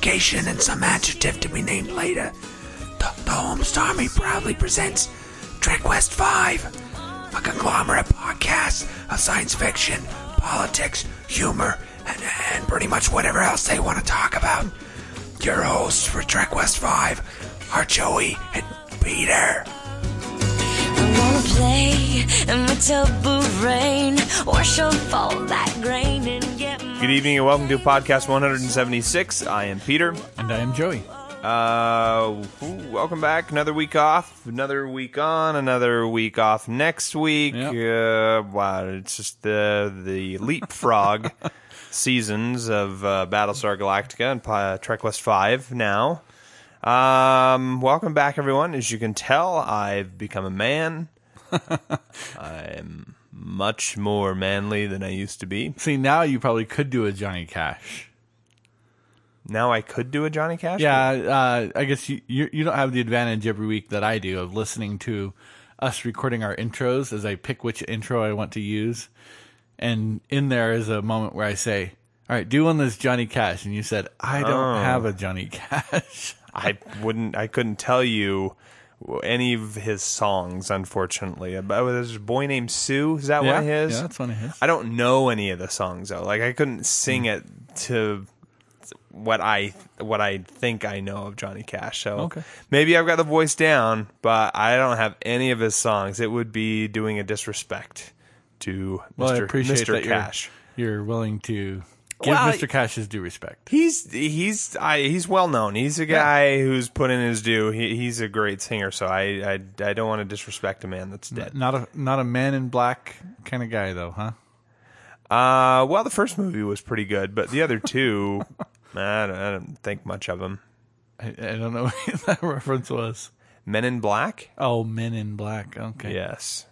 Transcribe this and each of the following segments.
education, and some adjective to be named later, the, the Holmes Army proudly presents Trek West 5, a conglomerate podcast of science fiction, politics, humor, and, and pretty much whatever else they want to talk about. Your hosts for Trek West 5 are Joey and Peter. Play in the rain, wash off all that grain Good evening and welcome to podcast 176. I am Peter. And I am Joey. Uh, ooh, welcome back. Another week off. Another week on. Another week off next week. Yep. Uh, wow, it's just the the leapfrog seasons of uh, Battlestar Galactica and uh, Trek West Five now. Um, welcome back, everyone. As you can tell, I've become a man. I'm much more manly than I used to be. See, now you probably could do a Johnny Cash. Now I could do a Johnny Cash. Yeah, uh, I guess you, you you don't have the advantage every week that I do of listening to us recording our intros as I pick which intro I want to use. And in there is a moment where I say, "All right, do one that's Johnny Cash," and you said, "I don't Oh. have a Johnny Cash." I wouldn't. I couldn't tell you any of his songs, unfortunately. But there's a boy named Sue. Is that yeah, one of his? yeah, that's one of his. I don't know any of the songs though. Like I couldn't sing Hmm. it to what I what I think I know of Johnny Cash. So Okay. maybe I've got the voice down, but I don't have any of his songs. It would be doing a disrespect to Well, I Mr. appreciate Mr. that you're- Cash. You're willing to give Well, Mr. Cash his due respect. He's he's I, he's well known. He's a guy who's put in his due. He, he's a great singer. So I, I I don't want to disrespect a man that's dead. Not a not a man in black kind of guy though, huh? Uh, well, the first movie was pretty good, but the other two, I don't, I don't think much of them. I, I don't know what that reference was. Men in Black. Oh, Men in Black. Okay. Yes.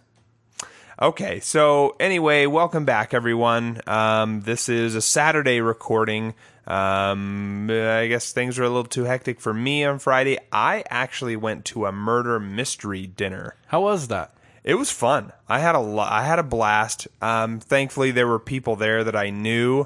Okay, so anyway, welcome back, everyone. Um, this is a Saturday recording. Um, I guess things were a little too hectic for me on Friday. I actually went to a murder mystery dinner. How was that? It was fun. I had a lo- I had a blast. Um, thankfully, there were people there that I knew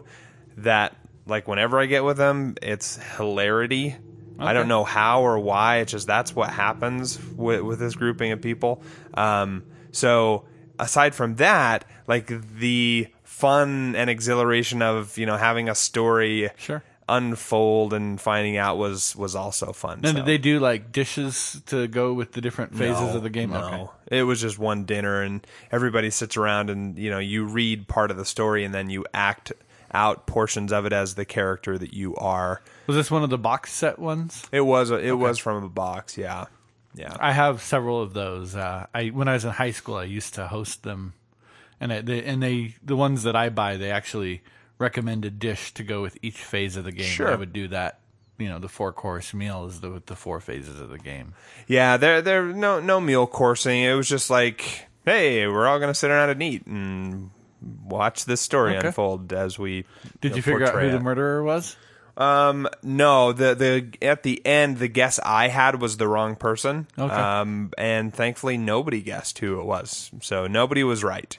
that like whenever I get with them, it's hilarity. I don't know how or why. It's just that's what happens with with this grouping of people. Um, so aside from that, like the fun and exhilaration of you know having a story Sure. unfold and finding out was was also fun. And So- did they do like dishes to go with the different phases of the game? No, Okay. it was just one dinner, and everybody sits around, and you know, you read part of the story, and then you act out portions of it as the character that you are. Was this one of the box set ones? It was it was from a box, yeah, yeah. I have several of those. Uh, I when I was in high school, I used to host them, and I, they, and they the ones that I buy, they actually recommend a dish to go with each phase of the game. Sure. I would do that. You know, the four course meal is the with the four phases of the game. Yeah, there there no no meal coursing. It was just like, hey, we're all gonna sit around and eat and watch this story Okay. unfold as we. Did know, you figure out who the murderer was? Um, no, the the at the end, the guess I had was the wrong person. Okay. Um, and thankfully nobody guessed who it was. So nobody was right.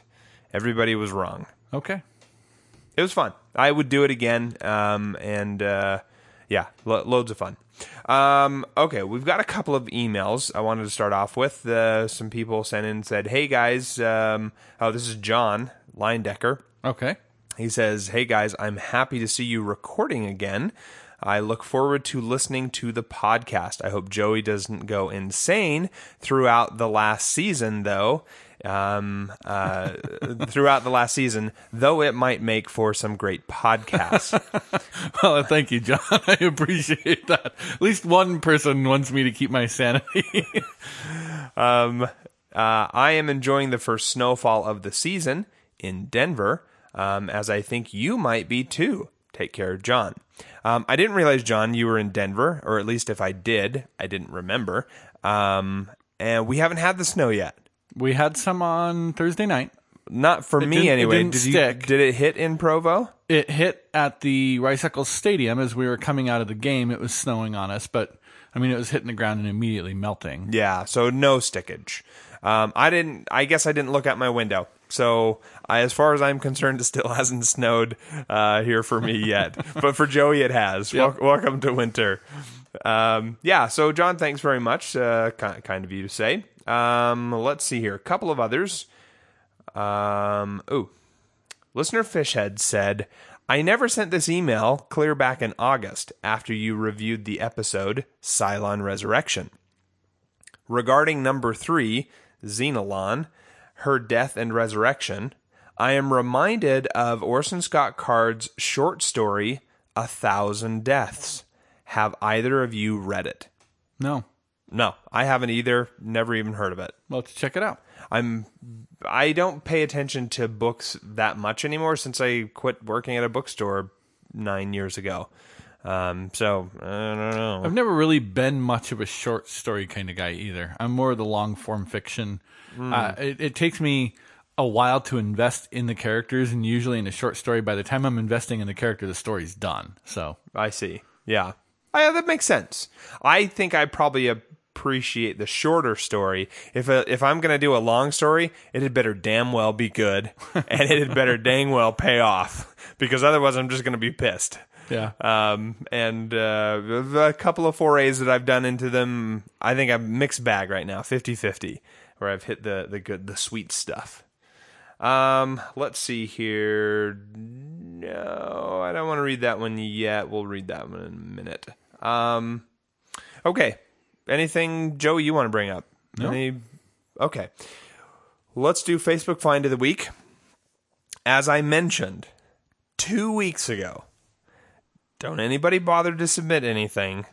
Everybody was wrong. Okay. It was fun. I would do it again. Um, and uh, yeah, lo- loads of fun. Um, okay, we've got a couple of emails I wanted to start off with. Uh, some people sent in and said, "Hey guys, um, oh this is John Leindecker." Okay. He says, Hey guys, I'm happy to see you recording again. I look forward to listening to the podcast. I hope Joey doesn't go insane throughout the last season, though. Um, uh, throughout the last season, though it might make for some great podcasts. Well, thank you, John. I appreciate that. At least one person wants me to keep my sanity. Um, uh, I am enjoying the first snowfall of the season in Denver, um, as I think you might be too. Take care, John. Um, I didn't realize, John, you were in Denver, or at least if I did, I didn't remember. Um, and we haven't had the snow yet. we had some on Thursday night. Not for me, it anyway. didn't did you? Did it hit in Provo? It hit at the Rice Eccles Stadium as we were coming out of the game. It was snowing on us, but I mean, it was hitting the ground and immediately melting. Yeah, so no stickage. Um, I didn't. I guess I didn't look out my window. So, I, as far as I'm concerned, it still hasn't snowed uh, here for me yet. but for Joey, it has. Wel- welcome to winter. Um, yeah. So, John, thanks very much. Uh, kind, kind of you to say. Um, let's see here. A couple of others. Um, ooh, listener Fishhead said, "I never sent this email clear back in August after you reviewed the episode Cylon Resurrection." Regarding number three, Xenolon, her death and resurrection, I am reminded of Orson Scott Card's short story, A Thousand Deaths. Have either of you read it? No. No, I haven't either. Never even heard of it. Well, let's check it out. I'm I don't pay attention to books that much anymore since I quit working at a bookstore nine years ago. Um, so I don't know. I've never really been much of a short story kind of guy either. I'm more of the long form fiction. Uh, it, it takes me a while to invest in the characters, and usually in a short story, by the time I'm investing in the character, the story's done. So I see. Yeah. Oh, yeah, that makes sense. I think I probably appreciate the shorter story. If a, if I'm gonna do a long story, it had better damn well be good, and it had better dang well pay off, because otherwise I'm just gonna be pissed. Yeah, Um, and uh, the couple of forays that I've done into them, I think I'm mixed bag right now, 50-50, where I've hit the the good, the sweet stuff. Um, let's see here. No, I don't want to read that one yet. We'll read that one in a minute. Um, okay. Anything, Joey, you want to bring up? No. Any? Okay. Let's do Facebook Find of the Week. As I mentioned two weeks ago, don't anybody bother to submit anything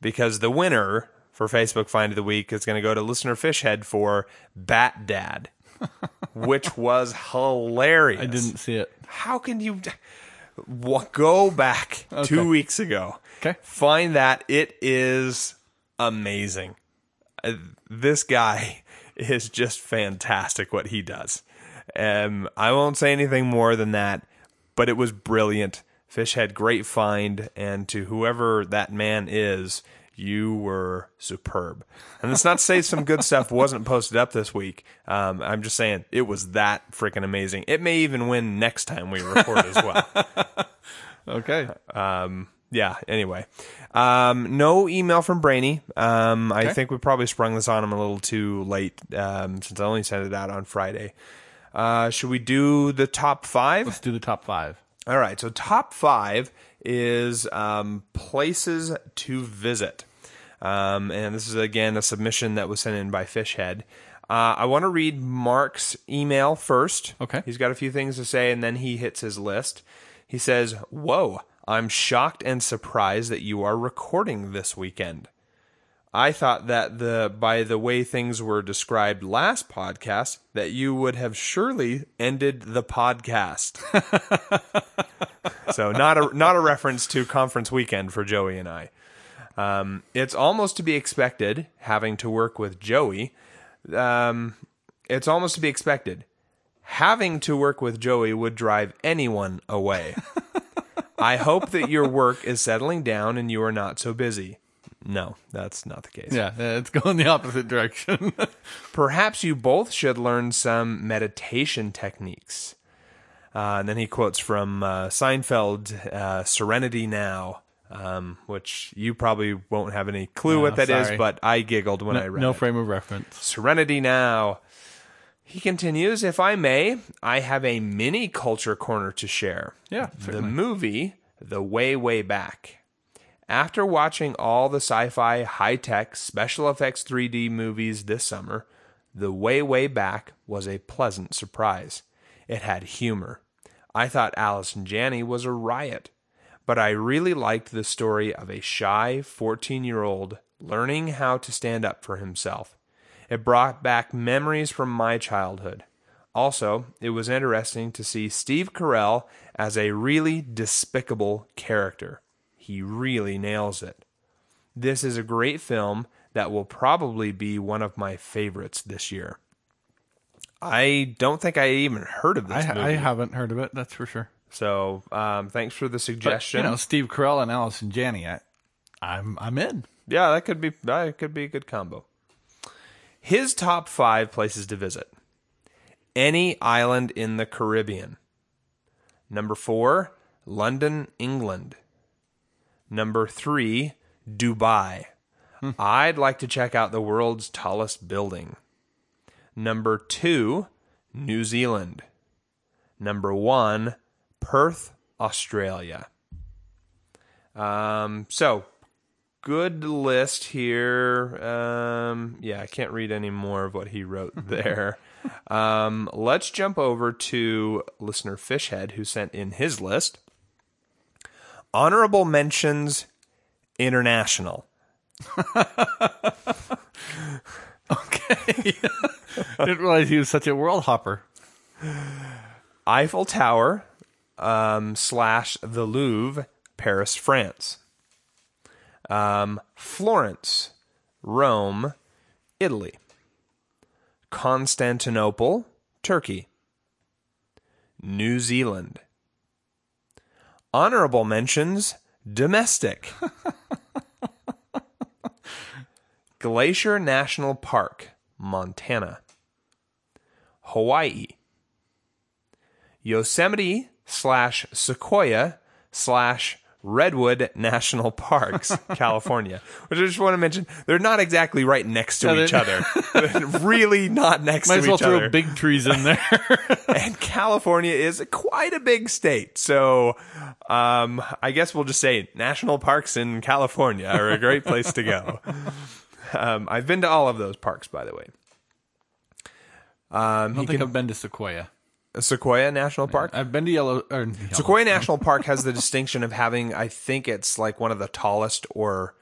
because the winner for Facebook Find of the Week is going to go to listener Fishhead for Bat Dad, which was hilarious. I didn't see it. How can you go back two weeks ago? Okay. Find that it is amazing. Uh, This guy is just fantastic what he does. Um, I won't say anything more than that, but it was brilliant. Fishhead great find, and to whoever that man is, you were superb. And that's not to say some good stuff wasn't posted up this week. Um, I'm just saying it was that freaking amazing. It may even win next time we record as well. Okay. Um, yeah. Anyway, um, no email from Brainy. Um, I think we probably sprung this on him a little too late um, since I only sent it out on Friday. Uh, should we do the top five? Let's do the top five. All right. So top five is um, places to visit, um, and this is again a submission that was sent in by Fishhead. Uh, I want to read Mark's email first. Okay. He's got a few things to say, and then he hits his list. He says, "Whoa." I'm shocked and surprised that you are recording this weekend. I thought that the by the way things were described last podcast that you would have surely ended the podcast. so not a not a reference to conference weekend for Joey and I. Um, it's almost to be expected having to work with Joey. Um, it's almost to be expected. Having to work with Joey would drive anyone away. I hope that your work is settling down and you are not so busy. No, that's not the case. Yeah, it's going the opposite direction. Perhaps you both should learn some meditation techniques. Uh, and then he quotes from uh, Seinfeld, uh, "Serenity Now," um, which you probably won't have any clue No, what that is, sorry. but I giggled when I read no it. frame of reference. Serenity Now. He continues, if I may, I have a mini culture corner to share. Yeah, The movie, The Way, Way Back. After watching all the sci fi, high tech, special effects 3D movies this summer, The Way, Way Back was a pleasant surprise. It had humor. I thought and Janney was a riot, but I really liked the story of a shy 14 year old learning how to stand up for himself. It brought back memories from my childhood. Also, it was interesting to see Steve Carell as a really despicable character. He really nails it. This is a great film that will probably be one of my favorites this year. I don't think I even heard of this I, movie. I haven't heard of it. That's for sure. So, um, thanks for the But, suggestion. you know, Steve Carell and Allison Janney. I, I'm I'm in. Yeah, that could be that could be a good combo. His top five places to visit any island in the Caribbean. Number four, London, England. Number three, Dubai. I'd like to check out the world's tallest building. Number two, New Zealand. Number one, Perth, Australia. Um, so good list here. Um, yeah, I can't read any more of what he wrote there. um, let's jump over to listener Fishhead, who sent in his list. Honorable mentions international. Okay. Didn't realize he was such a world hopper. Eiffel Tower um, slash the Louvre, Paris, France. Um, Florence, Rome, Italy. Constantinople, Turkey. New Zealand. Honorable mentions domestic. Glacier National Park, Montana. Hawaii. Yosemite slash Sequoia slash Redwood National Parks, California. Which I just want to mention, they're not exactly right next to Yeah, each other. They're really not next Might to as well each throw other. big trees in there. and California is quite a big state. So um, I guess we'll just say national parks in California are a great place to go. Um, I've been to all of those parks, by the way. Um, I don't think can, I've been to Sequoia. Sequoia National Park. I've been to Yellow. Or Yellow. Sequoia National Park has the distinction of having, I think it's like one of the tallest or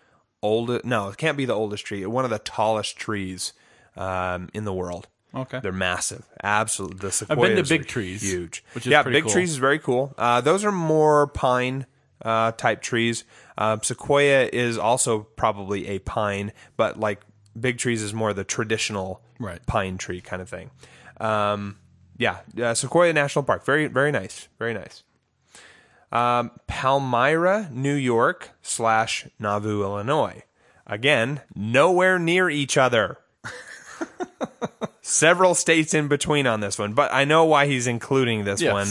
oldest. No, it can't be the oldest tree. One of the tallest trees um, in the world. Okay. They're massive. Absolutely. The I've sequoias been to big trees, Huge. which is yeah, big cool. trees is very cool. Uh, those are more pine uh, type trees. Uh, sequoia is also probably a pine, but like big trees is more the traditional Right. pine tree kind of thing. Um, yeah, uh, Sequoia National Park. Very, very nice. Very nice. Um, Palmyra, New York slash Nauvoo, Illinois. Again, nowhere near each other. Several states in between on this one, but I know why he's including this Yes. one.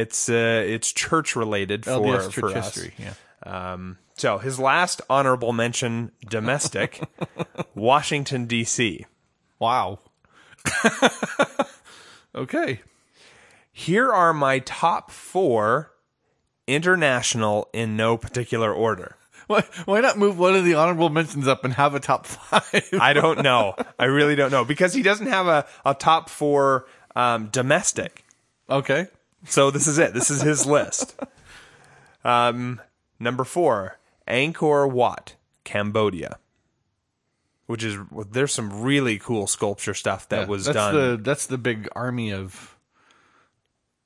It's uh, it's church related for LDS for church us. history. Yeah. Um, so his last honorable mention, domestic, Washington D.C. Wow. okay. Here are my top four international in no particular order. Why, why not move one of the honorable mentions up and have a top five? I don't know. I really don't know because he doesn't have a, a top four um, domestic. okay. So this is it. This is his list. Um, number four, Angkor Wat, Cambodia. Which is there's some really cool sculpture stuff that Yeah, was that's done. The, that's the big army of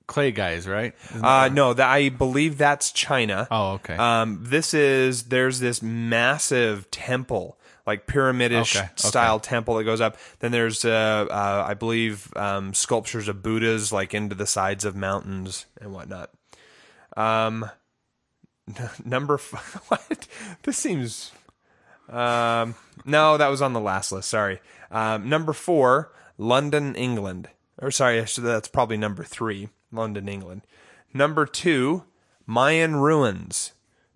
clay guys, right? Uh, no, that I believe that's China. Oh, okay. Um, this is there's this massive temple, like pyramidish Okay, okay. style temple that goes up. Then there's, uh, uh, I believe, um, sculptures of Buddhas like into the sides of mountains and whatnot. Um, n- number f- what? This seems. Um, no, that was on the last list. Sorry. Um, number four, London, England. Or sorry, that's probably number three, London, England. Number two, Mayan ruins,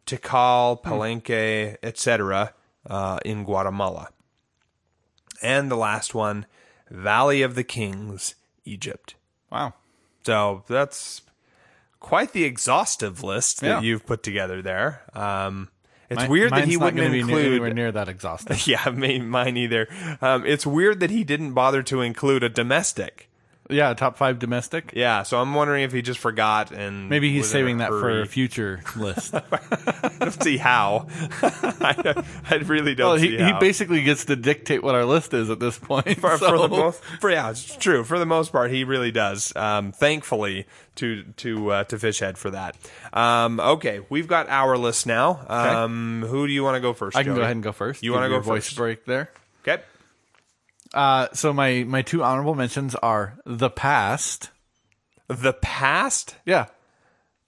Tikal, Palenque, etc., uh, in Guatemala. And the last one, Valley of the Kings, Egypt. wow. So that's quite the exhaustive list that Yeah. you've put together there. Um, it's Mi- weird that he wouldn't be include. anywhere near that exhaustive. yeah, me, mine either. Um, it's weird that he didn't bother to include a domestic. Yeah, top five domestic. Yeah, so I'm wondering if he just forgot and Maybe he's was in a saving that for a future list. Let's see how. I, I really don't well, see he, he basically gets to dictate what our list is at this point. for, so- for the most, for, yeah, it's true. For the most part, he really does. Um, thankfully to to uh, to Fishhead for that. Um, okay, we've got our list now. Um, who do you want to go first? I can Joey? go ahead and go first. You wanna your go voice break there? Uh, so my my two honorable mentions are the past. The past. Yeah.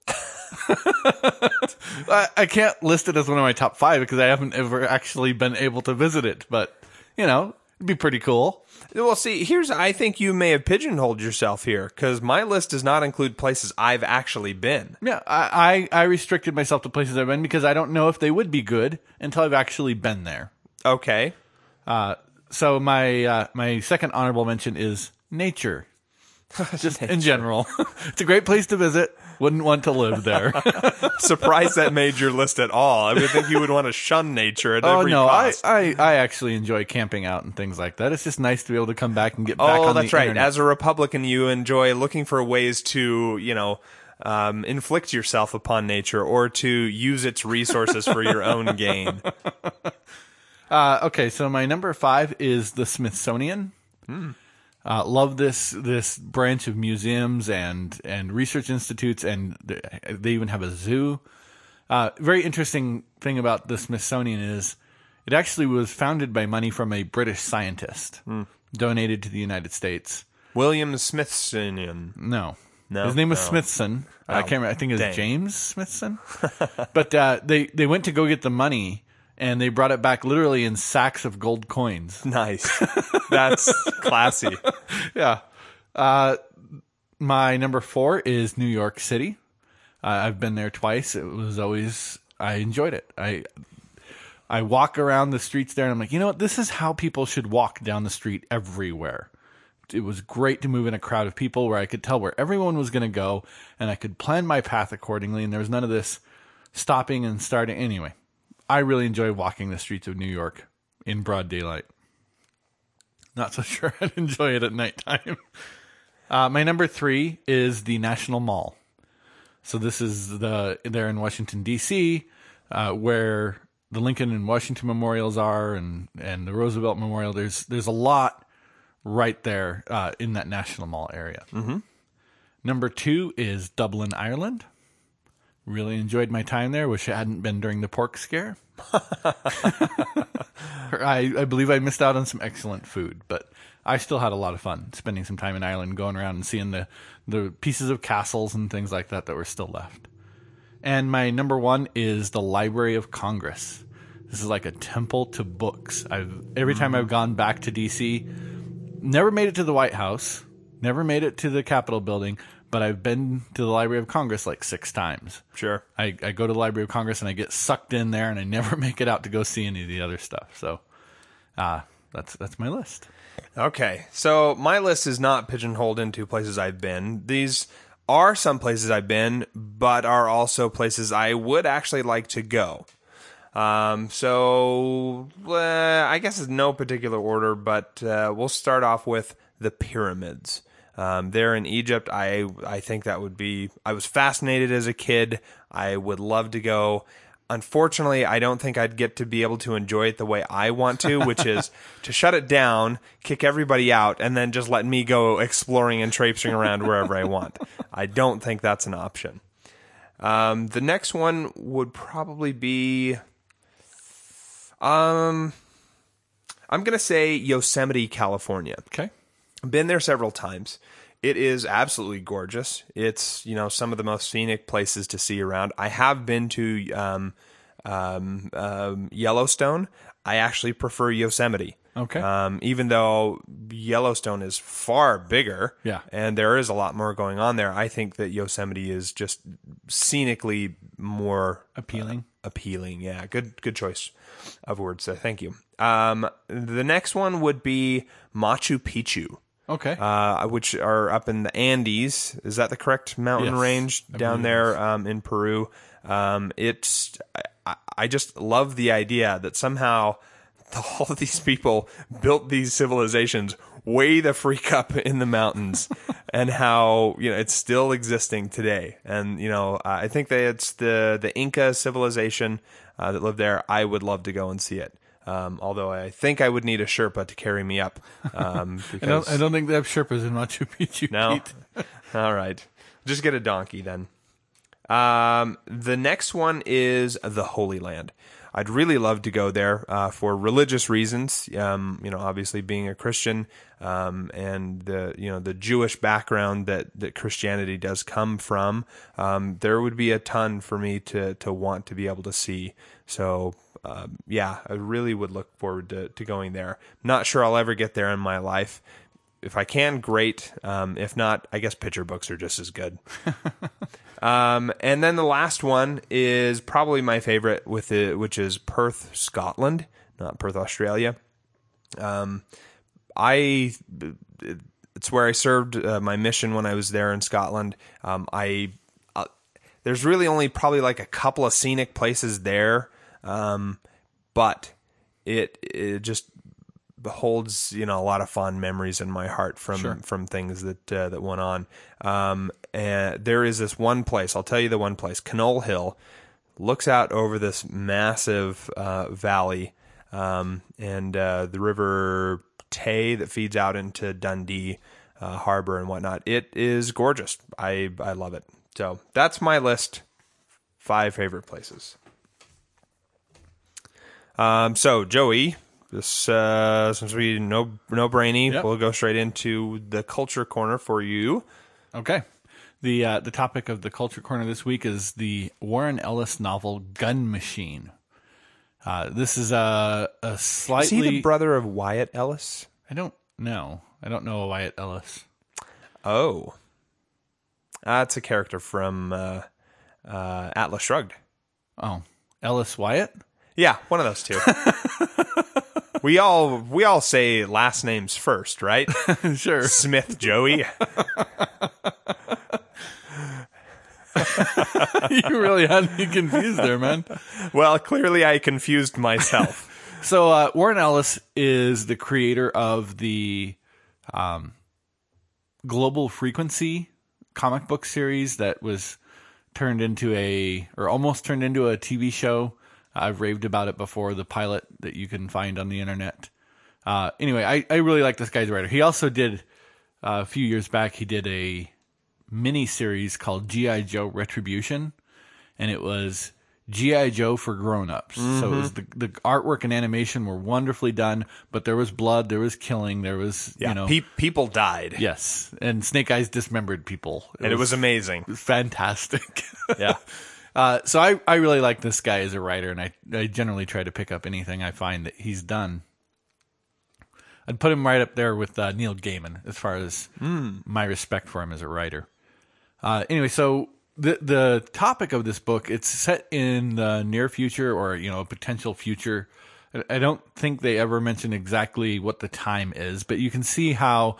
I, I can't list it as one of my top five because I haven't ever actually been able to visit it. But you know, It'd be pretty cool. Well, see, here's I think you may have pigeonholed yourself here because my list does not include places I've actually been. Yeah, I, I I restricted myself to places I've been because I don't know if they would be good until I've actually been there. Okay. Uh, so my uh, my second honorable mention is nature. Just in general, it's a great place to visit. Wouldn't want to live there. Surprised that made your list at all. I would think you would want to shun nature at oh every no, I, cost. I I actually enjoy camping out and things like that. It's just nice to be able to come back and get back on oh, that's the right. internet. As a Republican, you enjoy looking for ways to, you know, um, inflict yourself upon nature or to use its resources for your own gain. Uh, okay, so my number five is the Smithsonian. Uh, love this this branch of museums and and research institutes, and they even have a zoo. Uh, very interesting thing about the Smithsonian is it actually was founded by money from a British scientist, donated to the United States. William Smithsonian. No. No? His name was Oh. Smithson. I can't remember. I think it was dang. James Smithson. but uh, they, they went to go get the money and they brought it back literally in sacks of gold coins. Nice. That's classy. Yeah. Uh, my number four is New York City. Uh, I've been there twice. It was always, I enjoyed it. I, I walk around the streets there and I'm like, you know what? This is how people should walk down the street everywhere. It was great to move in a crowd of people where I could tell where everyone was going to go and I could plan my path accordingly. And there was none of this stopping and starting. Anyway, I really enjoy walking the streets of New York in broad daylight. Not so sure I'd enjoy it at nighttime. Uh, my number three is the National Mall. So this is the there in Washington D.C., uh, where the Lincoln and Washington memorials are, and and the Roosevelt Memorial. There's there's a lot right there uh, in that National Mall area. Mm-hmm. Number two is Dublin, Ireland. Really enjoyed my time there. Wish it hadn't been during the pork scare. I, I believe I missed out on some excellent food, but I still had a lot of fun spending some time in Ireland, going around and seeing the, the pieces of castles and things like that that were still left. And my number one is the Library of Congress. This is like a temple to books. I've every time I've mm-hmm. gone back to DC, never made it to the White House, never made it to the Capitol building, but I've been to the Library of Congress like six times. Sure. I, I go to the Library of Congress and I get sucked in there and I never make it out to go see any of the other stuff. So uh, that's that's my list. Okay, so my list is not pigeonholed into places I've been. These are some places I've been, but are also places I would actually like to go. Um, so uh, I guess it's no particular order, but uh, we'll start off with the pyramids. Um, there in Egypt, I I think that would be. I was fascinated as a kid. I would love to go. Unfortunately, I don't think I'd get to be able to enjoy it the way I want to, which is to shut it down, kick everybody out, and then just let me go exploring and traipsing around wherever I want. I don't think that's an option. Um, the next one would probably be, um, I'm gonna say Yosemite, California. Okay. Been there several times. It is absolutely gorgeous. It's you know some of the most scenic places to see around. I have been to um, um, um, Yellowstone. I actually prefer Yosemite. Okay. Um, even though Yellowstone is far bigger, Yeah. and there is a lot more going on there, I think that Yosemite is just scenically more Appealing. appealing. Yeah, good good choice of words. there. thank you. Um, the next one would be Machu Picchu, Okay. uh, which are up in the Andes. Is that the correct mountain Yes, range down there um, in Peru? Um, it's I, I just love the idea that somehow all of these people built these civilizations way the freak up in the mountains and how you know it's still existing today and you know uh, i think that it's the the inca civilization uh, that lived there i would love to go and see it um, although i think i would need a sherpa to carry me up um, I because don't, I don't think they have Sherpas in Machu Picchu. no. All right. Just get a donkey then. Um, the next one is the Holy Land. I'd really love to go there uh, for religious reasons. Um, you know, obviously being a Christian um, and the you know the Jewish background that that Christianity does come from. Um, there would be a ton for me to to want to be able to see. So um, yeah, I really would look forward to, to going there. Not sure I'll ever get there in my life. If I can, great. Um, if not, I guess picture books are just as good. um, and then the last one is probably my favorite, with it, which is Perth, Scotland, not Perth, Australia. Um, I it's where I served uh, my mission when I was there in Scotland. Um, I uh, there's really only probably like a couple of scenic places there, um, but it it just holds you know a lot of fond memories in my heart from from things that uh, that went on. Um, and there is this one place. I'll tell you the one place, Kinnoull Hill, looks out over this massive uh, valley um, and uh, the River Tay that feeds out into Dundee uh, Harbor and whatnot. It is gorgeous. I I love it. So that's my list. Five favorite places. Um, so Joey, this uh, since we no no brainy, Yep. we'll go straight into the culture corner for you. Okay. The uh, the topic of the culture corner this week is the Warren Ellis novel Gun Machine. Uh, this is a a Is slightly. he the brother of Wyatt Ellis? I don't know. I don't know Wyatt Ellis. Oh, that's a character from uh, uh, Atlas Shrugged. Oh, Ellis Wyatt. Yeah, one of those two. we all we all say last names first, right? sure. Smith Joey. you really had me confused there, man. Well, clearly I confused myself. So uh, Warren Ellis is the creator of the um, Global Frequency comic book series that was turned into a or almost turned into a TV show. I've raved about it before. The pilot that you can find on the internet. Uh, anyway, I, I really like this guy's writer. He also did uh, a few years back. He did a mini series called GI Joe Retribution, and it was GI Joe for grown-ups. So it was the the artwork and animation were wonderfully done, but there was blood, there was killing, there was Yeah, you know pe- people died, yes, and Snake Eyes dismembered people, and it was amazing. fantastic. Yeah, Uh, so I, I really like this guy as a writer, and I, I generally try to pick up anything I find that he's done. I'd put him right up there with uh, Neil Gaiman as far as my respect for him as a writer. Uh, anyway, so the the topic of this book it's set in the near future or you know a potential future. I- I don't think they ever mention exactly what the time is, but you can see how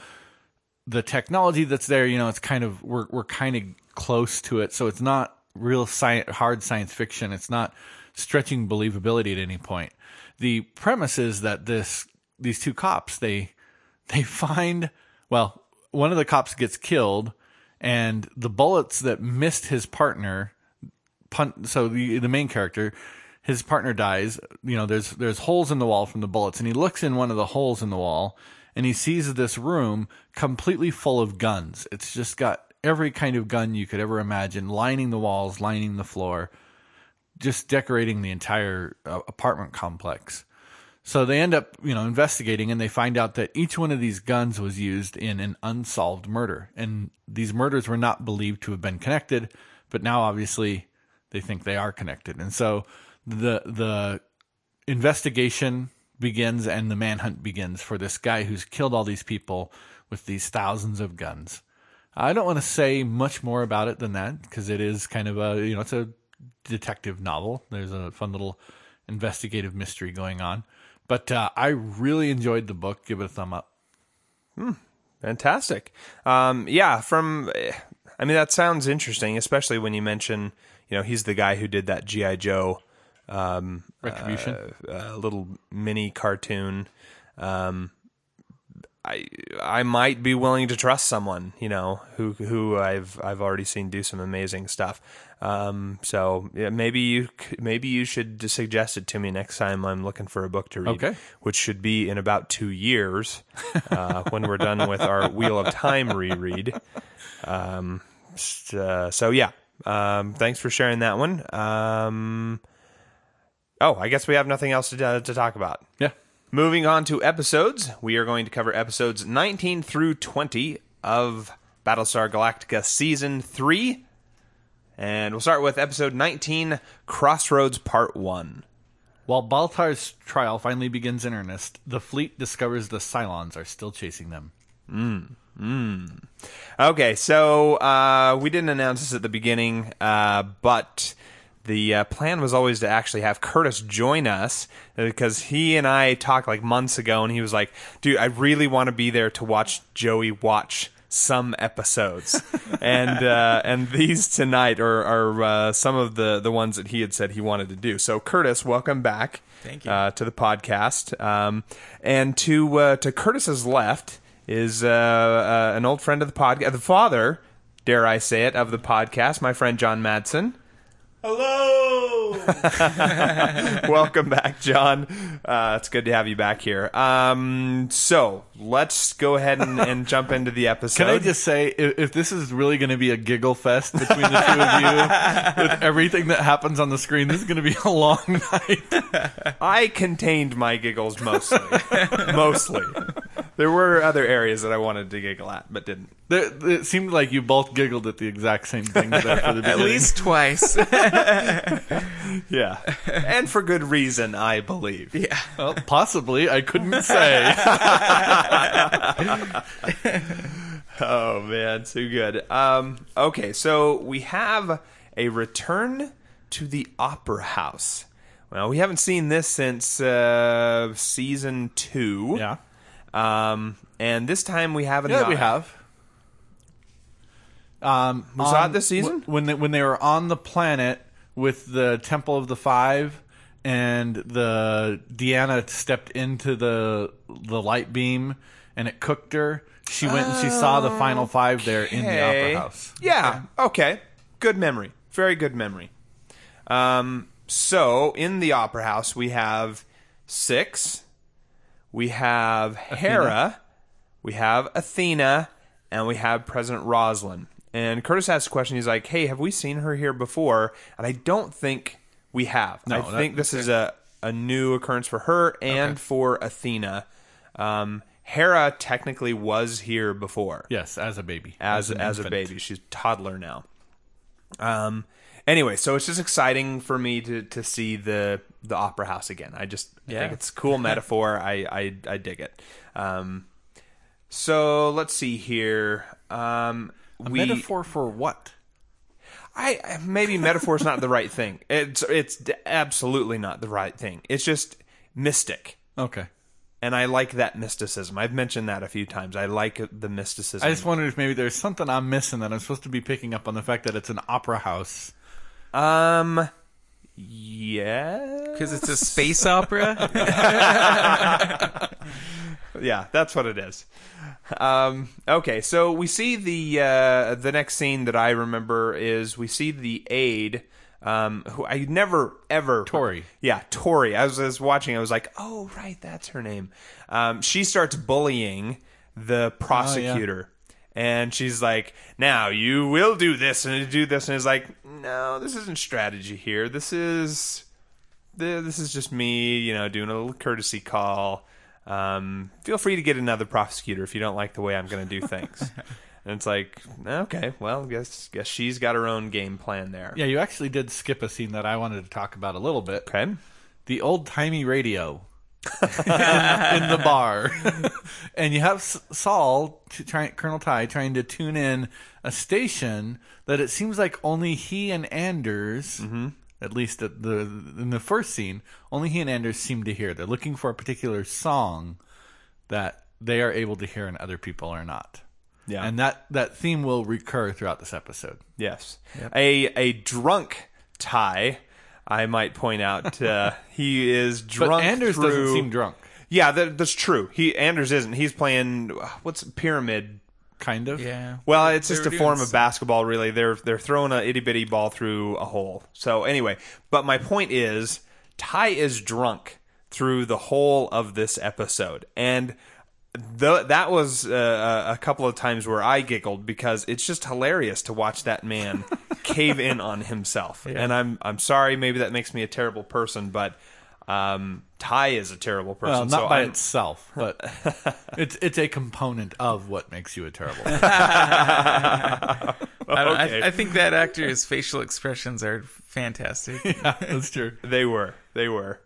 the technology that's there, you know, it's kind of we're we're kind of close to it, so it's not real hard science fiction. It's not stretching believability at any point. The premise is that this these two cops they they find well, one of the cops gets killed, and the bullets that missed his partner punt so the the main character his partner dies you know there's there's holes in the wall from the bullets and he looks in one of the holes in the wall and he sees this room completely full of guns it's just got every kind of gun you could ever imagine lining the walls lining the floor just decorating the entire uh, apartment complex so they end up, you know, investigating and they find out that each one of these guns was used in an unsolved murder. And these murders were not believed to have been connected, but now obviously they think they are connected. And so the the investigation begins and the manhunt begins for this guy who's killed all these people with these thousands of guns. I don't want to say much more about it than that because it is kind of a, you know, it's a detective novel. There's a fun little investigative mystery going on. But uh, I really enjoyed the book. Give it a thumb up. fantastic. Um, yeah, from I mean that sounds interesting, especially when you mention you know he's the guy who did that GI Joe um, Retribution. uh, little mini cartoon. Um, I I might be willing to trust someone, you know, who who I've I've already seen do some amazing stuff. Um, so yeah, maybe you maybe you should suggest it to me next time I'm looking for a book to read, Okay. which should be in about two years uh, when we're done with our Wheel of Time reread. Um, uh, so yeah, um, thanks for sharing that one. Um, oh, I guess we have nothing else to, uh, to talk about. Yeah. Moving on to episodes, we are going to cover episodes 19 through 20 of Battlestar Galactica Season 3. And we'll start with episode 19, Crossroads Part 1. While Baltar's trial finally begins in earnest, the fleet discovers the Cylons are still chasing them. Mm. Mm. Okay, so uh, we didn't announce this at the beginning, uh, but the uh, plan was always to actually have Curtis join us because he and I talked like months ago, and he was like, "Dude, I really want to be there to watch Joey watch." Some episodes, and uh, and these tonight are, are uh, some of the, the ones that he had said he wanted to do. So Curtis, welcome back. Thank you. uh, to the podcast. Um, and to uh, to Curtis's left is uh, uh, an old friend of the podcast, the father, dare I say it, of the podcast, my friend Jon Madsen. Hello. Welcome back, Jon. Uh, it's good to have you back here. Um, so let's go ahead and, and jump into the episode. Can I just say, if, if this is really going to be a giggle fest between the two of you, with everything that happens on the screen, this is going to be a long night. I contained my giggles mostly. mostly. There were other areas that I wanted to giggle at, but didn't. There, it seemed like you both giggled at the exact same thing there for the At least twice. Yeah. and for good reason, I believe. yeah. Well, possibly, I couldn't say. Oh man, too good. Um, okay, so we have a return to the opera house. Well, we haven't seen this since uh, season two. yeah, Um, and this time we have a yeah, we have. Um, it on- this season? wh- when they, when they were on the planet with the Temple of the Five, and the D'Anna stepped into the the light beam, and it cooked her. She went and she saw the final five there in the Okay. opera house. Yeah. Okay. Good memory. Very good memory. Um, so in the opera house we have six. We have Hera. We have Athena, and we have President Roslin. And Curtis asked a question. He's like, "Hey, have we seen her here before?" And I don't think we have. I that- think this is a a new occurrence for her and for Athena. Um, Hera technically was here before Yes, as a baby, as an as a infant. baby. She's a toddler now. Um. Anyway, so it's just exciting for me to to see the the opera house again. I just I Yeah. think it's a cool metaphor. I, I I dig it. Um. So let's see here. Um. A we metaphor for what? I I- maybe metaphor is not the right thing. It's it's d- absolutely not the right thing. It's just mystic. Okay. And I like that mysticism. I've mentioned that a few times. I like the mysticism. I just wondered if maybe there's something I'm missing that I'm supposed to be picking up on the fact that it's an opera house. Um. Yeah. Because it's a space opera. Yeah, that's what it is. Um, okay, so we see the uh, the next scene that I remember is we see the aide. Um, who I never ever Tory. Yeah, Tory. I was, I was watching. I was like, oh right, that's her name. Um, she starts bullying the prosecutor. And she's like, "Now you will do this and do this," and is like, "No, this isn't strategy here. This is th- this is just me, you know, doing a little courtesy call. Um, feel free to get another prosecutor if you don't like the way I'm going to do things. and it's like, okay, well, guess guess she's got her own game plan there. Yeah, you actually did skip a scene that I wanted to talk about a little bit. Okay. The old timey radio in the bar, and you have Saul, try, Colonel Tigh, trying to tune in a station that it seems like only he and Anders, at least at the in the first scene, only he and Anders seem to hear. They're looking for a particular song that they are able to hear and other people are not. Yeah. And that, that theme will recur throughout this episode. Yes. A a drunk Tigh. I might point out uh, he is drunk. But. Anders through- doesn't seem drunk. Yeah, that, that's true. He Anders isn't. He's playing what's pyramid Kind of. yeah. Well, it's They just a form of basketball, really. They're they're throwing a itty bitty ball through a hole. So anyway, but my point is, Tigh is drunk through the whole of this episode, and th- that was uh, a couple of times where I giggled because it's just hilarious to watch that man cave in on himself. And I'm I'm sorry, maybe that makes me a terrible person, but um, Tigh is a terrible person. Well, not so by I'm- itself, but it's it's a component of what makes you a terrible. person. I, don't- I- I, think that actor's facial expressions are fantastic. yeah, that's true. They were. They were.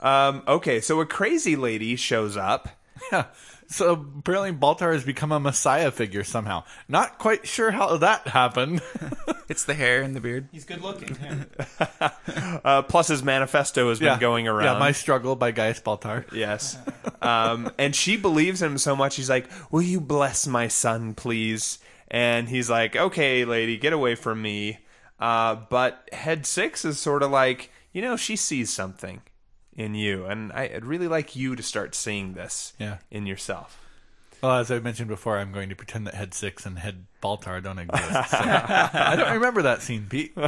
Um, okay, so a crazy lady shows up. Yeah. So apparently Baltar has become a messiah figure somehow. Not quite sure how that happened. It's the hair and the beard. He's good looking. yeah. Uh, plus, his manifesto has been going around. Yeah, My Struggle by Gaius Baltar. Yes. Um, and she believes him so much, he's like, Will you bless my son, please? And he's like, Okay, lady, get away from me. Uh, but Head Six is sort of like, You know, she sees something in you. And I- I'd really like you to start seeing this Yeah. in yourself. Well, as I mentioned before, I'm going to pretend that Head Six and Head Baltar don't exist. So I don't remember that scene, Pete.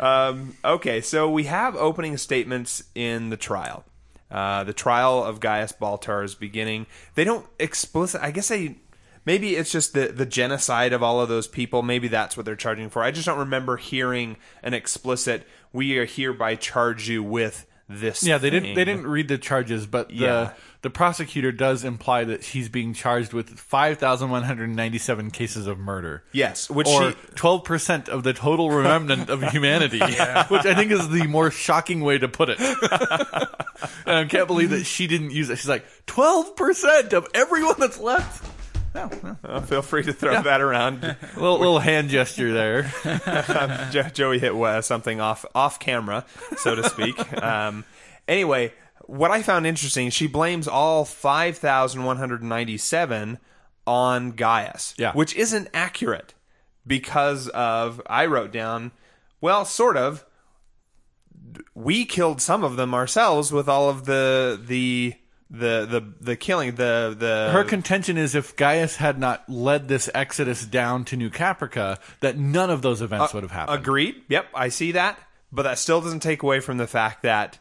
Um, okay, so we have opening statements in the trial. Uh, the trial of Gaius Baltar is beginning. They don't explicit. I guess they. Maybe it's just the the genocide of all of those people. Maybe that's what they're charging for. I just don't remember hearing an explicit. We are hereby charge you with this. Yeah, they didn't. They didn't read the charges, but the Yeah. the prosecutor does imply that he's being charged with five thousand one hundred ninety seven cases of murder. Yes, which or twelve percent of the total remnant of humanity, which I think is the more shocking way to put it. and I can't believe that she didn't use it. She's like twelve percent of everyone that's left. Oh, well, Uh, feel free to throw that around. little little hand gesture there. Jo- Joey hit uh, something off off camera, so to speak. um, anyway, what I found interesting, she blames all five thousand one hundred ninety seven on Gaius, Yeah. which isn't accurate because of I wrote down, well, sort of. We killed some of them ourselves with all of the the the the the killing the the Her contention is if Gaius had not led this exodus down to New Caprica, that none of those events uh, would have happened. Agreed. Yep, I see that. But that still doesn't take away from the fact that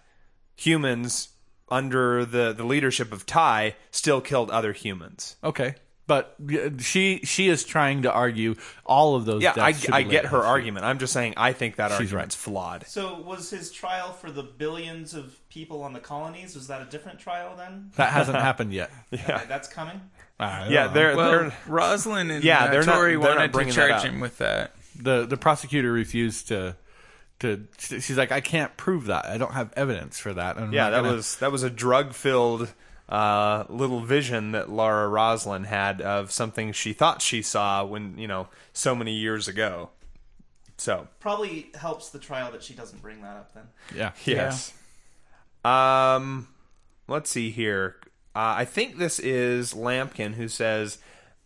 humans under the, the leadership of Tigh still killed other humans. Okay, but she she is trying to argue all of those. Yeah, I, I get her to argument. I'm just saying I think that She's argument's flawed. So was his trial for the billions of people on the colonies? Was that a different trial then? That hasn't happened yet. Okay, that's coming. Yeah, they're Well, they're Roslin and Yeah, uh, they're not- they're not to bringing that charge up. him with that. the the prosecutor refused to to. She's like, I can't prove that. I don't have evidence for that. I'm yeah, that gonna- was that was a drug filled uh, little vision that Laura Roslin had of something she thought she saw when you know so many years ago. So Probably helps the trial that she doesn't bring that up then. yeah. Yes. Um, let's see here. Uh, I think this is Lampkin who says,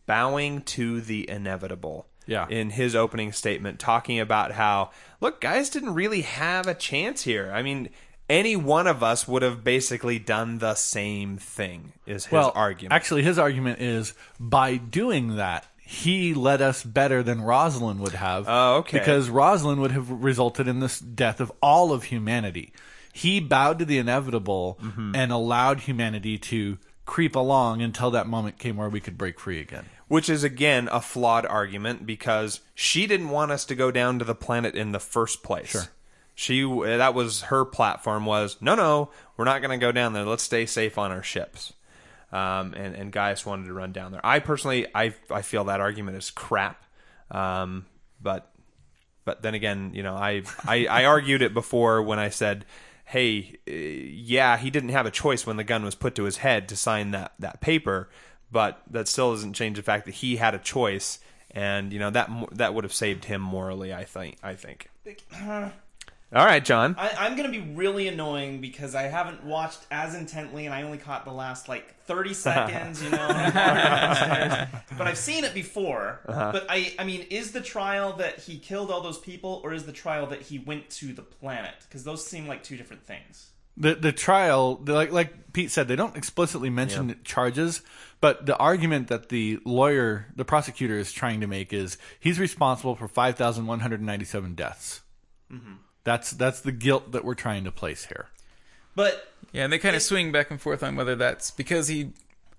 bowing to the inevitable. Yeah. In his opening statement, talking about how, look, guys didn't really have a chance here. I mean, any one of us would have basically done the same thing, is his well, argument. Actually, his argument is by doing that, he led us better than Roslin would have. Oh, okay. Because Roslin would have resulted in this death of all of humanity. He bowed to the inevitable Mm-hmm. and allowed humanity to creep along until that moment came where we could break free again. Which is again a flawed argument because she didn't want us to go down to the planet in the first place. Sure. She that was her platform was no no we're not going to go down there let's stay safe on our ships. Um, and and Gaius wanted to run down there. I personally I I feel that argument is crap. Um, but but then again you know I I, I argued it before when I said. Hey, uh, yeah, he didn't have a choice when the gun was put to his head to sign that, that paper, but that still doesn't change the fact that he had a choice, and you know that that would have saved him morally. I think. I think. All right, Jon. I, I'm gonna be really annoying because I haven't watched as intently, and I only caught the last like 30 seconds. You know, but I've seen it before. Uh-huh. But I, I mean, is the trial that he killed all those people, or is the trial that he went to the planet? Because those seem like two different things. The the trial, the- like like Pete said, they don't explicitly mention charges, but the argument that the lawyer, the prosecutor, is trying to make is he's responsible for five thousand one hundred ninety seven deaths. Mm-hmm. That's that's the guilt that we're trying to place here. But Yeah, and they kind of swing back and forth on whether that's because he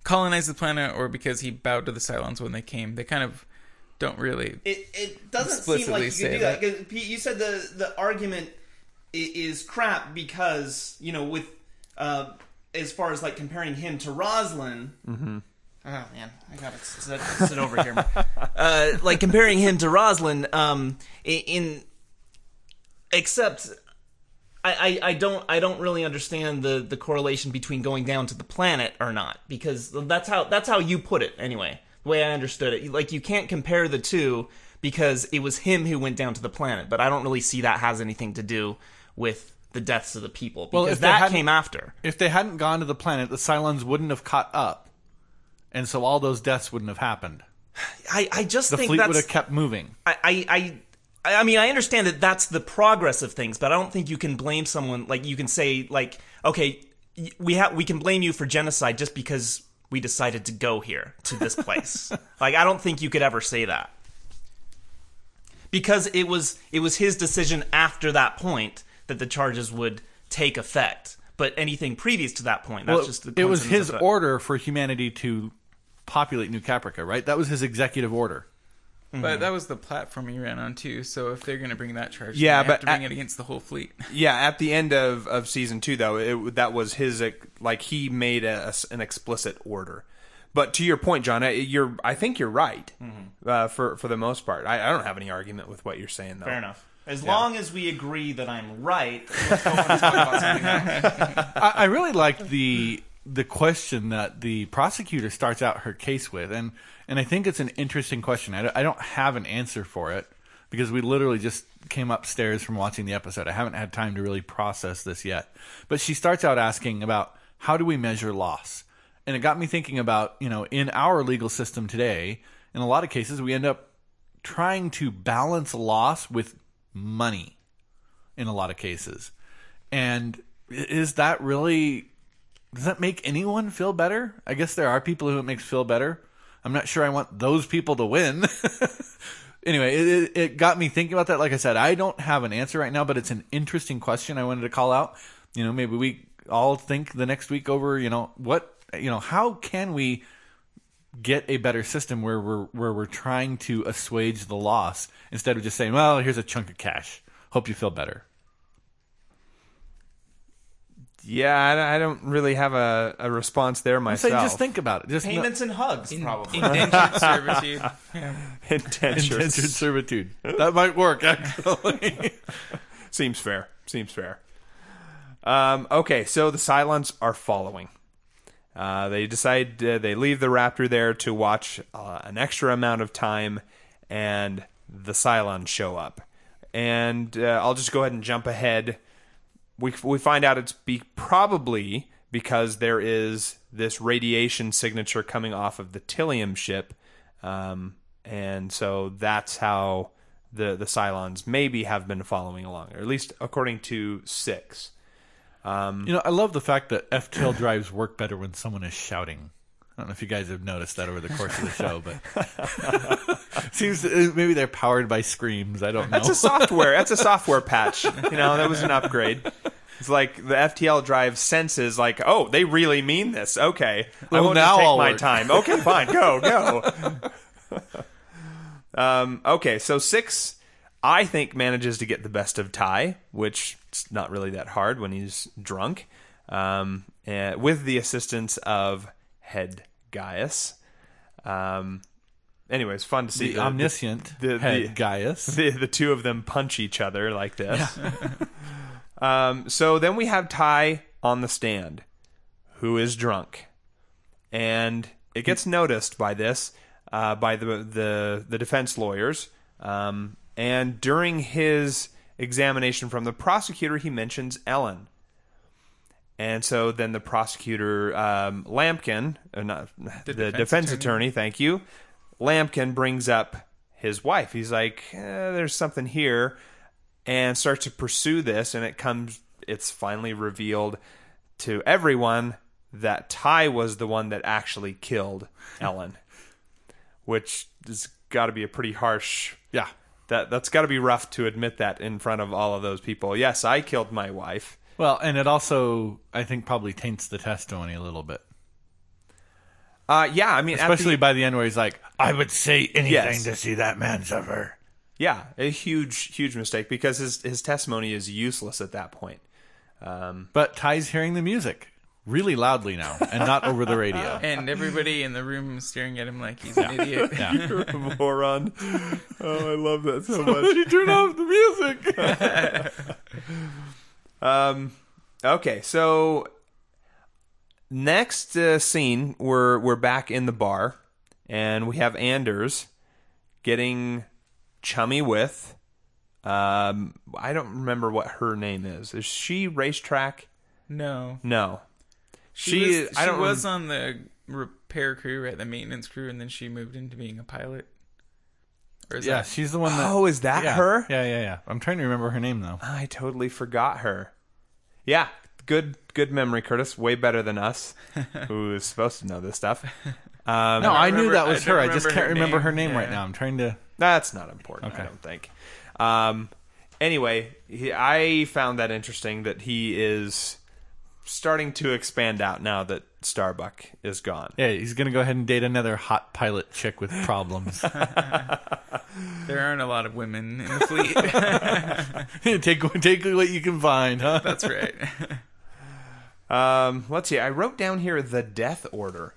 colonized the planet or because he bowed to the Cylons when they came. They kind of don't really. it, it doesn't seem like you say can do that. that. 'Cause, Pete, you said the the argument is crap because you know with uh, as far as like comparing him to Roslin. Mm-hmm. Oh man, I gotta sit, sit over here. Uh, like comparing him to Roslin, um, in except I, I, I don't I don't really understand the, the correlation between going down to the planet or not because that's how that's how you put it anyway the way I understood it like you can't compare the two because it was him who went down to the planet but I don't really see that has anything to do with the deaths of the people because Well, if that came after If they hadn't gone to the planet, the Cylons wouldn't have caught up, and so all those deaths wouldn't have happened. I, I just The think fleet would have kept moving. I, I, I, I mean, I understand that that's the progress of things, but I don't think you can blame someone like you can say like, okay, we have we can blame you for genocide just because we decided to go here to this place. like, I don't think you could ever say that because it was it was his decision after that point that the charges would take effect. But anything previous to that point, that's Well, just the it was his order for humanity to populate New Caprica, right? That was his executive order. But that was the platform he ran on too. So if they're going to bring that charge, Yeah, they have but to bring at- it against the whole fleet. Yeah, at the end of, of season two, though, it, that was his like he made a, an explicit order. But to your point, Jon, I- you're I think you're right uh, for for the most part. I, I don't have any argument with what you're saying, though. Fair enough. As long as we agree that I'm right, let's go on and talk about else. I, I really liked the the question that the prosecutor starts out her case with, and and I think it's an interesting question. I don't, have an answer for it because we literally just came upstairs from watching the episode. I haven't had time to really process this yet. But she starts out asking about how do we measure loss, and it got me thinking about you know in our legal system today, in a lot of cases we end up trying to balance loss with money in a lot of cases. And is that really does that make anyone feel better? I guess there are people who it makes feel better. I'm not sure I want those people to win. anyway, it, it, got me thinking about that. Like I said, I don't have an answer right now, but it's an interesting question I wanted to call out. You know, maybe we all think the next week over, you know, what, you know, how can we get a better system where we're where we're trying to assuage the loss instead of just saying, "Well, here's a chunk of cash. Hope you feel better." Yeah, I, I don't really have a, a response there myself. So myself. just think about it. Just Payments and hugs, probably. Indentured servitude. Indentures. indentured servitude. That might work actually. Seems fair. Seems fair. Um, okay, so the Cylons are following. Uh, they decide uh, they leave the Raptor there to watch uh, an extra amount of time, and the Cylons show up. And uh, I'll just go ahead and jump ahead. We we find out it's be probably because there is this radiation signature coming off of the tylium ship, um, and so that's how the the Cylons maybe have been following along, or at least according to Six. you know, I love the fact that FTL drives work better when someone is shouting. I don't know if you guys have noticed that over the course of the show, but seems uh, maybe they're powered by screams. I don't know. That's a software. That's a software patch. You know, that was an upgrade. It's like the FTL drive senses, like, oh, they really mean this. Okay, I won't now take I'll my work. time. Okay, fine, go, go. um, okay, so six, I think manages to get the best of Tigh, which is not really that hard when he's drunk, um, and with the assistance of Head Gaius. Um, anyways, fun to see the omniscient the- head the- Gaius. the the two of them punch each other like this. um, so then we have Tigh on the stand, who is drunk, and it gets noticed by this uh, by the the the defense lawyers. Um, and during his examination from the prosecutor, he mentions Ellen. And so then the prosecutor, um, Lampkin, uh, not, the, defense, defense attorney. thank you, Lampkin brings up his wife. He's like, eh, "There's something here," and starts to pursue this. And it comes, it's finally revealed to everyone that Tigh was the one that actually killed Ellen, which has got to be a pretty harsh. Yeah. That that's got to be rough to admit that in front of all of those people. Yes, I killed my wife. Well, and it also, I think, probably taints the testimony a little bit, Uh, yeah, I mean, especially the- by the end where he's like, "I would say anything Yes. to see that man suffer." Yeah, a huge, huge mistake because his his testimony is useless at that point. But Tigh's hearing the music really loudly now, and not over the radio. And everybody in the room is staring at him like he's an idiot. You're a moron. Oh, I love that so much. you turn off the music. Um, okay, so next uh, scene, we're we're back in the bar, and we have Anders getting chummy with. Um, I don't remember what her name is. Is she racetrack? No, No, she, was, I she don't. was rem- on the repair crew, right? The maintenance crew, and then she moved into being a pilot. Or is Yeah, that- she's the one that. Oh, is that yeah, her? Yeah, yeah, yeah. I'm trying to remember her name though. I totally forgot her. Yeah, good good memory, Curtis. Way better than us, who is supposed to know this stuff. Um, No, I, knew remember- that was I her. I just can't her remember name. her name right now. I'm trying to. That's not important. I don't think. Um, anyway, he, I found that interesting that he is starting to expand out now that Starbuck is gone. Yeah, he's gonna go ahead and date another hot pilot chick with problems. there aren't a lot of women in the fleet. take take what you can find, huh? That's right. Um, let's see. I wrote down here the death order.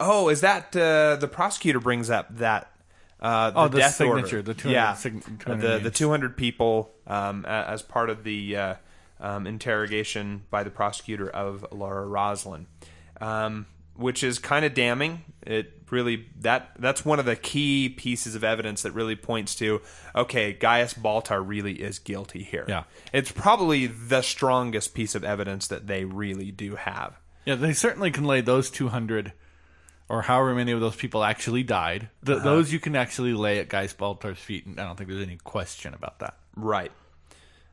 Oh, is that uh, the prosecutor brings up that? Uh, the Oh, the death signature, order. the 200 yeah, sign- 200 the the two hundred people um, as part of the uh, um, interrogation by the prosecutor of Laura Roslin, um, which is kind of damning. It really that that's one of the key pieces of evidence that really points to okay, Gaius Baltar really is guilty here. Yeah. it's probably the strongest piece of evidence that they really do have. Yeah, they certainly can lay those 200 or however many of those people actually died. Th- Those you can actually lay at Gaius Baltar's feet, and I don't think there's any question about that. Right.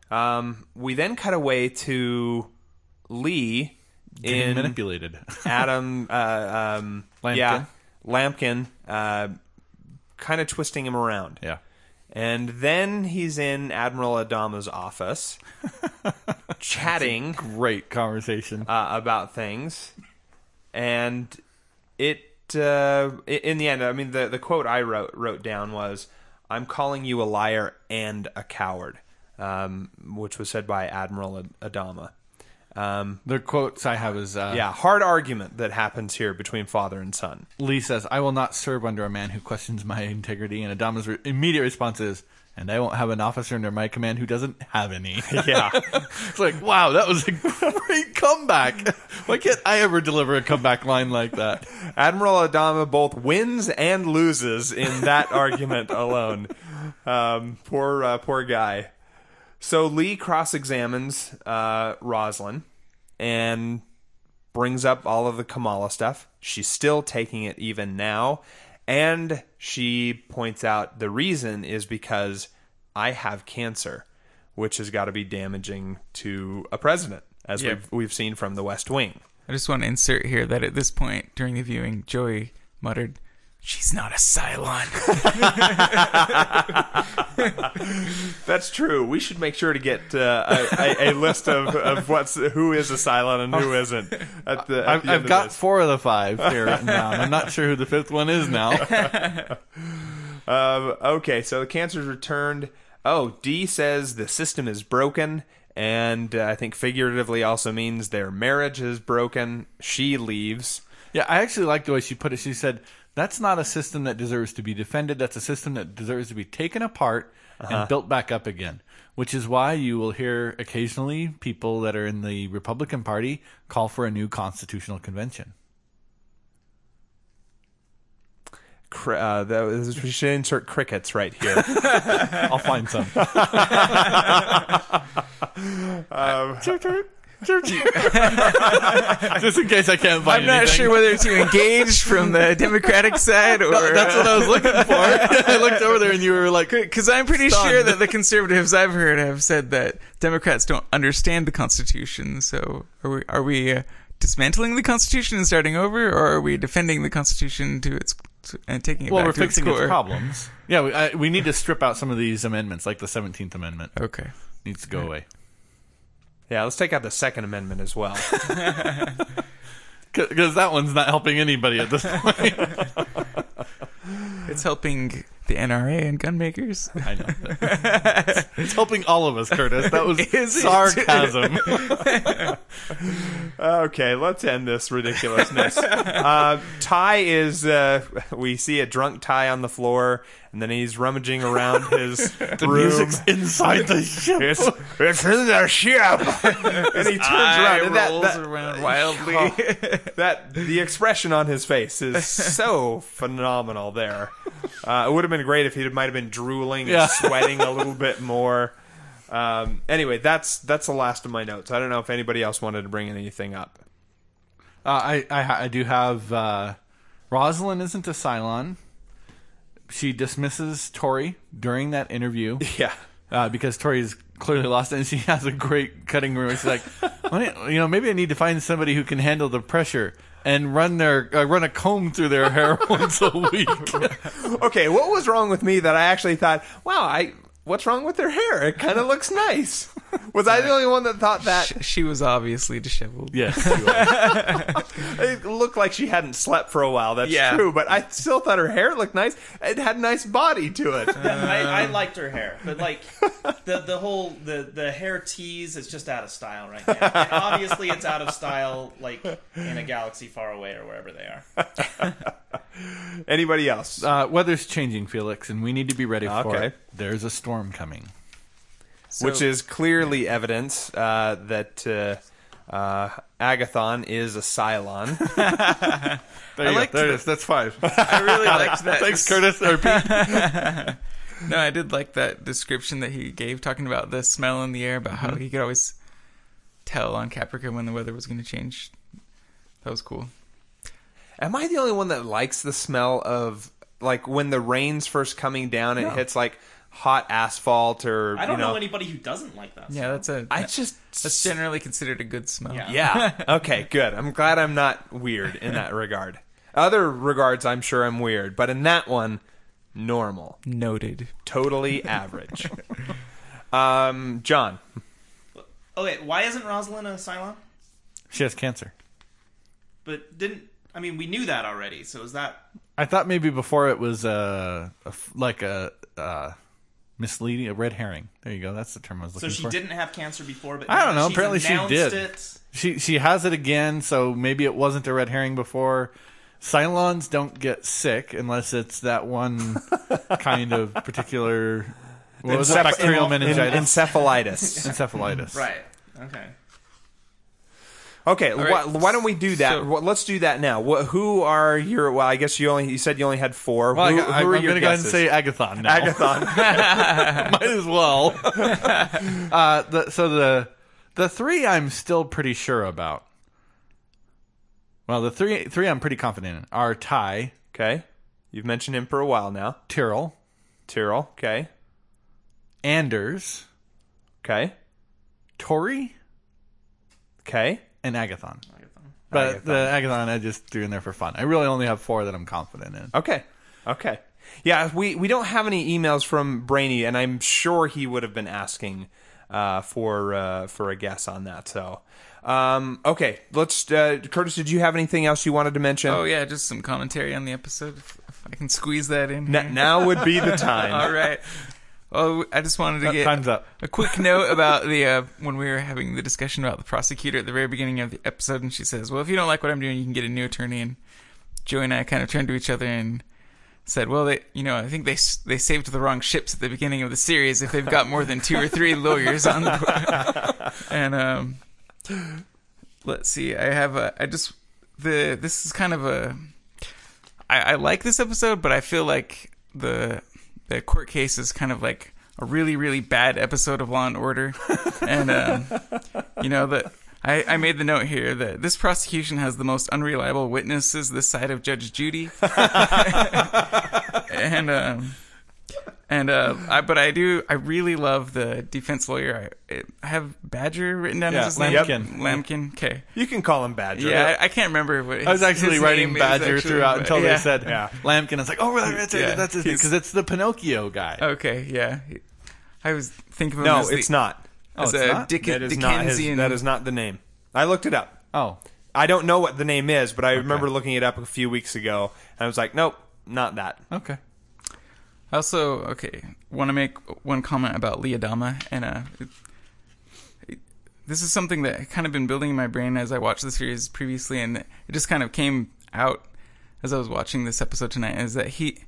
Um, we then cut away to Lee Getting in manipulated. Adam, uh, um, Lampkin. yeah, Lampkin, uh, kind of twisting him around. yeah. And then he's in Admiral Adama's office, chatting Great conversation. uh, about things, and it uh, in the end, I mean, the the quote I wrote wrote down was, "I'm calling you a liar and a coward," um, which was said by Admiral Adama. Um, the quotes I have is uh, yeah, hard argument that happens here between father and son. Lee says, I will not serve under a man who questions my integrity. And Adama's re- immediate response is, and I won't have an officer under my command who doesn't have any. Yeah, it's like, wow, that was a great comeback. Why can't I ever deliver a comeback line like that? Admiral Adama both wins and loses in that argument alone. Um, poor, uh, poor guy. So Lee cross examines uh, Roslin and brings up all of the chamalla stuff. She's still taking it even now. And she points out the reason is because I have cancer, which has got to be damaging to a president, as Yeah. we've, we've seen from the West Wing. I just want to insert here that at this point during the viewing, Joey muttered, "She's not a Cylon." That's true. We should make sure to get uh, a, a, a list of, of what's who is a Cylon and who isn't. At the, at I've, the I've got this. four of the five here written down. I'm not sure who the fifth one is now. Um, okay, so the cancer's returned. Oh, Dee says the system is broken, and uh, I think figuratively also means their marriage is broken. She leaves. Yeah, I actually like the way she put it. She said, "That's not a system that deserves to be defended. That's a system that deserves to be taken apart and built back up again." Which is why you will hear occasionally people that are in the Republican Party call for a new constitutional convention. Uh, that was, we should insert crickets right here. I'll find some. Just in case I can't find I'm not anything. sure whether it's to engage from the Democratic side or That's what I was looking for. I looked over there and you were like, Because I'm pretty Stunned. sure that the conservatives I've heard have said that Democrats don't understand the Constitution. So are we are we uh, dismantling the Constitution and starting over, or are we defending the Constitution to its to, and taking it well, back we're fixing its problems. Yeah, we, I, we need to strip out some of these amendments, like the 17th Amendment Okay. needs to go away. Yeah, let's take out the Second Amendment as well. Because that one's not helping anybody at this point. It's helping the NRA and gun makers. I know. it's helping all of us, Curtis. That was Is sarcasm. Okay, let's end this ridiculousness. uh, Tigh is, uh, we see a drunk Tigh on the floor, and then he's rummaging around his the room. music's inside the ship. It's, it's in the ship, and he turns Eye around. And that, rolls that, around wildly. that the expression on his face is so phenomenal. There, uh, it would have been great if he might have been drooling Yeah. and sweating a little bit more. Um, anyway, that's that's the last of my notes. I don't know if anybody else wanted to bring anything up. Uh, I, I I do have uh, Roslin isn't a Cylon. She dismisses Tory during that interview Yeah. uh, because Tory is clearly lost, and she has a great cutting room. She's like, "Why you know, maybe I need to find somebody who can handle the pressure and run their uh, run a comb through their hair once a week. Okay, what was wrong with me that I actually thought, wow, I what's wrong with their hair? It kind of looks nice. Was I the only one that thought that? Sh- she was obviously disheveled. yes, you are. It looked like she hadn't slept for a while. That's Yeah. true, but I still thought her hair looked nice. It had a nice body to it. I, I liked her hair, but like the the whole the the hair tease is just out of style right now. And obviously, it's out of style like in a galaxy far away or wherever they are. Anybody else? uh, weather's changing, Felix, and we need to be ready for Okay. it. There's a storm coming. Which is clearly evidence uh, that uh, uh, Agathon is a Cylon. There you liked go. There the- is. That's five. I really liked that. Thanks, Curtis. Or Pete. No, I did like that description that he gave, talking about the smell in the air, about how he could always tell on Caprica when the weather was going to change. That was cool. Am I the only one that likes the smell of like when the rain's first coming down? It hits like hot asphalt or I don't you know. know anybody who doesn't like that. Yeah, that's a. I just that's generally considered a good smell. Yeah. yeah. Okay, good. I'm glad I'm not weird in that regard. Other regards, I'm sure I'm weird, but in that one, normal, Noted. totally average. um, Jon. Oh wait, why isn't Roslin a Cylon? She has cancer. But didn't I mean we knew that already? So is that I thought maybe before it was uh, a f- like a uh, misleading, a red herring. There you go. That's the term I was looking for. so? She for. didn't have cancer before, but I don't know, she's apparently she did. It. She she has it again, so maybe it wasn't a red herring before. Cylons don't get sick unless it's that one kind of particular. What was it? Encep- Bacterial en- meningitis, encephalitis. encephalitis. Right. Okay. Okay, right. why, why don't we do that? So- Well, let's do that now. What, who are your? Well, I guess you only you said you only had four. Well, who, I, who am going to go ahead and say Agathon now. Agathon. Might as well. uh, the, so the the three I'm still pretty sure about. Well, the three three I'm pretty confident in are Tigh, okay, you've mentioned him for a while now. Tyrol, Tyrol. Okay. Anders, Okay. Tory, Okay. And Agathon. But the Agathon I just threw in there for fun. I really only have four that I'm confident in. Okay. Okay. Yeah, we, we don't have any emails from Brainy, and I'm sure he would have been asking uh, for uh, for a guess on that. So, um, okay, let's. Uh, Curtis, did you have anything else you wanted to mention? Oh yeah, just some commentary on the episode. If, if I can squeeze that in. N- now would be the time. All right. Well, I just wanted to get Time's up. a quick note about the uh, when we were having the discussion about the prosecutor at the very beginning of the episode, and she says, "Well, if you don't like what I'm doing, you can get a new attorney." And Joey and I kind of turned to each other and said, "Well, they, you know, I think they they saved the wrong ships at the beginning of the series if they've got more than two or three lawyers on the and um, let's see, I have a, I just the this is kind of a I, I like this episode, but I feel like the the court case is kind of like a really really bad episode of Law and Order, and um, you know that. I, I made the note here that this prosecution has the most unreliable witnesses this side of Judge Judy, and um, and uh, I, but I do I really love the defense lawyer. I, I have Badger written down Yeah, as his name. Lampkin. Lampkin. Okay. You can call him Badger. Yeah, I, I can't remember what. His, I was actually writing Badger actually, throughout until yeah. they said Yeah. Lampkin. It's like, oh, that's, Yeah. that's his name because it's the Pinocchio guy. Okay, yeah. I was thinking of him No, as the- it's not. as Oh, it's a not? Dick- That is not his, Dickensian. That is not the name. I looked it up. Oh, I don't know what the name is, but I remember looking it up a few weeks ago, and I was like, nope, not that. okay. I also okay want to make one comment about Lee Adama, and uh, it, it- this is something that kind of been building in my brain as I watched the series previously, and it just kind of came out as I was watching this episode tonight. Is that he,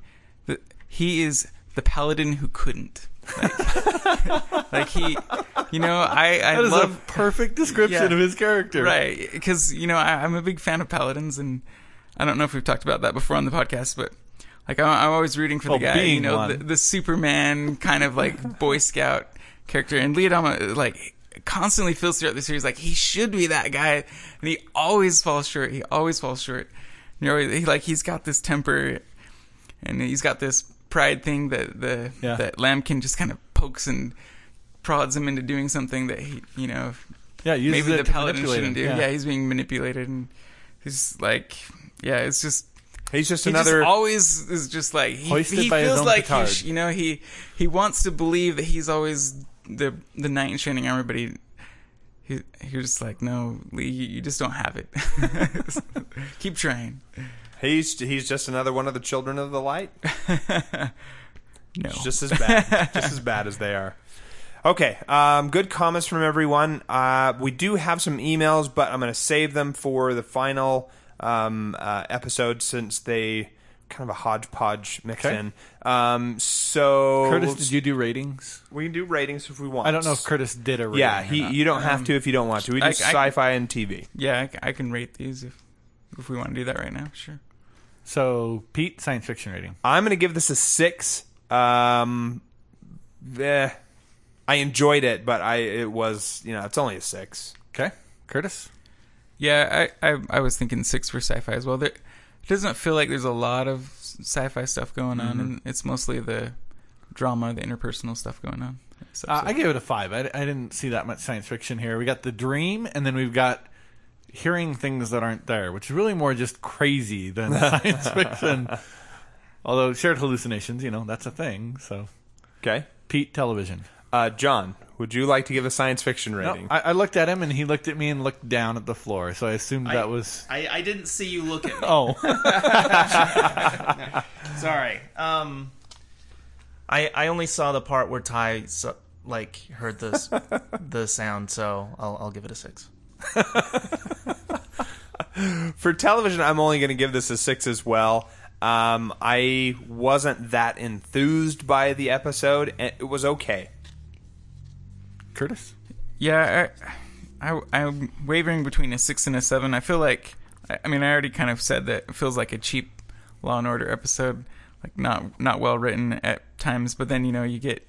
the, he is the paladin who couldn't, like, like he, you know, I I That is love a perfect description Yeah. of his character. Right, because you know I, I'm a big fan of paladins, and I don't know if we've talked about that before on the podcast, but like I'm, I'm always rooting for Oh, the guy, you know, one. the, the Superman kind of like Boy Scout character, and Lee Adama like constantly feels throughout the series like he should be that guy, and he always falls short. He always falls short. You know, he, like he's got this temper, and he's got this pride thing that the Yeah. that Lampkin just kind of pokes and prods him into doing something that he, you know, Yeah, maybe it the to paladin shouldn't do. him. Yeah. he's being manipulated, and he's like, yeah, it's just He's just he another. just always is just like he, he feels like petard. he's, you know he he wants to believe that he's always the the knight in shining armor, but he. He, he was just like, no, Lee, you you just don't have it. Keep trying. he's he's just another one of the children of the light. No. It's just as bad, just as bad as they are. Okay, um, good comments from everyone. Uh, we do have some emails, but I'm going to save them for the final um, uh, episode since they kind of a hodgepodge mix Okay. in. Um, so Curtis, did you do ratings? we can do ratings if we want. I don't know if Curtis did a rating. Yeah, or he, not. you don't have to if you don't want to. We do I- I- sci-fi and TV. yeah, I, c- I can rate these if if we want to do that right now. Sure. So, Pete, science fiction rating. I'm going to give this a six. Um, eh, I enjoyed it, but I it was you know it's only a six. Okay. Curtis? Yeah, I, I I was thinking six for sci-fi as well. There, it doesn't feel like there's a lot of sci-fi stuff going on, and it's mostly the drama, the interpersonal stuff going on. Uh, I gave it a five. I, I didn't see that much science fiction here. We got the dream, and then we've got hearing things that aren't there, which is really more just crazy than science fiction. Although shared hallucinations, you know, that's a thing. So, Okay, Pete, television. uh, John, would you like to give a science fiction No, rating? I, I looked at him, and he looked at me and looked down at the floor. So I assumed that was. I, I didn't see you look at me. Oh, Sorry. Um, I I only saw the part where Tigh so, like heard this the sound, so I'll I'll give it a six. For television, I'm only going to give this a six as well. Um, I wasn't that enthused by the episode. It was okay. Curtis. Yeah, I, I, I'm wavering between a six and a seven. I feel like, I, mean, I already kind of said that it feels like a cheap Law and Order episode, like not not well written at times. But then you know you get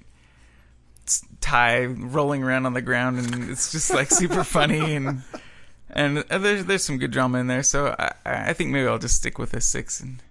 Tigh rolling around on the ground, and it's just like super funny, and and uh, there's there's some good drama in there. So I I think maybe I'll just stick with a six. And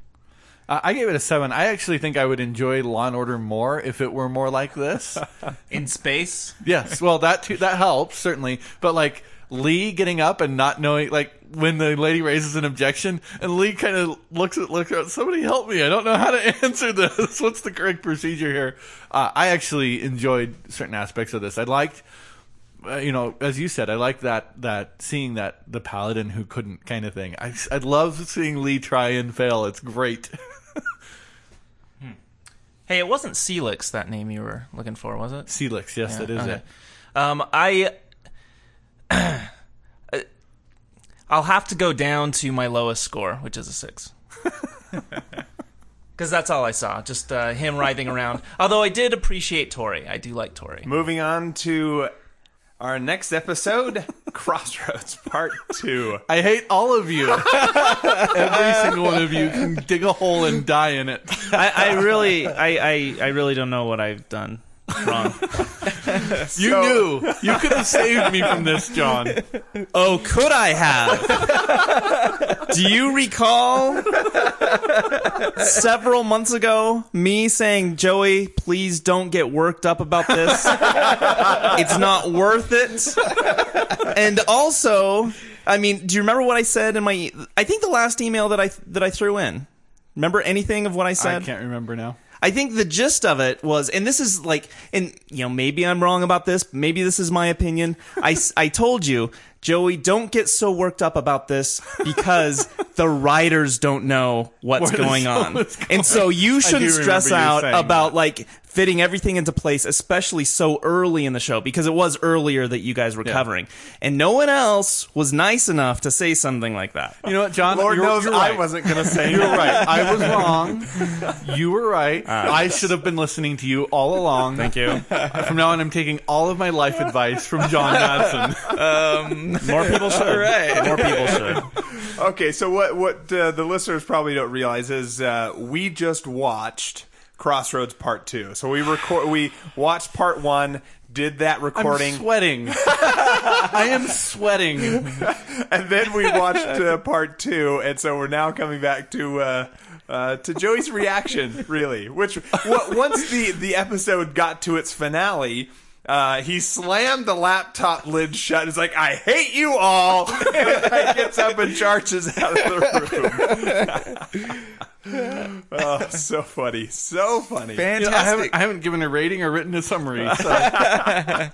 Uh, I gave it a seven. I actually think I would enjoy Law and Order more if it were more like this. In space, Yes, well that too, that helps certainly, but like Lee getting up and not knowing, like when the lady raises an objection, and Lee kind of looks at looks at somebody help me, I don't know how to answer this. What's the correct procedure here? Uh, I actually enjoyed certain aspects of this. I liked, uh, you know, as you said, I liked that that seeing that the paladin who couldn't kind of thing. I I love seeing Lee try and fail. It's great. hey, it wasn't Seelix that name you were looking for, was it? Seelix, yes, that is okay. it. Um, I I'll have to go down to my lowest score, which is a six. Because that's all I saw, just uh, him writhing around. Although I did appreciate Tory. I do like Tory. Moving on to our next episode, Crossroads Part Two. I hate all of you. Every single one of you can dig a hole and die in it. I, I really, I, I, I really don't know what I've done wrong. You knew. You could have saved me from this, Jon. oh, could I have? Do you recall several months ago me saying, Joey, please don't get worked up about this. it's not worth it. And also, I mean, do you remember what I said in my? I think the last email that I that I threw in. Remember anything of what I said? I said? can't remember now. I think the gist of it was, and this is like, and you know, maybe I'm wrong about this. Maybe this is my opinion. I, I told you, Joey, don't get so worked up about this because the writers don't know what's the going on. going. And so you shouldn't stress out about that. like fitting everything into place, especially so early in the show because it was earlier that you guys were Yeah. covering. And no one else was nice enough to say something like that. You know what, Jon? Lord you're, knows you're I wasn't going to say You're right. I was wrong. You were right. I should have been listening to you all along. Thank you. From now on, I'm taking all of my life advice from Jon Madsen. More people should. right. More people should. Okay, so what what uh, the listeners probably don't realize is uh, we just watched Crossroads Part Two. So we record we watched Part One, did that recording. I'm sweating. I am sweating. and then we watched uh, Part Two, and so we're now coming back to. Uh, uh, to Joey's reaction, really, which w- once the the episode got to its finale, uh, he slammed the laptop lid shut. He's like, "I hate you all!" and he gets up and charges out of the room. oh, so funny, so funny. You know, I, Fantastic. haven't, I haven't given a rating or written a summary. So.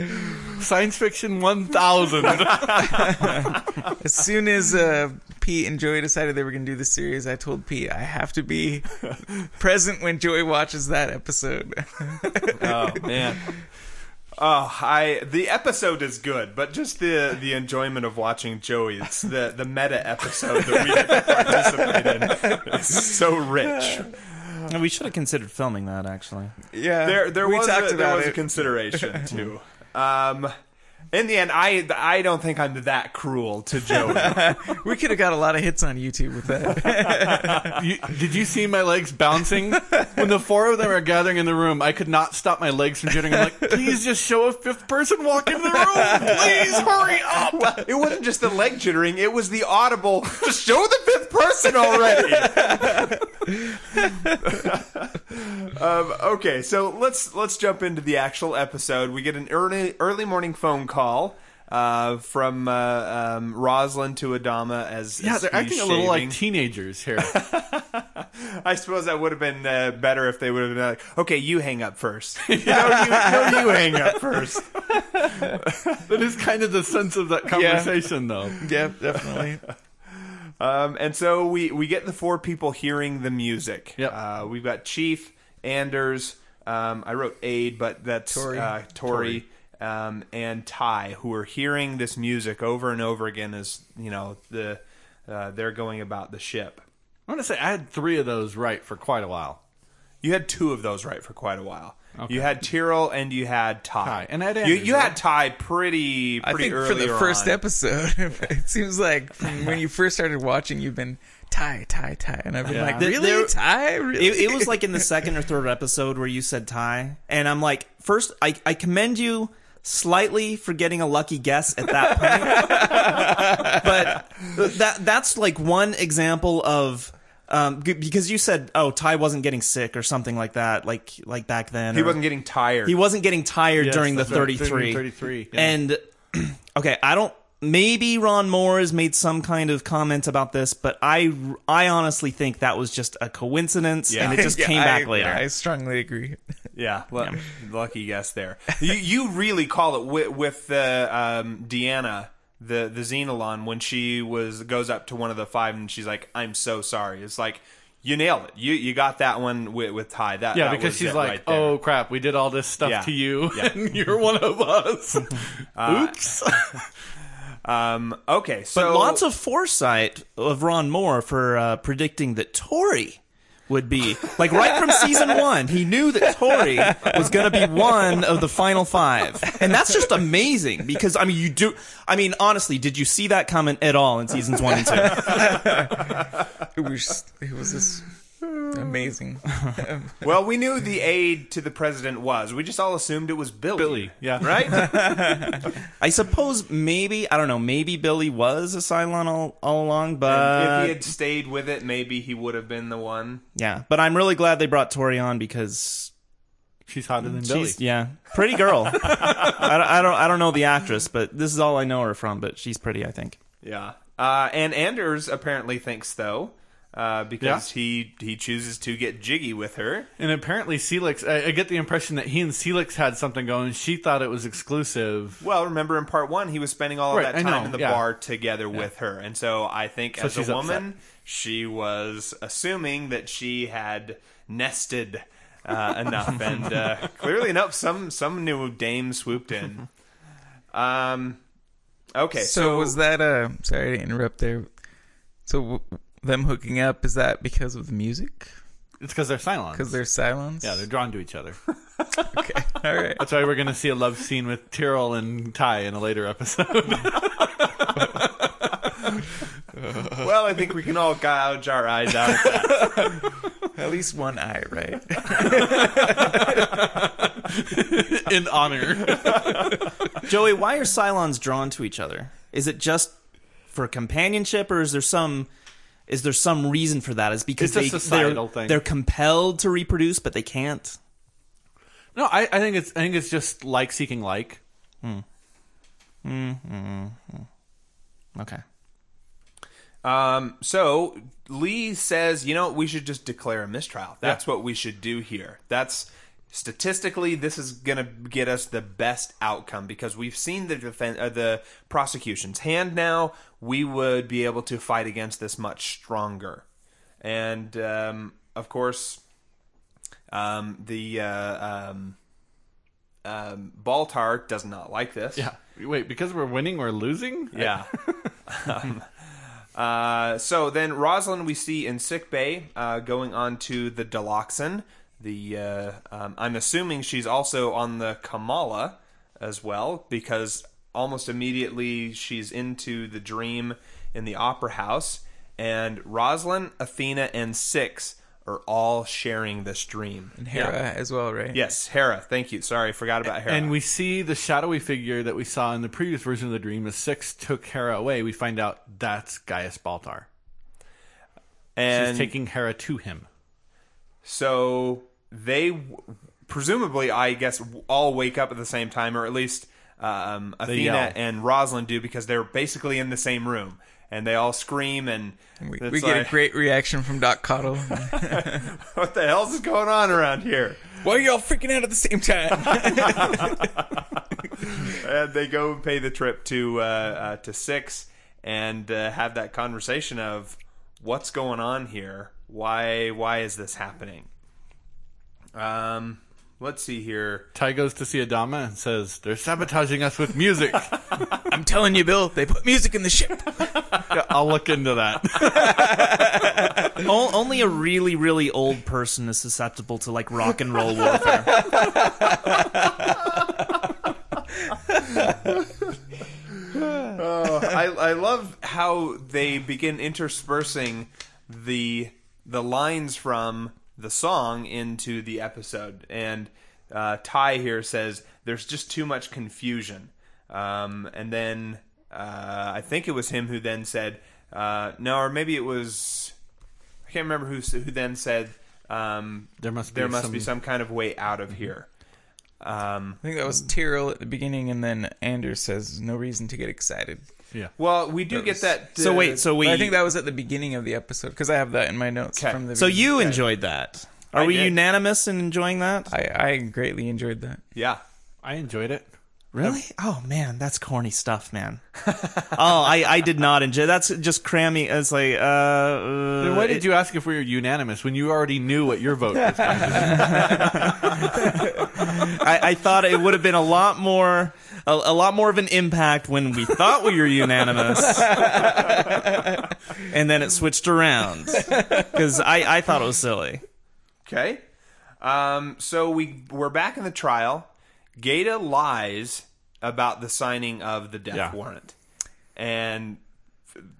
Science fiction 1000. As soon as uh, Pete and Joey decided they were going to do the series, I told Pete I have to be present when Joey watches that episode. Oh man. Oh, I the episode is good, but just the the enjoyment of watching Joey. It's the the meta episode that we get to participate in. It's so rich. We should have considered filming that actually. yeah, There there we was a, there about was a consideration too. Um, in the end, I I don't think I'm that cruel to Joey. we could have got a lot of hits on YouTube with that. You, did you see my legs bouncing? When the four of them are gathering in the room, I could not stop my legs from jittering. I'm like, please just show a fifth person walk into the room. Please hurry up. Well, it wasn't just the leg jittering; it was the audible. Just show the fifth person already. um, okay, so let's let's jump into the actual episode. We get an early early morning phone call uh, from uh, um, Roslin to Adama as Yeah, as they're acting a little like teenagers here. I suppose that would have been uh, better if they would have been like, "Okay, you hang up first. no, you, no, you hang up first. that is kind of the sense of that conversation, though. yeah, definitely. Um, and so we, we get the four people hearing the music. Yep. Uh, we've got Chief, Anders, um, I wrote Aid, but that's Tory. Uh, Tory, Um, and Tigh, who are hearing this music over and over again as, you know, the uh, they're going about the ship. I want to say I had three of those right for quite a while. You had two of those right for quite a while. You had Tyrol and you had Tigh. Tigh. And I had you, you right? had Tigh pretty pretty I think for the first on. episode, it seems like from when you first started watching, you've been Tigh, Tigh, Tigh, and I've been Yeah. like, really, there- Tigh, really? It, it was like in the second or third episode where you said Tigh, and I'm like, first, I, I commend you slightly for getting a lucky guess at that point, but that that's like one example of. Um, because you said, "Oh, Tigh wasn't getting sick or something like that," like like back then. He or- wasn't getting tired. He wasn't getting tired Yes, during the that's right, during the 33. 33, yeah. And okay, I don't maybe Ron Moore has made some kind of comment about this, but I I honestly think that was just a coincidence Yeah. and it just Yeah, came back later. I strongly agree. Yeah, lu- lucky guess there. You you really call it with, with uh, um, D'Anna, the the Xenolon, when she was goes up to one of the five and she's like, "I'm so sorry." It's like you nailed it. You you got that one with, with Tigh. That Yeah, that because was she's like, right "Oh crap, we did all this stuff Yeah. to you, Yeah. and you're one of us." Oops. Um, okay." So but lots of foresight of Ron Moore for uh, predicting that Tory would be like right from season one. He knew that Tory was going to be one of the final five, and that's just amazing because I mean, you do. I mean, honestly, did you see that comment at all in seasons one and two? It was, it was just amazing. well, we knew the aide to the president was. We just all assumed it was Billy. Billy, yeah. right. I suppose maybe I don't know. Maybe Billy was a Cylon all, all along, but. if he had stayed with it, maybe he would have been the one. yeah. But I'm really glad they brought Tory on because She's hotter than Billy. she's yeah, pretty girl. I, don't- I don't I don't know the actress, but this is all I know her from. But she's pretty, I think. Yeah. Uh, and Anders apparently thinks though uh, because he he chooses to get jiggy with her. And apparently, Seelix, I, I get the impression that he and Seelix had something going. She thought it was exclusive. Well, remember in part one, he was spending all of Right, that time in the yeah. bar together with her, and so I think So as she's a upset. woman, she was assuming that she had nested uh, enough, and uh, clearly enough, some some new dame swooped in. Um, okay, So, so, was that uh sorry to interrupt there. So w- them hooking up is that because of the music? It's because they're Cylons. Because they're silence? yeah, they're drawn to each other. okay. All right. That's why we're going to see a love scene with Tyrol and Tigh in a later episode. well, I think we can all gouge our eyes out. At that. At least one eye, right? in honor. Joey, why are Cylons drawn to each other? Is it just for companionship, or is there some is there some reason for that? Is because It's a they societal they're, thing. they're compelled to reproduce, but they can't. No, I, I think it's I think it's just like seeking like. Okay. Um, so Lee says, you know, we should just declare a mistrial. That's what we should do here. That's statistically, this is gonna get us the best outcome because we've seen the defense, uh, the prosecution's hand. Now we would be able to fight against this much stronger, and um, of course, um, the uh, um, um, Baltar does not like this. Yeah. Wait, because we're winning, we're losing? Yeah. Um, uh, so then Roslin we see in sick bay uh, going on to the Doloxan. The uh, um, I'm assuming she's also on the chamalla as well because almost immediately she's into the dream in the opera house, and Roslin, Athena, and Six are all sharing this dream. And Hera as well, right? Yes, Hera. Thank you. Sorry, forgot about Hera. And we see the shadowy figure that we saw in the previous version of the dream as Six took Hera away. We find out that's Gaius Baltar. and She's taking Hera to him. So they presumably, I guess, all wake up at the same time, or at least um, Athena and Roslin do, because they're basically in the same room, and they all scream, and We, we get like, a great reaction from Doc Cottle. "What the hell's going on around here?" Why are y'all freaking out at the same time? and they go and pay the trip to uh, uh, to Six and uh, have that conversation of what's going on here. Why why is this happening? Um, let's see here. Tigh goes to see Adama and says, They're sabotaging us with music. I'm telling you, Bill, they put music in the ship. I'll look into that. O- only a really, really old person is susceptible to like rock and roll warfare. Oh, I I love how they begin interspersing the the lines from the song into the episode, and uh, Tigh here says there's just too much confusion, um, and then uh, I think it was him who then said uh, no, or maybe it was I can't remember who who then said um, There must be there must some- be some kind of way out of here. Um, I think that was Tyrol at the beginning, and then Anders says, "No reason to get excited." Yeah. well, we do That get was- that. So uh, wait, so we I think that was at the beginning of the episode because I have that in my notes Okay. from the. so beginning. you enjoyed that? Are I we did. unanimous in enjoying that? I, I greatly enjoyed that. yeah. I enjoyed it. Really? Oh man, that's corny stuff, man. oh, I, I did not enjoy. That's just cramming. It's like, uh, uh Then why it- did you ask if we were unanimous when you already knew what your vote was? going to I, I thought it would have been a lot more, a, a lot more of an impact when we thought we were unanimous, and then it switched around because I, I thought it was silly. Okay. Um, so we we're back in the trial. Gaeta lies about the signing of the death Yeah. warrant, and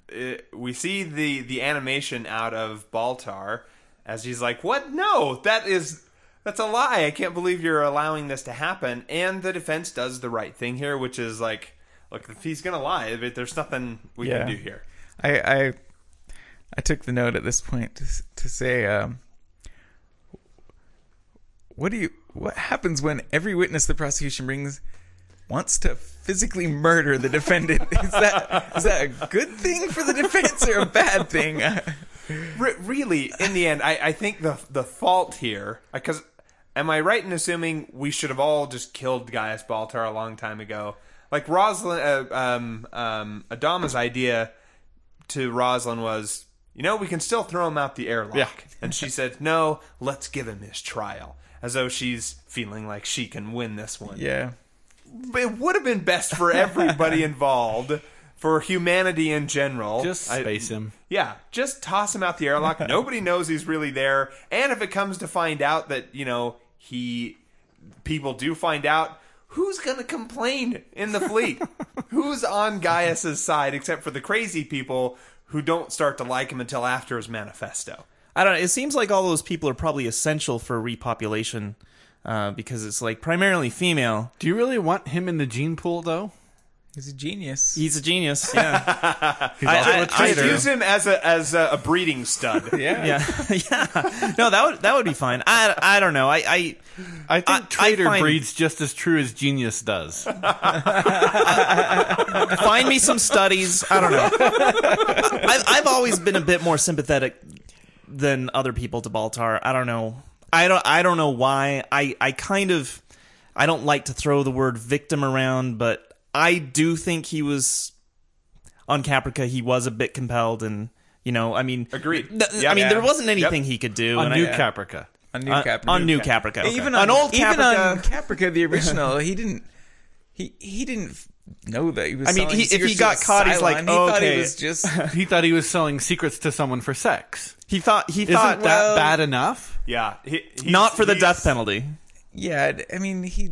it, we see the the animation out of Baltar as he's like, "What? No, that is." That's a lie. I can't believe you're allowing this to happen. And the defense does the right thing here, which is like, look, if he's gonna lie, but there's nothing we Yeah. can do here. I I I took the note at this point to to say, um, what do you what happens when every witness the prosecution brings wants to physically murder the defendant? Is that is that a good thing for the defense or a bad thing? Re- really, in the end, I, I think the the fault here, because am I right in assuming we should have all just killed Gaius Baltar a long time ago? Like Roslin, uh, um, um, Adama's idea to Roslin was, you know, we can still throw him out the airlock. Yeah. And she said, no, let's give him his trial, as though she's feeling like she can win this one Yeah. it would have been best for everybody involved, for humanity in general. Just I- space him. yeah, just toss him out the airlock. Nobody knows he's really there. And if it comes to find out that you know he, people do find out. Who's gonna complain in the fleet? Who's on Gaius's side except for the crazy people who don't start to like him until after his manifesto? I don't know. It seems like all those people are probably essential for repopulation uh, because it's like primarily female. Do you really want him in the gene pool, though? He's a genius. He's a genius. Yeah. He's I- also I- a I. Use him as a as a, a breeding stud. yeah. yeah. yeah. No, that would that would be fine. I, I don't know. I, I I think I- I traitor find- breeds just as true as genius does. find me some studies. I don't know. I've, I've always been a bit more sympathetic than other people to Baltar. I don't know. I don't. I don't know why. I. I kind of. I don't like to throw the word victim around, but I do think he was on Caprica. He was a bit compelled, and you know, I mean, Agreed. th- Yep. I mean, Yeah. there wasn't anything he could do On New I- Caprica. On New uh, on, Caprica. on New Caprica. okay. Even on, on old even Caprica. on Caprica, the original, he didn't. He he didn't know that he was. I mean, selling he- if he got caught, he's like, Cylon. he thought okay. he was just. He thought he was selling secrets to someone for sex. he thought he Isn't thought that well- bad enough? Yeah, he, not for the death penalty. Yeah, I mean, he.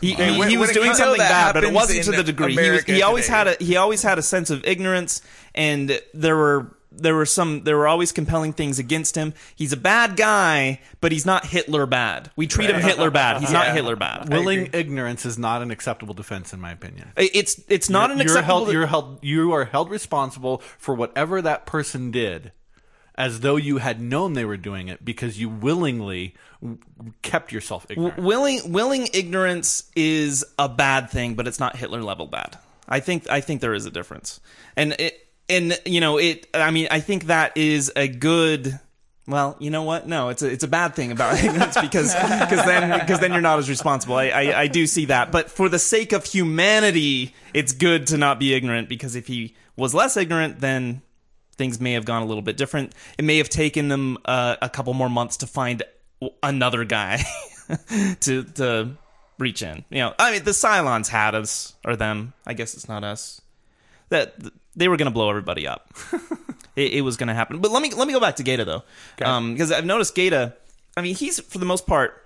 He, he, when- he was doing comes- something that bad, but it wasn't to the degree. He, was, he always today. had a he always had a sense of ignorance, and there were there were some there were always compelling things against him. He's a bad guy, but he's not Hitler bad. We treat him Hitler bad. He's not Hitler bad. Willing ignorance is not an acceptable defense, in my opinion. It's it's not an you're acceptable. held, you're held you are held responsible for whatever that person did as though you had known they were doing it because you willingly w- kept yourself ignorant. willing willing ignorance is a bad thing, but it's not Hitler level bad. I think I think there is a difference, and it and you know it. I mean, I think that is a good. Well, you know what? No, it's a it's a bad thing about ignorance because because then because then you're not as responsible. I, I I do see that, but for the sake of humanity, it's good to not be ignorant because if he was less ignorant, then things may have gone a little bit different. It may have taken them uh, a couple more months to find another guy to to reach in. You know, I mean, the Cylons had us or them. I guess it's not us. That they were going to blow everybody up. it, it was going to happen. But let me let me go back to Gaeta though, because I've noticed Gaeta. I mean, he's for the most part.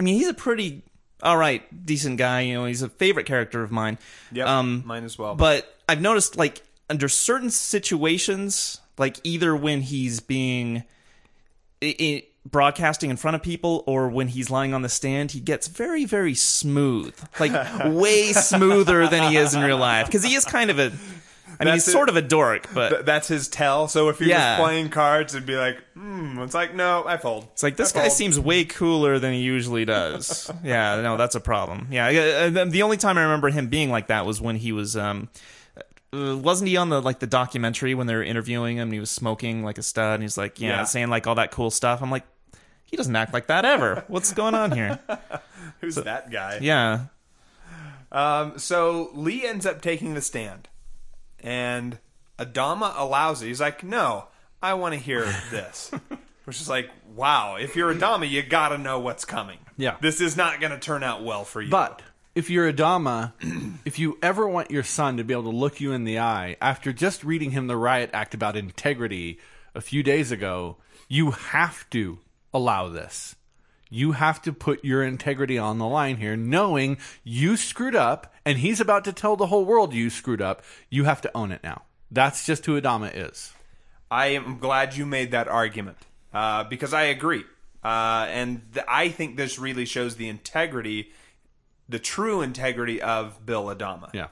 I mean, he's a pretty all right, decent guy. You know, he's a favorite character of mine. Yeah, Um, mine as well. But I've noticed, like, under certain situations, like either when he's being i i broadcasting in front of people or when he's lying on the stand, he gets very, very smooth. Like, way smoother than he is in real life. Because he is kind of a. I mean, That's he's it. sort of a dork, but Th- that's his tell. So if he Yeah. was playing cards, it'd be like, hmm. It's like, no, I fold. It's like this I guy fold. seems way cooler than he usually does. yeah, no, that's a problem. Yeah, the only time I remember him being like that was when he was. Um, wasn't he on the like the documentary when they were interviewing him? and He was smoking like a stud, and he's like, yeah, Yeah. saying like all that cool stuff. I'm like, he doesn't act like that ever. What's going on here? Who's that guy? Yeah, Um, so Lee ends up taking the stand, and Adama allows it. He's like, "No, I want to hear this," which is like, "Wow! If you're Adama, you got to know what's coming. Yeah. this is not going to turn out well for you." But if you're Adama, if you ever want your son to be able to look you in the eye after just reading him the riot act about integrity a few days ago, you have to allow this. You have to put your integrity on the line here, knowing you screwed up and he's about to tell the whole world you screwed up. You have to own it now. That's just who Adama is. I am glad you made that argument uh, because I agree, uh, and th- I think this really shows the integrity, the true integrity of Bill Adama. Yeah.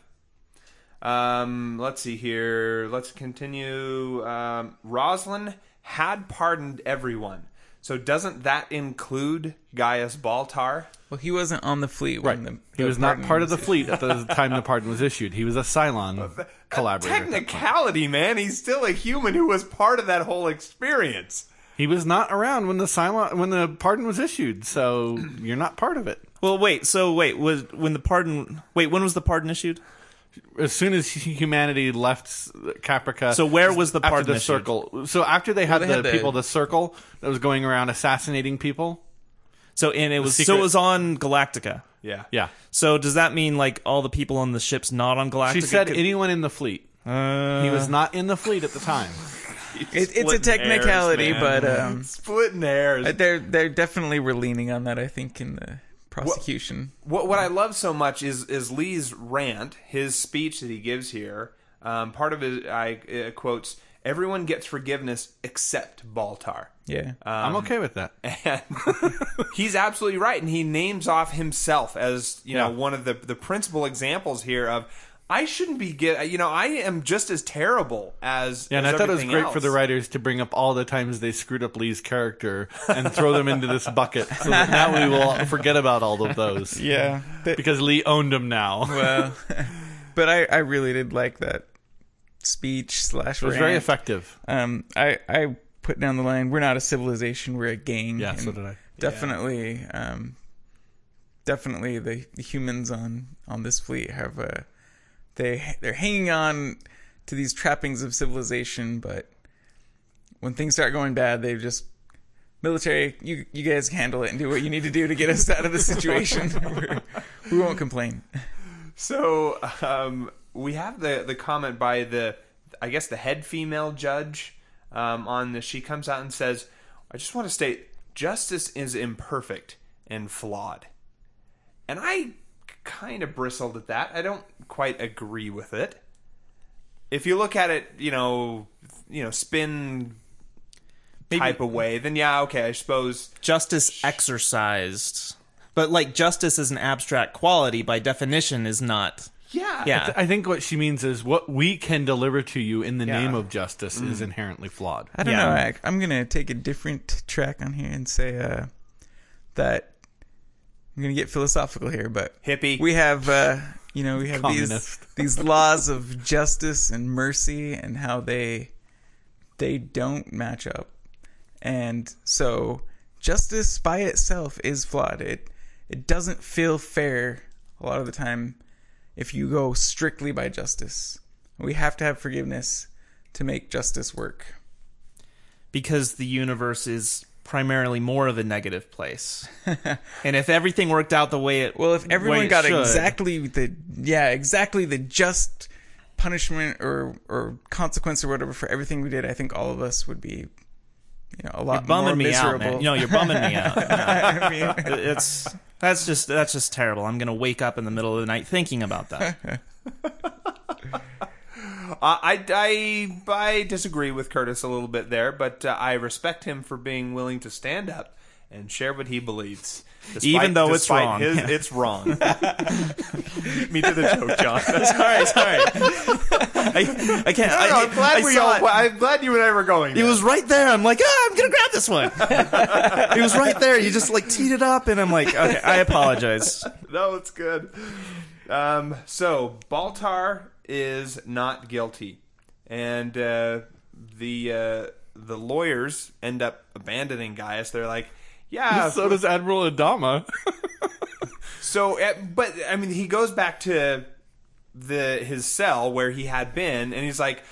Um, let's see here. Let's continue. Um, Roslin had pardoned everyone. So doesn't that include Gaius Baltar? Well, he wasn't on the fleet Right. when the, he was not pardon part of the fleet at the time the pardon was issued. He was a Cylon collaborator. Technicality, man. He's still a human who was part of that whole experience. He was not around when the Cylon when the pardon was issued, so you're not part of it. Well, wait. So wait, was when the pardon? Wait, when was the pardon issued? As soon as humanity left Caprica, So where was the after pardon the issued? circle? So after they had they the had the- people, the circle that was going around assassinating people. So and it was so secret- it was on Galactica. Yeah. Yeah, So does that mean like all the people on the ships not on Galactica? she said could- anyone in the fleet. Uh, He was not in the fleet at the time. It, it's a Splitting technicality, hairs, but um, Splitting hairs. uh, they're they're definitely were leaning on that. I think in the prosecution. What what I love so much is is Lee's rant, his speech that he gives here. Um, part of it, I uh, quotes, "Everyone gets forgiveness except Baltar." Yeah. I'm okay with that. And he's absolutely right, and he names off himself as you know one of the the principal examples here of I shouldn't be get you know I am just as terrible as Yeah, and as I thought it was everything great for the writers to bring up all the times they screwed up Lee's character and throw them into this bucket, so that now we will forget about all of those. yeah. That- because Lee owned them now. well, but I I really did like that speech slash. It was very effective. Um, I I put down the line. We're not a civilization. We're a gang. Yeah, so did I. Definitely, um, definitely the, the humans on on this fleet have a they they're hanging on to these trappings of civilization, but when things start going bad, they just military. You you guys handle it and do what you need to do to get us out of the situation. We're- we won't complain. So um, we have the the comment by the I guess the head female judge um, on this. She comes out and says, "I just want to state justice is imperfect and flawed," and I kind of bristled at that. I don't quite agree with it. If you look at it, you know, you know, spin type of way, then yeah, okay, I suppose. justice exercised, but like justice is an abstract quality by definition is not. Yeah, Yeah. I think what she means is what we can deliver to you in the Yeah. name of justice is inherently flawed. I don't Yeah. know. I, I'm gonna take a different track on here and say uh, that I'm gonna get philosophical here, but hippie. we have uh, you know we have these these laws of justice and mercy and how they they don't match up, and so justice by itself is flawed. It it doesn't feel fair a lot of the time if you go strictly by justice. We have to have forgiveness to make justice work. because the universe is primarily more of a negative place. and if everything worked out the way it Well, if everyone got should- exactly the yeah, exactly the just punishment or or consequence or whatever for everything we did, I think all of us would be you know a lot you're bumming more me miserable. out, man. No, you're bumming me out. I mean, It's that's just that's just terrible. I'm gonna wake up in the middle of the night thinking about that. Uh, I, I, I disagree with Curtis a little bit there, but uh, I respect him for being willing to stand up and share what he believes. Despite- Even though it's wrong. his- it's wrong. Me to the joke, Jon. sorry, sorry. I, I can't. I, I'm glad I we all, it. I'm glad you and I were going. It there. was right there. I'm like, ah, I'm gonna grab this one. it was right there. You just like teed it up, and I'm like, okay, I apologize. no, it's good. Um, so Baltar is not guilty, and uh, the uh, the lawyers end up abandoning Gaius. They're like, yeah, so does Admiral Adama. So, uh, but I mean, he goes back to the his cell where he had been, and he's like,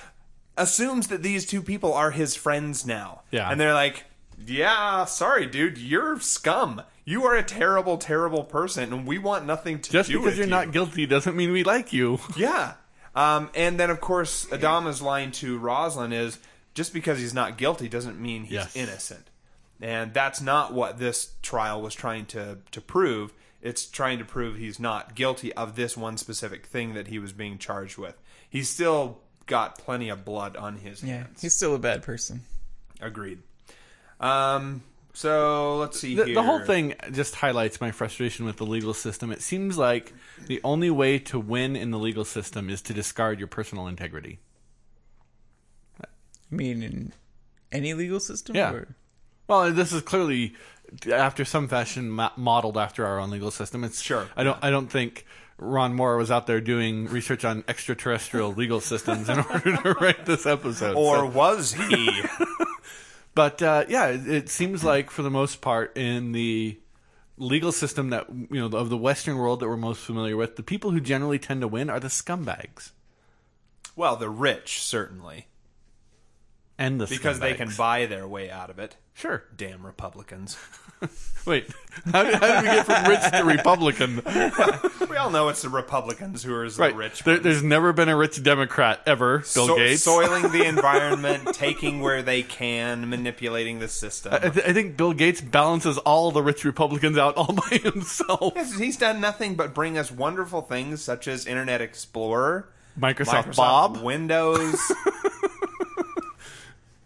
assumes that these two people are his friends now. Yeah. and they're like, yeah, sorry, dude, you're scum. You are a terrible, terrible person, and we want nothing to Just do with you. Just because you're not guilty doesn't mean we like you. Yeah. Um, and then, of course, Adama's line to Roslin is just because he's not guilty doesn't mean he's Yes. innocent. And that's not what this trial was trying to, to prove. It's trying to prove he's not guilty of this one specific thing that he was being charged with. He's still got plenty of blood on his yeah, hands. he's still a bad person. Agreed. Um, so let's see The, here. the whole thing just highlights my frustration with the legal system. It seems like the only way to win in the legal system is to discard your personal integrity. I mean, in any legal system. Yeah. Or? Well, this is clearly after some fashion ma- modeled after our own legal system. It's Sure. I don't. I don't think Ron Moore was out there doing research on extraterrestrial legal systems in order to write this episode. Or So- was he? but uh, yeah, it, it seems like for the most part in the legal system that you know of the Western world that we're most familiar with, the people who generally tend to win are the scumbags. Well, the rich certainly, and the because they can buy their way out of it. Sure. Damn Republicans. Wait, how did, how did we get from rich to Republican? we all know it's the Republicans who are the Right. rich. There, there's never been a rich Democrat ever. Bill So- Gates. soiling the environment, taking where they can, manipulating the system. I, th- I think Bill Gates balances all the rich Republicans out all by himself. Yes, He's done nothing but bring us wonderful things such as Internet Explorer, Microsoft, Microsoft Bob. Windows.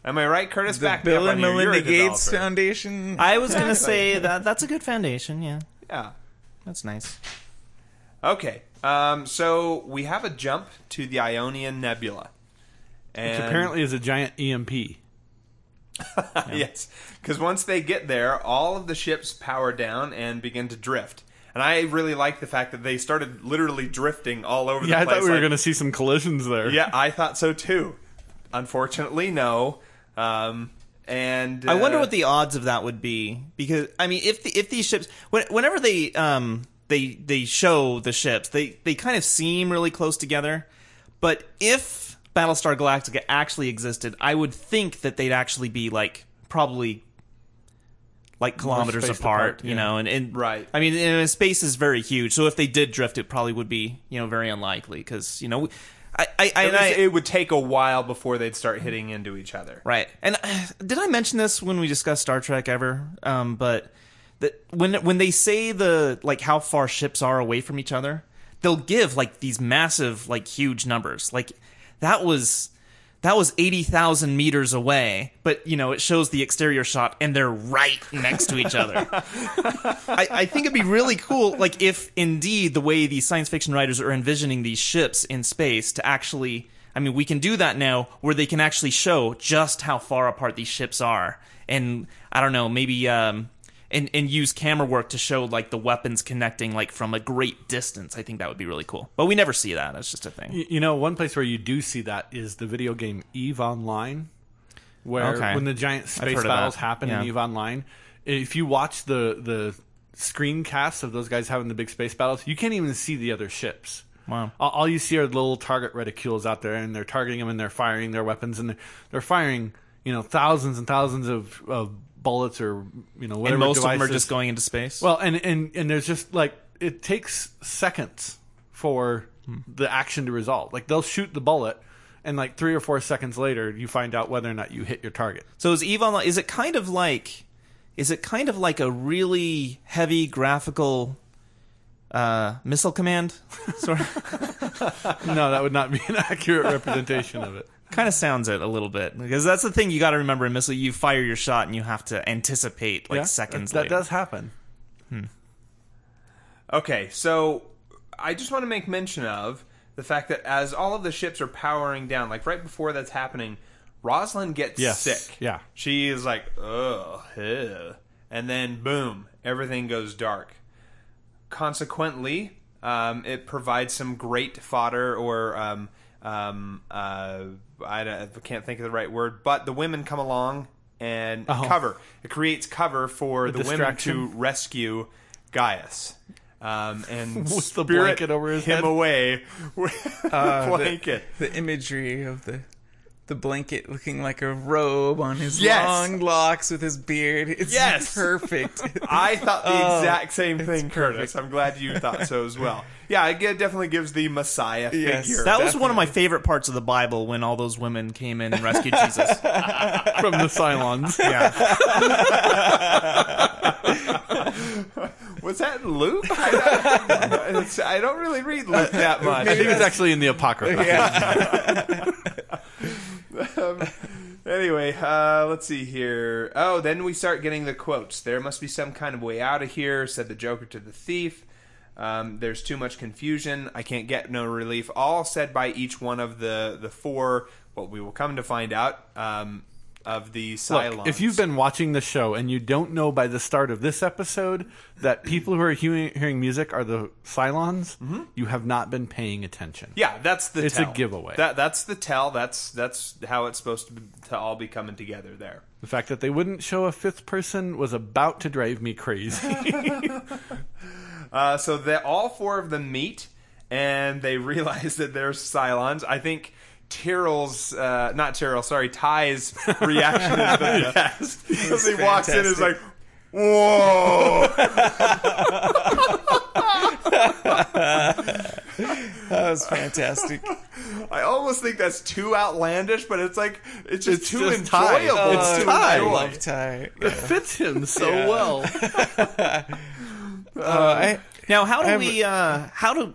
Am I right, Curtis? The Back me Bill up and on you. You're a Melinda Gates developer. Foundation. I was gonna say that that's a good foundation. Yeah, Yeah. that's nice. Okay. Um, so we have a jump to the Ionian Nebula. And Which apparently is a giant EMP. yes, because once they get there, all of the ships power down and begin to drift. And I really like the fact that they started literally drifting all over Yeah, the I place. thought we were like- going to see some collisions there. Yeah, I thought so too. Unfortunately, no. Um, and I wonder uh, what the odds of that would be because I mean, if the, if these ships, when, whenever they um they they show the ships, they they kind of seem really close together. But if Battlestar Galactica actually existed, I would think that they'd actually be like probably like kilometers apart, apart, you know, and, and Right. I mean, and space is very huge, so if they did drift, it probably would be you know very unlikely because you know. I, I, I, At and I, it would take a while before they'd start hitting into each other. Right. And uh, did I mention this when we discussed Star Trek ever? Um, but that when when they say the like how far ships are away from each other, they'll give like these massive like huge numbers. Like that was that was 80,000 meters away, but you know, it shows the exterior shot and they're right next to each other. I, I think it'd be really cool, like if indeed the way these science fiction writers are envisioning these ships in space to actually, I mean, we can do that now, where they can actually show just how far apart these ships are, and I don't know, maybe um, and and use camera work to show like the weapons connecting like from a great distance. I think that would be really cool, but we never see that. That's just a thing. Y- You know, one place where you do see that is the video game Eve Online, where Okay. when the giant space battles happen in Eve Online, if you watch the the screencasts of those guys having the big space battles, you can't even see the other ships. Wow. All, all you see are little target reticules out there, and they're targeting them, and they're firing their weapons, and they're, they're firing, you know, thousands and thousands of, of bullets or you know whatever. And most of them are just going into space. Well, and and and there's just like it takes seconds for the action to resolve. Like they'll shoot the bullet, and like three or four seconds later, you find out whether or not you hit your target. So is Eve Online? Is it kind of like? Is it kind of like a really heavy graphical uh, missile command? sort of, No, that would not be an accurate representation of it. Kind of sounds it a little bit because that's the thing you got to remember in missile. You fire your shot and you have to anticipate like Yeah, seconds. That, that does happen. Okay, so I just want to make mention of the fact that as all of the ships are powering down, like right before that's happening, Roslin gets Yes, sick. yeah. She is like, ugh, ugh. And then, boom, everything goes dark. Consequently, um, it provides some great fodder or. Um, um, uh, I, I can't think of the right word, but the women come along and Oh. cover. It creates cover for the women to rescue Gaius. Um, and With the blanket over his him head? away with Uh, a the- blanket. The, imagery of the the blanket looking like a robe on his Yes. long locks with his beard. It's Yes. perfect. I thought the Oh, exact same thing, it's Curtis. I'm glad you thought so as well. Yeah, it definitely gives the Messiah Yes. figure. That was one of my favorite parts of the Bible when all those women came in and rescued Jesus. From the Cylons. Yeah. Was that in Luke? I don't, I don't really read Luke that much. I think it's actually in the Apocrypha. Anyway, uh, let's see here. Oh, then we start getting the quotes. There must be some kind of way out of here, said the Joker to the thief. Um, there's too much confusion. I can't get no relief. All said by each one of the, the four, what we will come to find out, um, of the Look, Cylons. if you've been watching the show and you don't know by the start of this episode that people who are hearing, hearing music are the Cylons, you have not been paying attention. yeah, that's the It's a giveaway. That that's the tell. That's that's how it's supposed to, be, to all be coming together there. The fact that they wouldn't show a fifth person was about to drive me crazy. Uh, so that all four of them meet and they realize that they're Cylons. I think Tyrol's, uh, not Tyrrell, sorry, Tigh's reaction is the best. As he walks in, is like, whoa. That was fantastic. I almost think that's too outlandish, but it's like, it's just It's too just Tigh. enjoyable. It's to Tigh. I enjoy. love Tigh. it fits him so Yeah. well. Uh, I, Now, how do I have- we? Uh, how do?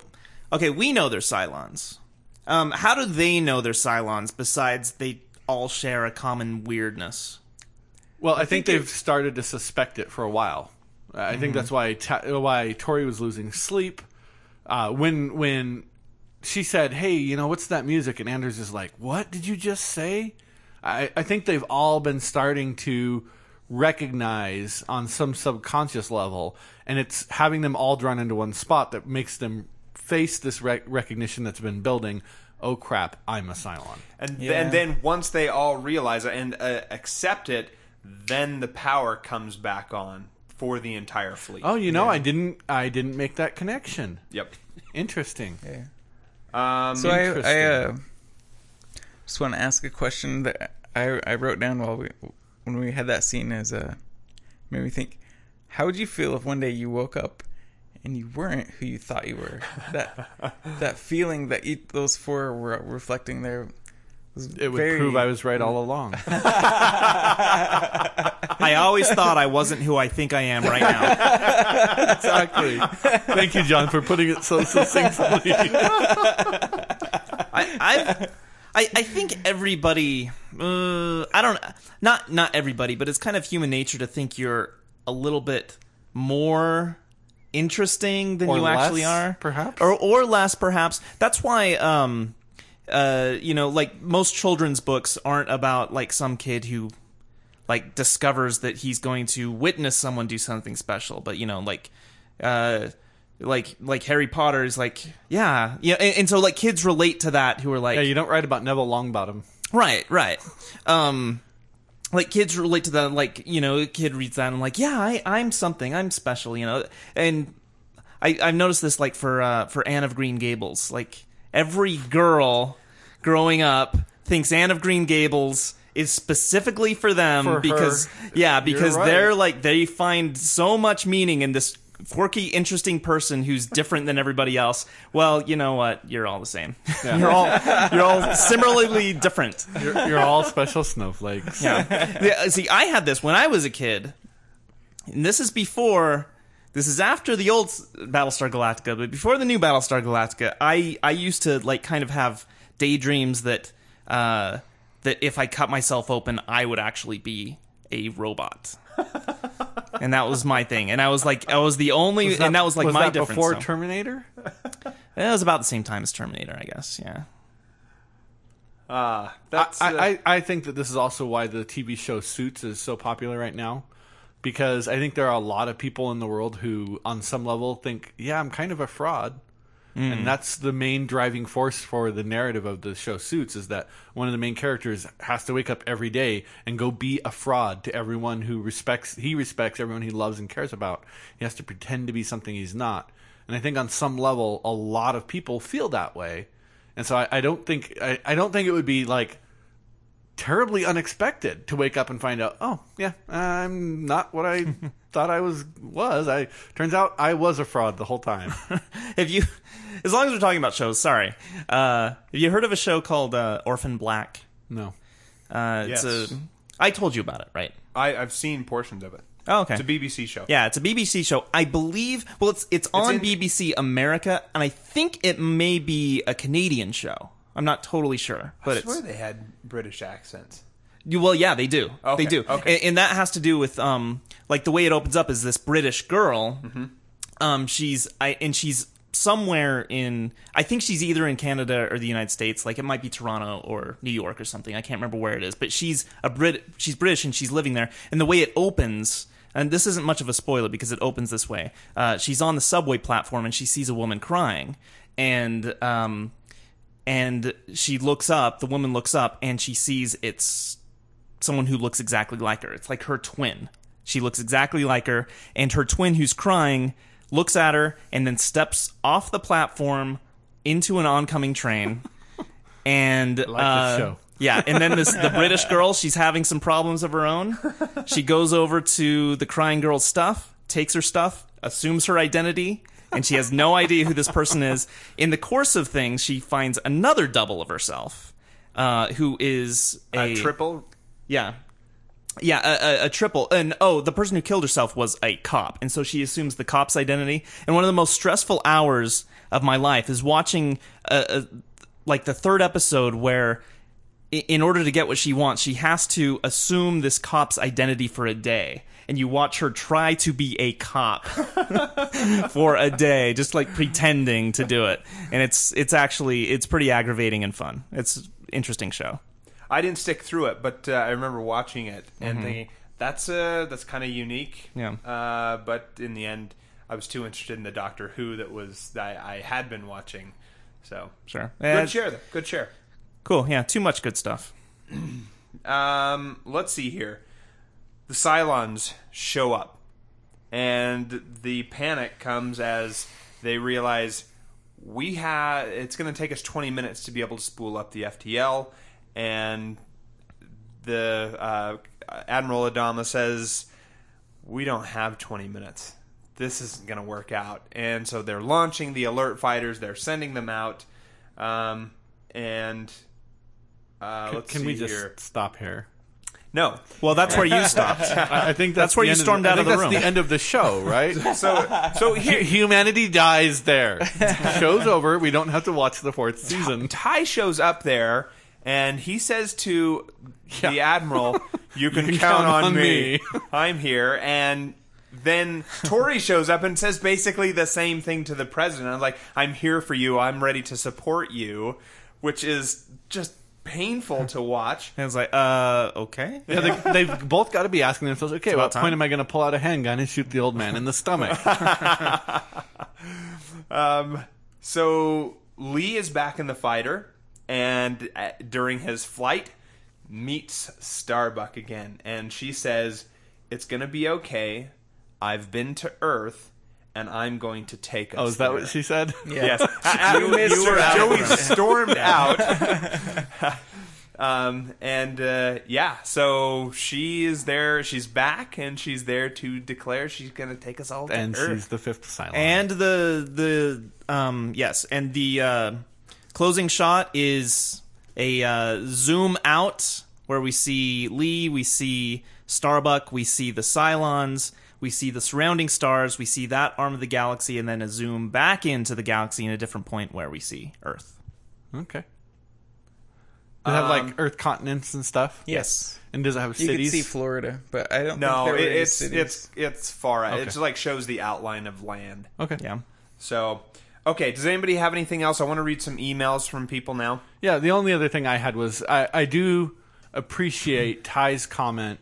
Okay, we know they're Cylons. Um, how do they know they're Cylons? Besides, they all share a common weirdness. Well, I, think, they've started to suspect it for a while. Uh, I think that's why Ta- why Tory was losing sleep uh, when when she said, "Hey, you know what's that music?" and Anders is like, "What did you just say?" I, I think they've all been starting to recognize on some subconscious level, and it's having them all drawn into one spot that makes them face this rec- recognition that's been building. Oh crap! I'm a Cylon. And, Yeah. and then once they all realize it and uh, accept it, then the power comes back on for the entire fleet. Oh, you know, I didn't I didn't make that connection. Yep. Interesting. Um, so I, I uh, just want to ask a question that I, I wrote down while we when we had that scene as uh, made me think. How would you feel if one day you woke up and you weren't who you thought you were? That that feeling that each, those four were reflecting there. Was It would very, prove I was right all along. I always thought I wasn't who I think I am right now. exactly. Thank you, Jon, for putting it so succinctly. I, I've, I, I think everybody. Uh, I don't. Not not everybody, but it's kind of human nature to think you're a little bit more interesting than Or you actually are, perhaps? or or less, perhaps. That's why. Um, uh, you know, like most children's books aren't about like some kid who like discovers that he's going to witness someone do something special but you know like uh like like harry potter is like yeah yeah and, and so like kids relate to that who are like yeah, you don't write about Neville Longbottom. right right um like kids relate to that like you know a kid reads that and like yeah I, i'm something i'm special you know and I, I've noticed this like for uh, for Anne of Green Gables. Like every girl growing up thinks Anne of Green Gables is specifically for them For her. because yeah, because right. they're like they find so much meaning in this quirky, interesting person who's different than everybody else. Well, you know what? You're all the same. you're all you're all similarly different. You're, you're all special snowflakes. Yeah. yeah. See, I had this when I was a kid, and this is before. This is after the old Battlestar Galactica, but before the new Battlestar Galactica, I I used to like kind of have daydreams that uh, that if I cut myself open, I would actually be a robot. And that was my thing. And I was like, I was the only, and that was like my that difference. before so. Terminator. it was about the same time as Terminator, I guess. Yeah. uh, that's, I, uh, I, I think that this is also why the TV show Suits is so popular right now. Because I think there are a lot of people in the world who, on some level, think, yeah, I'm kind of a fraud. And mm. that's the main driving force for the narrative of the show Suits is that one of the main characters has to wake up every day and go be a fraud to everyone who respects he respects everyone he loves and cares about. He has to pretend to be something he's not. And I think on some level a lot of people feel that way. And so I, I don't think I, I don't think it would be like terribly unexpected to wake up and find out, oh yeah, I'm not what I thought I was was. I turns out I was a fraud the whole time. Have you, as long as we're talking about shows, sorry. Uh, have you heard of a show called uh, Orphan Black? No. Uh, it's Yes. a, I told you about it, right? I, I've seen portions of it. Oh, okay. It's a BBC show. Yeah, it's a BBC show. I believe. Well, it's it's on in- BBC America, and I think it may be a Canadian show. I'm not totally sure, but I swear it's they had British accents. you- well, yeah, they do. Okay, They do, okay. and, and that has to do with um, like the way it opens up is this British girl. Mm-hmm. Um, she's I and she's somewhere in I think she's either in Canada or the United States. Like it might be Toronto or New York or something. I can't remember where it is, but she's a Brit. She's British and she's living there. And the way it opens. And this isn't much of a spoiler because it opens this way. Uh, she's on the subway platform and she sees a woman crying, and um, and she looks up. The woman looks up and she sees it's someone who looks exactly like her. It's like her twin. She looks exactly like her, and her twin, who's crying, looks at her and then steps off the platform into an oncoming train. And like this uh, show. yeah, and then this the British girl, she's having some problems of her own. She goes over to the crying girl's stuff, takes her stuff, assumes her identity, and she has no idea who this person is. In the course of things, she finds another double of herself, uh, who is A triple. yeah. Yeah, a, a, a triple. And oh, the person who killed herself was a cop. And so she assumes the cop's identity. And one of the most stressful hours of my life is watching uh uh like the third episode where in order to get what she wants, she has to assume this cop's identity for a day. And you watch her try to be a cop for a day, just like pretending to do it. And it's it's actually it's pretty aggravating and fun. It's an interesting show. I didn't stick through it, but uh, I remember watching it and thinking that's uh, that's kind of unique. Yeah. Uh, but in the end, I was too interested in the Doctor Who that was that I, I had been watching. So Sure. good share, though. Good share. Cool. Yeah, too much good stuff. Um, let's see here. The Cylons show up, and the panic comes as they realize we have. It's going to take us 20 minutes to be able to spool up the FTL, and the uh, Admiral Adama says we don't have 20 minutes. This isn't going to work out. And so they're launching the alert fighters. They're sending them out, um, and. Uh, Can, let's can see we just here. stop here? No. Well, that's where you stopped. I think That's that's, where you stormed the, out I of the that's room. the end of the show, right? So so here Humanity dies there. Show's over. We don't have to watch the fourth season. Tigh shows up there and he says to the admiral, "You can, can count, count on, on me. me." I'm here." And then Tory shows up and says basically the same thing to the president. I'm like, "I'm here for you. I'm ready to support you," which is just painful to watch. And it's like, uh, okay. Yeah, they, they've both got to be asking themselves, okay, what time. point am I going to pull out a handgun and shoot the old man in the stomach? Um, so Lee is back in the fighter, and uh, during his flight, meets Starbuck again, and she says, "It's gonna be okay. I've been to Earth, and I'm going to take us." oh, is that there." what she said? Yes. you, missed her out. Joey stormed out. um, and uh, yeah, so she is there. She's back, and she's there to declare she's going to take us all to And Earth. she's the fifth Cylon. And the the um yes, and the uh, closing shot is a uh, zoom out where we see Lee, we see Starbuck, we see the Cylons, we see the surrounding stars, we see that arm of the galaxy, and then a zoom back into the galaxy in a different point where we see Earth. okay. Does it have Um, like Earth continents and stuff? Yes. And does it have You cities? see Florida, but I don't No, think there it, were any it's cities. it's it's far out. It Okay. just like shows the outline of land. okay. Yeah. So, okay. Does anybody have anything else? I want to read some emails from people now. Yeah, the only other thing I had was I, I do appreciate Tigh's comment.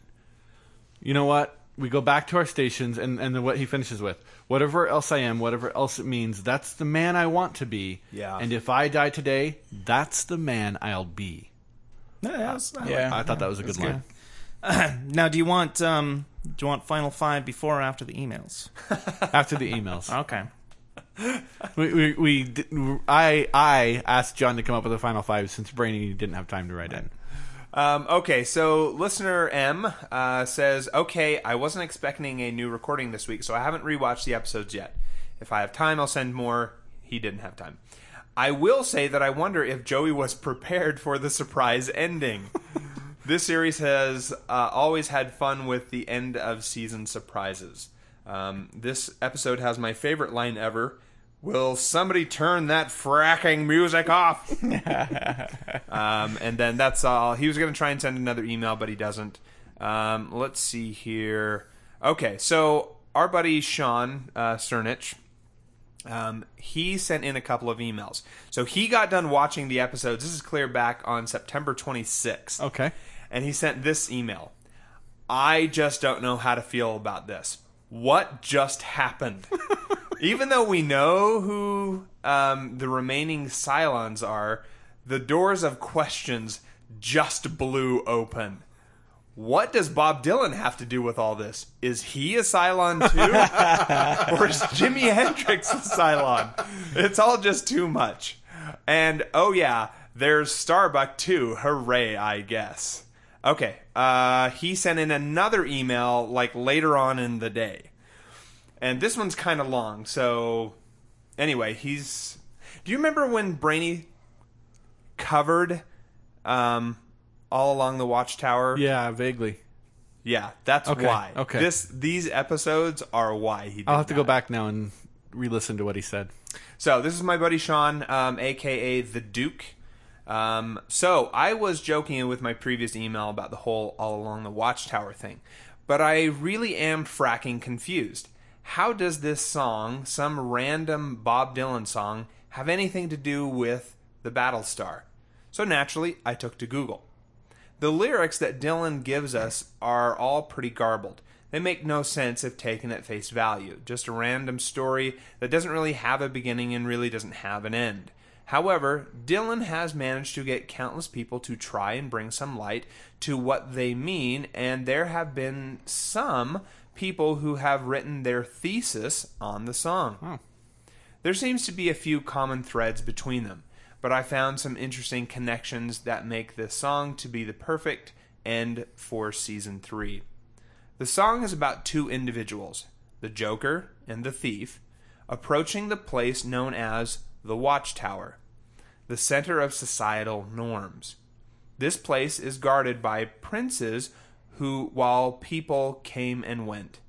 You know what? We go back to our stations, and, and then what he finishes with whatever else I am, whatever else it means, that's the man I want to be. Yeah. And if I die today, that's the man I'll be. yeah. I thought that was a good line. Now, do you want um do you want final five before or after the emails? After the emails, Okay. we, we, we I I asked Jon to come up with a final five since Brainy didn't have time to write in. Um, okay, so listener M uh, says, "Okay, I wasn't expecting a new recording this week, so I haven't rewatched the episodes yet. If I have time, I'll send more. He didn't have time. I will say that I wonder if Joey was prepared for the surprise ending. this series has uh, always had fun with the end of season surprises. Um, this episode has my favorite line ever." Will somebody turn that fracking music off? Um, and then that's all. He was going to try and send another email, but he doesn't. Um, let's see here. Okay, so our buddy Sean uh, Cernich um, he sent in a couple of emails. So he got done watching the episodes. This is clear back on September 26th. Okay. And he sent this email. I just don't know how to feel about this. What just happened? Even though we know who um, the remaining Cylons are, the doors of questions just blew open. What does Bob Dylan have to do with all this? Is he a Cylon too? or is Jimi Hendrix a Cylon? It's all just too much. And oh yeah, there's Starbuck too. Hooray, I guess. Okay, uh, he sent in another email like later on in the day. And this one's kind of long, so anyway, he's. Do you remember when Brainy covered um, all along the Watchtower? Yeah, vaguely. Yeah, that's Okay, why. okay. This these episodes are why he. Did I'll have to go back now and re-listen to what he said. So this is my buddy Sean, um, aka the Duke. Um, so I was joking with my previous email about the whole all along the Watchtower thing, but I really am fracking confused. How does this song, some random Bob Dylan song, have anything to do with the Battlestar? So naturally, I took to Google. The lyrics that Dylan gives us are all pretty garbled. They make no sense if taken at face value. Just a random story that doesn't really have a beginning and really doesn't have an end. However, Dylan has managed to get countless people to try and bring some light to what they mean, and there have been some people who have written their thesis on the song. There seems to be a few common threads between them, but I found some interesting connections that make this song to be the perfect end for season 3. The song is about two individuals, the Joker and the Thief, approaching the place known as the Watchtower, the center of societal norms. This place is guarded by princes who, while people came and went.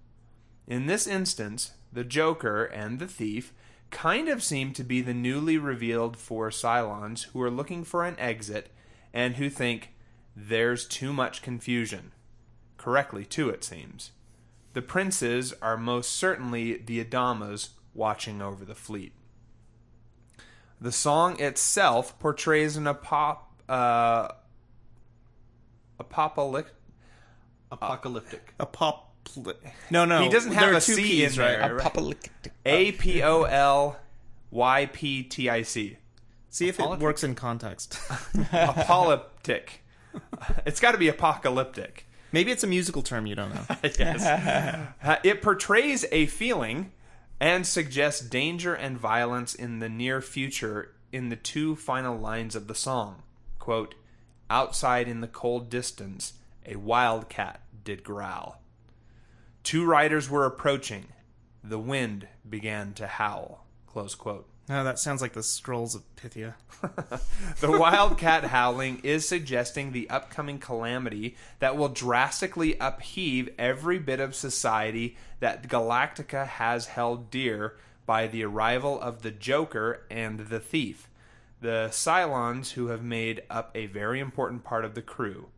In this instance, the Joker and the Thief kind of seem to be the newly revealed four Cylons who are looking for an exit and who think there's too much confusion. Correctly, too, it seems. The princes are most certainly the Adamas watching over the fleet. The song itself portrays an apop, uh, apocalyptic. Apocalyptic. A pop. No, no. He doesn't have are a P's, in there. right? right? Apocalyptic. A P O L Y P T I C. See if it works in context. Apocalyptic. It's got to be apocalyptic. Maybe it's a musical term you don't know. Uh, it portrays a feeling and suggests danger and violence in the near future in the two final lines of the song. Quote, Outside in the cold distance, a wildcat did growl. Two riders were approaching. The wind began to howl. Close quote. Oh, that sounds like the scrolls of Pythia. The wildcat howling is suggesting the upcoming calamity that will drastically upheave every bit of society that Galactica has held dear by the arrival of the Joker and the Thief, the Cylons who have made up a very important part of the crew.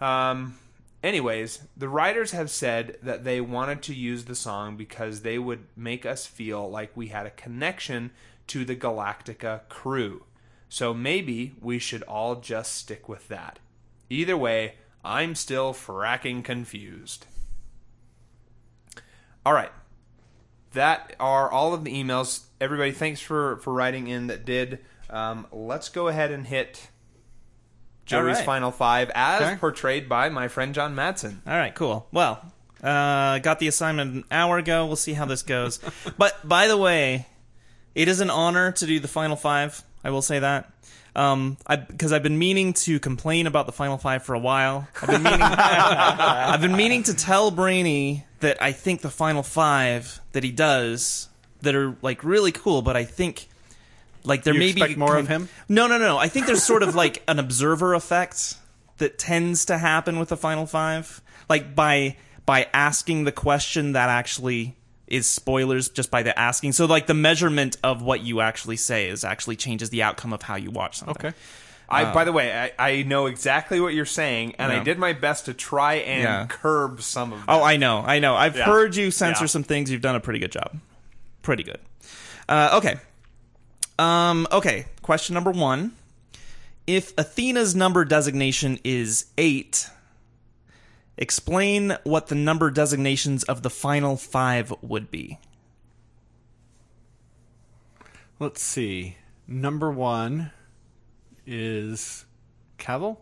Um, anyways, the writers have said that they wanted to use the song because they would make us feel like we had a connection to the Galactica crew. So maybe we should all just stick with that. Either way, I'm still fracking confused. All right. That are all of the emails. Everybody, thanks for, for writing in that did. Um, let's go ahead and hit Joey's right. final five as Okay. portrayed by my friend Jon Madsen. All right, cool. Well, uh, got the assignment an hour ago. We'll see how this goes. but by the way, it is an honor to do the final five. I will say that. Um, I because I've been meaning to complain about the final five for a while. I've been meaning, I've been meaning to tell Brainy that I think the final five that he does that are like really cool, but I think like there You may be more of him? No, no, no. I think there's sort of like an observer effect that tends to happen with the final five, like by by asking the question that actually is spoilers just by the asking. So like the measurement of what you actually say is actually changes the outcome of how you watch something. Okay. I, by the way, I, I know exactly what you're saying, and I did my best to try and Yeah. curb some of. Oh. I know, I know. I've Yeah. heard you censor Yeah. some things. You've done a pretty good job. pretty good. Uh, okay. Um, okay. Question number one: If Athena's number designation is eight, explain what the number designations of the final five would be. Let's see. Number one is Cavill.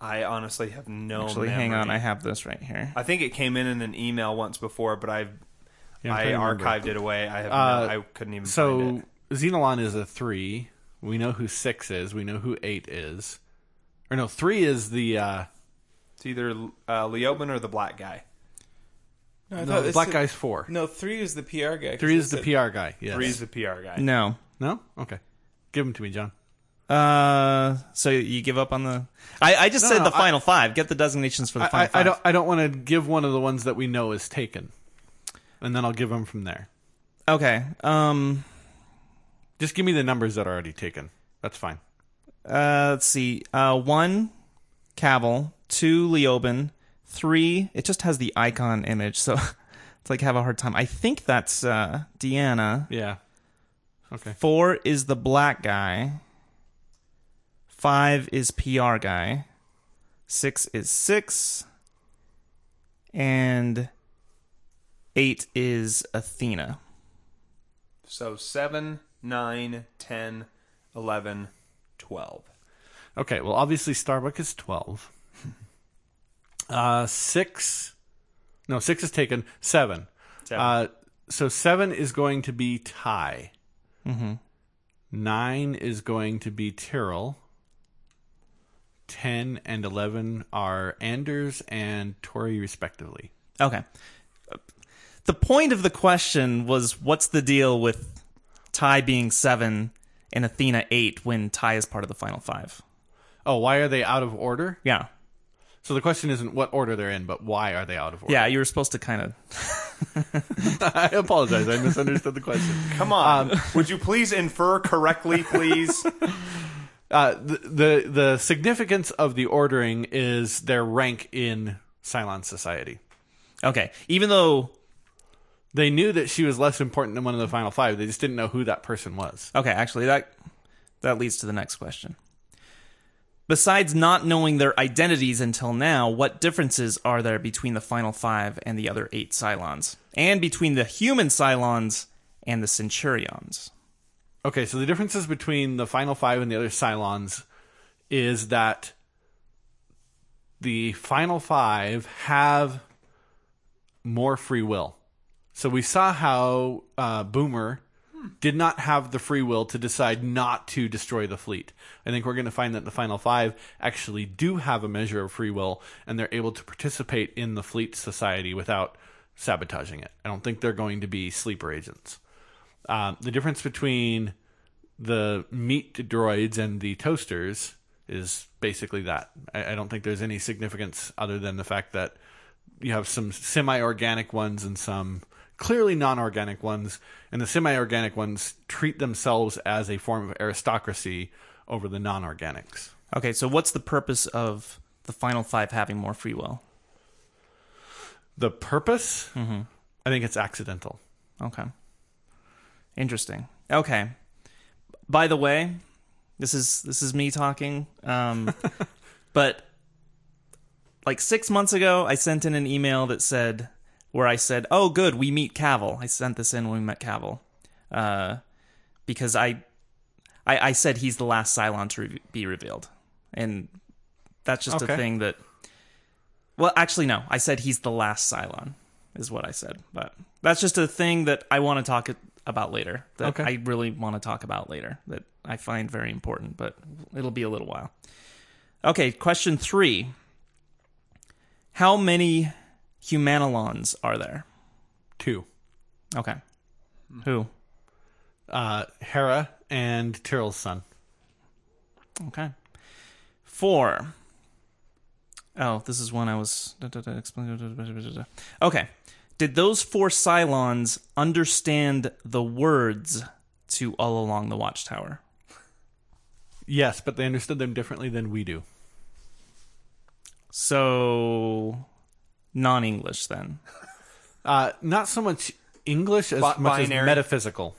I honestly have no. Actually, hang on. I have this right here. I think it came in in an email once before, but I've Yeah, I'm I trying to remember. archived it away. I have Uh, no, I couldn't even find So it. Xenolon is a three. We know who six is. We know who eight is. Or no, three is the uh, It's either uh, Leoben or the black guy. No, no, the black the- guy's four. No, three is the PR guy. Three is the said- PR guy. Yes. is the PR guy. No. no. Okay, give him to me, Jon. Uh, so you give up on the? I, I just No, said no, the I- final five. Get the designations for the I, final I, five. I don't. I don't want to give one of the ones that we know is taken, and then I'll give them from there. Okay. Um. Just give me the numbers that are already taken. That's fine. Uh. Let's see. Uh. One, Cavill. Two, Leoben. Three. It just has the icon image, so it's like have a hard time. I think that's uh D'Anna. Yeah. Okay. Four is the black guy. Five is PR guy. Six is six. And eight is Athena. So seven, nine, ten, eleven, twelve. Okay. Well, obviously Starbuck is twelve. Uh, six. No, six is taken. Seven. Seven. Uh, so seven is going to be Tigh. Mm-hmm. Nine is going to be Tyrol. Ten and eleven are Anders and Tory, respectively. Okay. The point of the question was what's the deal with Tigh being seven and Athena eight when Tigh is part of the final five? Oh, why are they out of order? Yeah. So the question isn't what order they're in, but why are they out of order? Yeah, you were supposed to kind of. I apologize. I misunderstood the question. Come on. Would you please infer correctly, please? Uh, the, the the significance of the ordering is their rank in Cylon society. Okay. Even though. They knew that she was less important than one of the final five. They just didn't know who that person was. Okay, actually, that that leads to the next question. Besides not knowing their identities until now, what differences are there between the final five and the other eight Cylons? And between the human Cylons and the Centurions? Okay, so the differences between the final five and the other Cylons is that the final five have more free will. So we saw how uh, Boomer did not have the free will to decide not to destroy the fleet. I think we're going to find that the final five actually do have a measure of free will and they're able to participate in the fleet society without sabotaging it. I don't think they're going to be sleeper agents. Um, the difference between the meat droids and the toasters is basically that. I, I don't think there's any significance other than the fact that you have some semi-organic ones and some clearly non-organic ones, and the semi-organic ones treat themselves as a form of aristocracy over the non-organics. Okay, so what's the purpose of the final five having more free will? The purpose, I think it's accidental. Okay. Interesting. Okay. By the way, this is this is me talking. Um, but like six months ago, I sent in an email that said where I said, "Oh, good, we meet Cavill." I sent this in when we met Cavill, uh, because I, I, I said he's the last Cylon to re- be revealed, and that's just Okay. a thing that. Well, actually, no. I said he's the last Cylon, is what I said. But that's just a thing that I want to talk about later. That Okay. I really want to talk about later. That I find very important, but it'll be a little while. Okay, question three. How many humanilons are there? Two, Okay. Who? uh, Hera and Tyrol's son. Okay. Four. Oh, this is one I was. da, da, da, explain- da, da, da, da, da. Okay. Did those four Cylons understand the words to All Along the Watchtower? Yes, but they understood them differently than we do. So, non English then. Uh, not so much English as Bi- much binary. as metaphysical.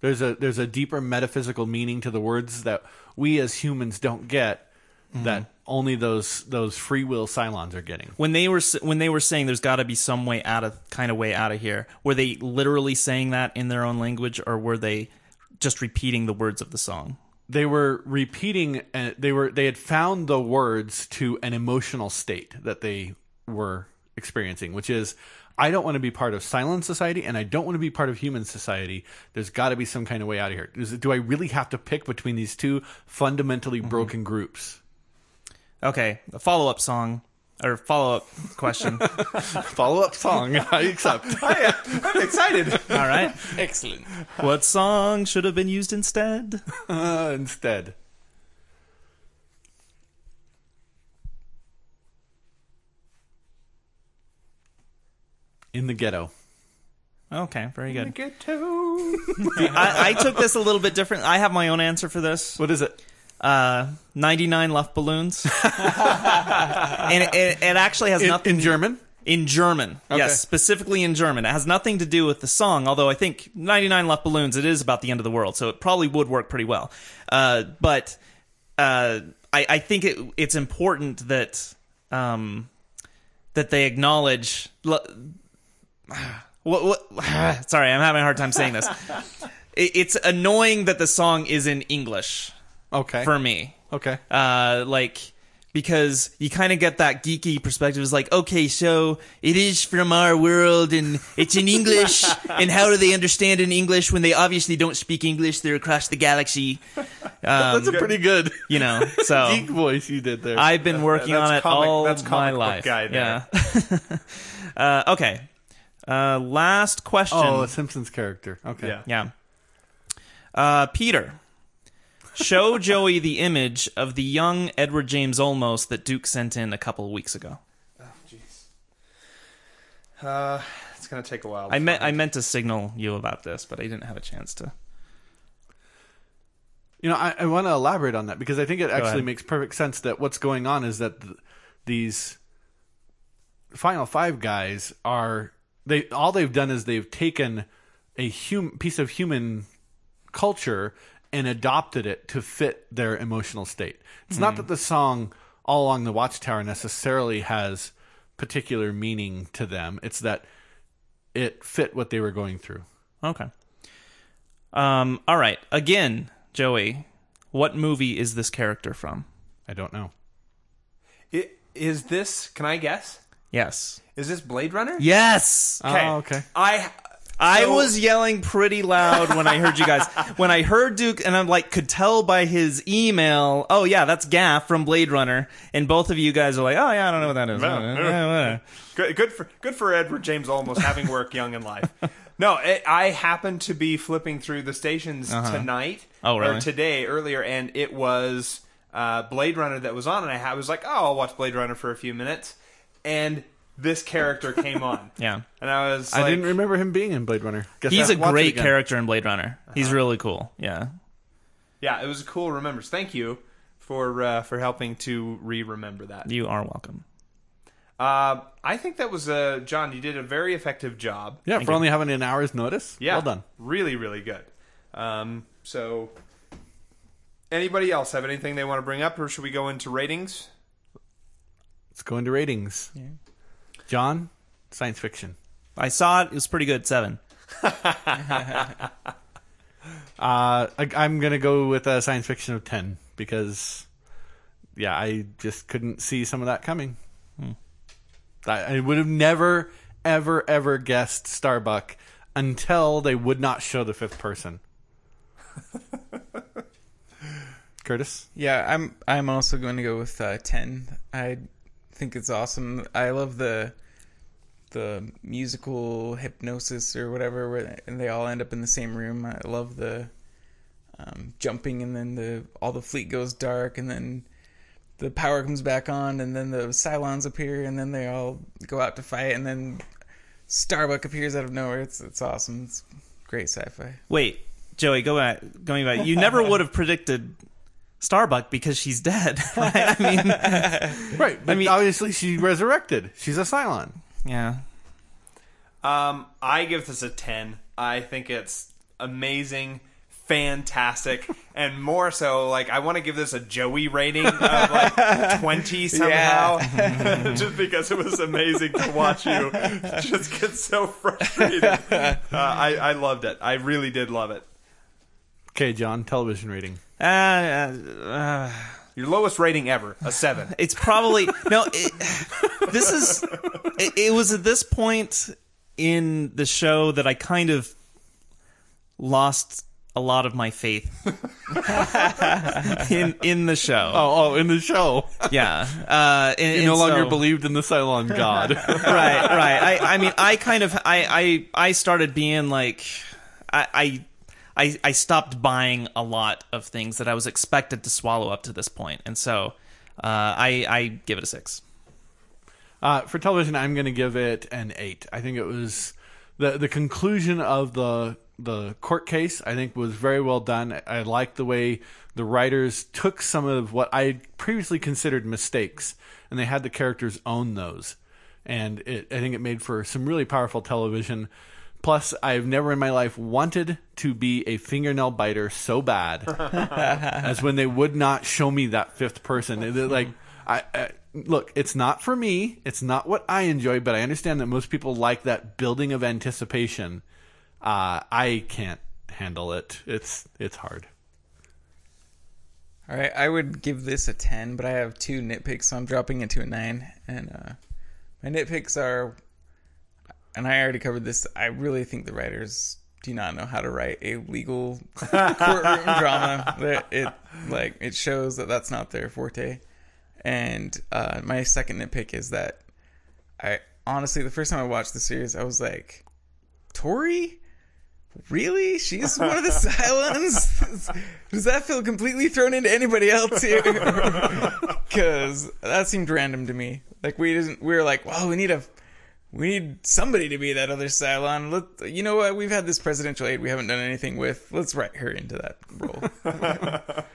There's a there's a deeper metaphysical meaning to the words that we as humans don't get that only those those free will Cylons are getting. when they were when they were saying there's got to be some way out of kind of way out of here were they literally saying that in their own language or were they just repeating the words of the song They were repeating uh, they were they had found the words to an emotional state that they were experiencing, which is I don't want to be part of Cylon society and I don't want to be part of human society. There's got to be some kind of way out of here. Do I really have to pick between these two fundamentally broken groups? okay a follow-up song or follow-up question Follow up song. I accept. I'm excited. all right Excellent. what song should have been used instead Uh, instead. In the ghetto. okay very good Get to I, I took this a little bit different i have my own answer for this What is it? uh 99 Luftballons and it, it, it actually has In, nothing in German? In German, Okay. yes, specifically in German. It has nothing to do with the song, although I think 99 Luftballons, it is about the end of the world, so it probably would work pretty well. Uh, but uh, I, I think it, it's important that um, that they acknowledge. l- What, what, sorry, I'm having a hard time saying this. It, it's annoying that the song is in English Okay. for me okay. uh, like because you kind of get that geeky perspective. It's like, okay, so it is from our world and it's in English. and how do they understand in English when they obviously don't speak English? They're across the galaxy. Um, That's a pretty good you know, so geek voice you did there. I've been working That's on it comic- all that's my life. guy there. Yeah. uh, okay. Uh, last question. oh, a Simpsons character. Okay. Yeah. Yeah. Uh, Peter, show Joey the image of the young Edward James Olmos that Duke sent in a couple of weeks ago. Oh Uh, it's gonna take a while. I meant I meant to signal you about this, but I didn't have a chance to. You know, I, I want to elaborate on that because I think it actually makes perfect sense that what's going on is that th- these Final Five guys are they all they've done is they've taken a hum, piece of human culture and adopted it to fit their emotional state. It's not that the song all along the watchtower necessarily has particular meaning to them. It's that it fit what they were going through. Okay. Um. All right. Again, Joey, what movie is this character from? I don't know. I- Is this? Can I guess? Yes. Is this Blade Runner? Yes. Oh, okay. I I So- was yelling pretty loud when I heard you guys. when I heard Duke, and I'm like, could tell by his email. Oh yeah, that's Gaff from Blade Runner. And both of you guys are like, oh yeah, I don't know what that is. No. good, good for good for Edward James Olmos having work young in life. No, it, I happened to be flipping through the stations tonight Oh, really? or today earlier, and it was uh, Blade Runner that was on, and I ha- was like, oh, I'll watch Blade Runner for a few minutes, and this character came on. Yeah. and I was I like, didn't remember him being in Blade Runner. Guess He's a to watch it great character in Blade Runner. He's really cool. Yeah. yeah, it was a cool remembers. Thank you for uh, for helping to re-remember that. You are welcome. Uh, I think that was uh, Jon. You did a very effective job. Yeah, for only having an hour's notice. Yeah, well done. Really, really good. Um, so, anybody else have anything they want to bring up, or should we go into ratings? Let's go into ratings. Jon, science fiction. I saw it. It was pretty good. Seven. Uh, I, I'm gonna go with a science fiction of ten because, yeah, I just couldn't see some of that coming. I, I would have never, ever, ever guessed Starbuck until they would not show the fifth person. Curtis, Yeah, I'm I'm also going to go with uh, ten. I think it's awesome. I love the the musical hypnosis or whatever, where and they all end up in the same room. I love the um, jumping, and then the all the fleet goes dark, and then the power comes back on, and then the Cylons appear, and then they all go out to fight, and then Starbuck appears out of nowhere. It's it's awesome. It's great sci-fi. Wait, Joey, go back. Going back. You never would have predicted Starbuck because she's dead. I mean, right? But mean- obviously she resurrected. She's a Cylon. yeah. Um, I give this a 10. I think it's amazing, fantastic, and more so, like, I want to give this a Joey rating of like 20 somehow. just because it was amazing to watch you just get so frustrated. Uh, I, I loved it. I really did love it. Okay, Jon, television rating. Uh, uh, Your lowest rating ever, a 7. it's probably no. It, this is. It, it was at this point in the show that I kind of lost a lot of my faith in in the show. Oh, oh, in the show, Yeah, uh, and, you no and longer so- believed in the Cylon God. right, right. I, I mean, I kind of, I, I, I started being like, I, I, I, I stopped buying a lot of things that I was expected to swallow up to this point, and so, uh, I, I give it a six. Uh, for television, I'm going to give it an eight. I think it was the the conclusion of the the court case. I think was very well done. I, liked the way the writers took some of what I previously considered mistakes, and they had the characters own those. And it, I think it made for some really powerful television. Plus, I've never in my life wanted to be a fingernail biter so bad as when they would not show me that fifth person. They're like, I, I look, it's not for me. It's not what I enjoy, but I understand that most people like that building of anticipation. Uh, I can't handle it. It's it's hard. All right, I would give this a 10, but I have two nitpicks, so I'm dropping it to a 9. And uh, my nitpicks are, and I already covered this, I really think the writers do not know how to write a legal courtroom drama. It like it shows that that's not their forte. And uh, my second nitpick is that I honestly, the first time I watched the series, I was like, Tory? Really? She's one of the Cylons? Does that feel completely thrown into anybody else here? Because that seemed random to me. Like we didn't. We were like, well, we need a, we need somebody to be that other Cylon. Let you know what? We've had this presidential aide we haven't done anything with. Let's write her into that role.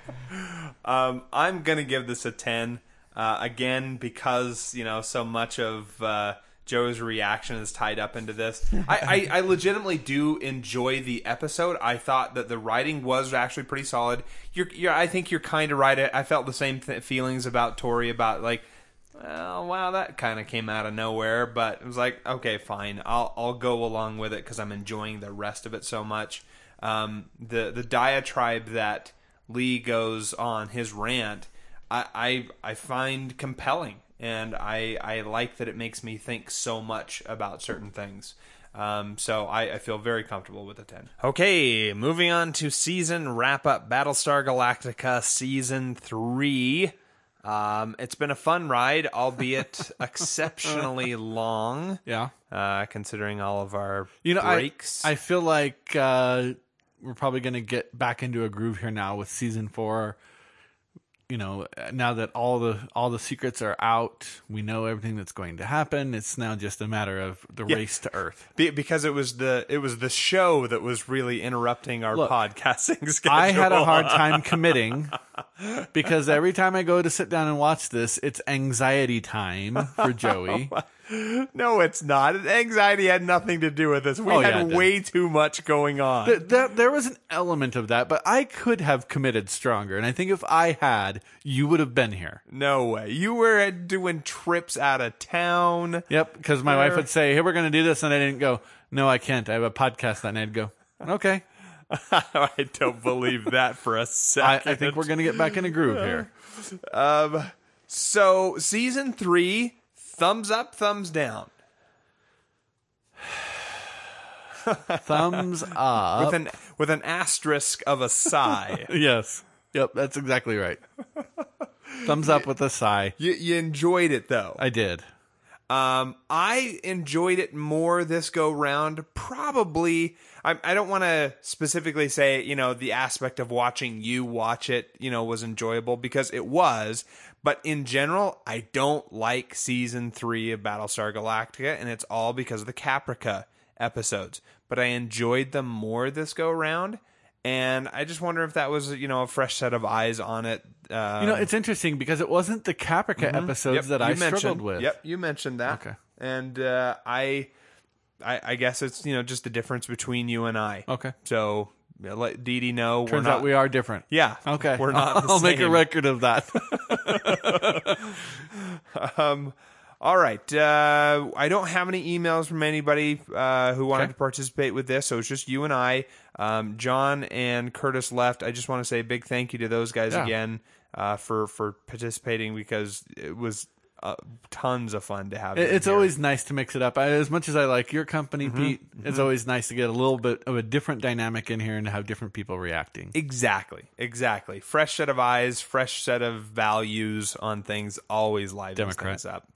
Um, I'm gonna give this a ten. Uh, again, because you know so much of uh, Joe's reaction is tied up into this. I, I, I legitimately do enjoy the episode. I thought that the writing was actually pretty solid. You're, you're I think you're kind of right. I felt the same th- feelings about Tory about like, well, wow, that kind of came out of nowhere. But it was like, okay, fine, I'll I'll go along with it because I'm enjoying the rest of it so much. Um, the the diatribe that Lee goes on his rant, I I, I find compelling, and I I like that it makes me think so much about certain things. Um, so I, I feel very comfortable with a 10. Okay, moving on to season wrap up Battlestar Galactica season 3. Um, it's been a fun ride, albeit exceptionally long, Yeah. uh, considering all of our You know, breaks. I I feel like uh, we're probably going to get back into a groove here now with season four. You know, now that all the all the secrets are out, we know everything that's going to happen. It's now just a matter of the race to Earth. Be- because it was the it was the show that was really interrupting our Look, podcasting schedule. I had a hard time committing because every time I go to sit down and watch this, it's anxiety time for Joey. Oh No, it's not. Anxiety had nothing to do with this. We Oh, yeah, it had did. way too much going on. Th- there, there was an element of that, but I could have committed stronger. And I think if I had, you would have been here. no way. You were doing trips out of town. Yep, because my wife would say, "Hey, we're going to do this," and I didn't go. No, I can't. I have a podcast, and I'd go. Okay, I don't believe that for a I, second. I think we're going to get back in a groove here. Um, so season three, thumbs up, thumbs down. Thumbs up. With an with an asterisk of a sigh. yes. Yep, that's exactly right. Thumbs up with a sigh. you, you enjoyed it though. I did. Um, I enjoyed it more this go round. Probably, I, I don't want to specifically say, you know, the aspect of watching you watch it, you know, was enjoyable because it was. But in general, I don't like season three of Battlestar Galactica, and it's all because of the Caprica episodes. But I enjoyed them more this go round. And I just wonder if that was, you know, a fresh set of eyes on it. Um, You know, it's interesting because it wasn't the Caprica episodes Yep, that you I struggled with. Yep, you mentioned that. Okay. And uh, I I, I guess it's you know just the difference between you and I. Okay. So let Dee Dee know. Turns not, out we are different. Yeah. Okay. We're not. the I'll make a record of that. All right. Uh, I don't have any emails from anybody uh, who wanted Okay. to participate with this, so it's just you and I. Um, Jon and Curtis left. I just want to say a big thank you to those guys Yeah. again uh, for for participating because it was uh, tons of fun to have. It- it's always nice to mix it up. I, as much as I like your company, Mm-hmm. Pete, it's always nice to get a little bit of a different dynamic in here and have different people reacting. Exactly, exactly. Fresh set of eyes, fresh set of values on things always livens Democrat. things up.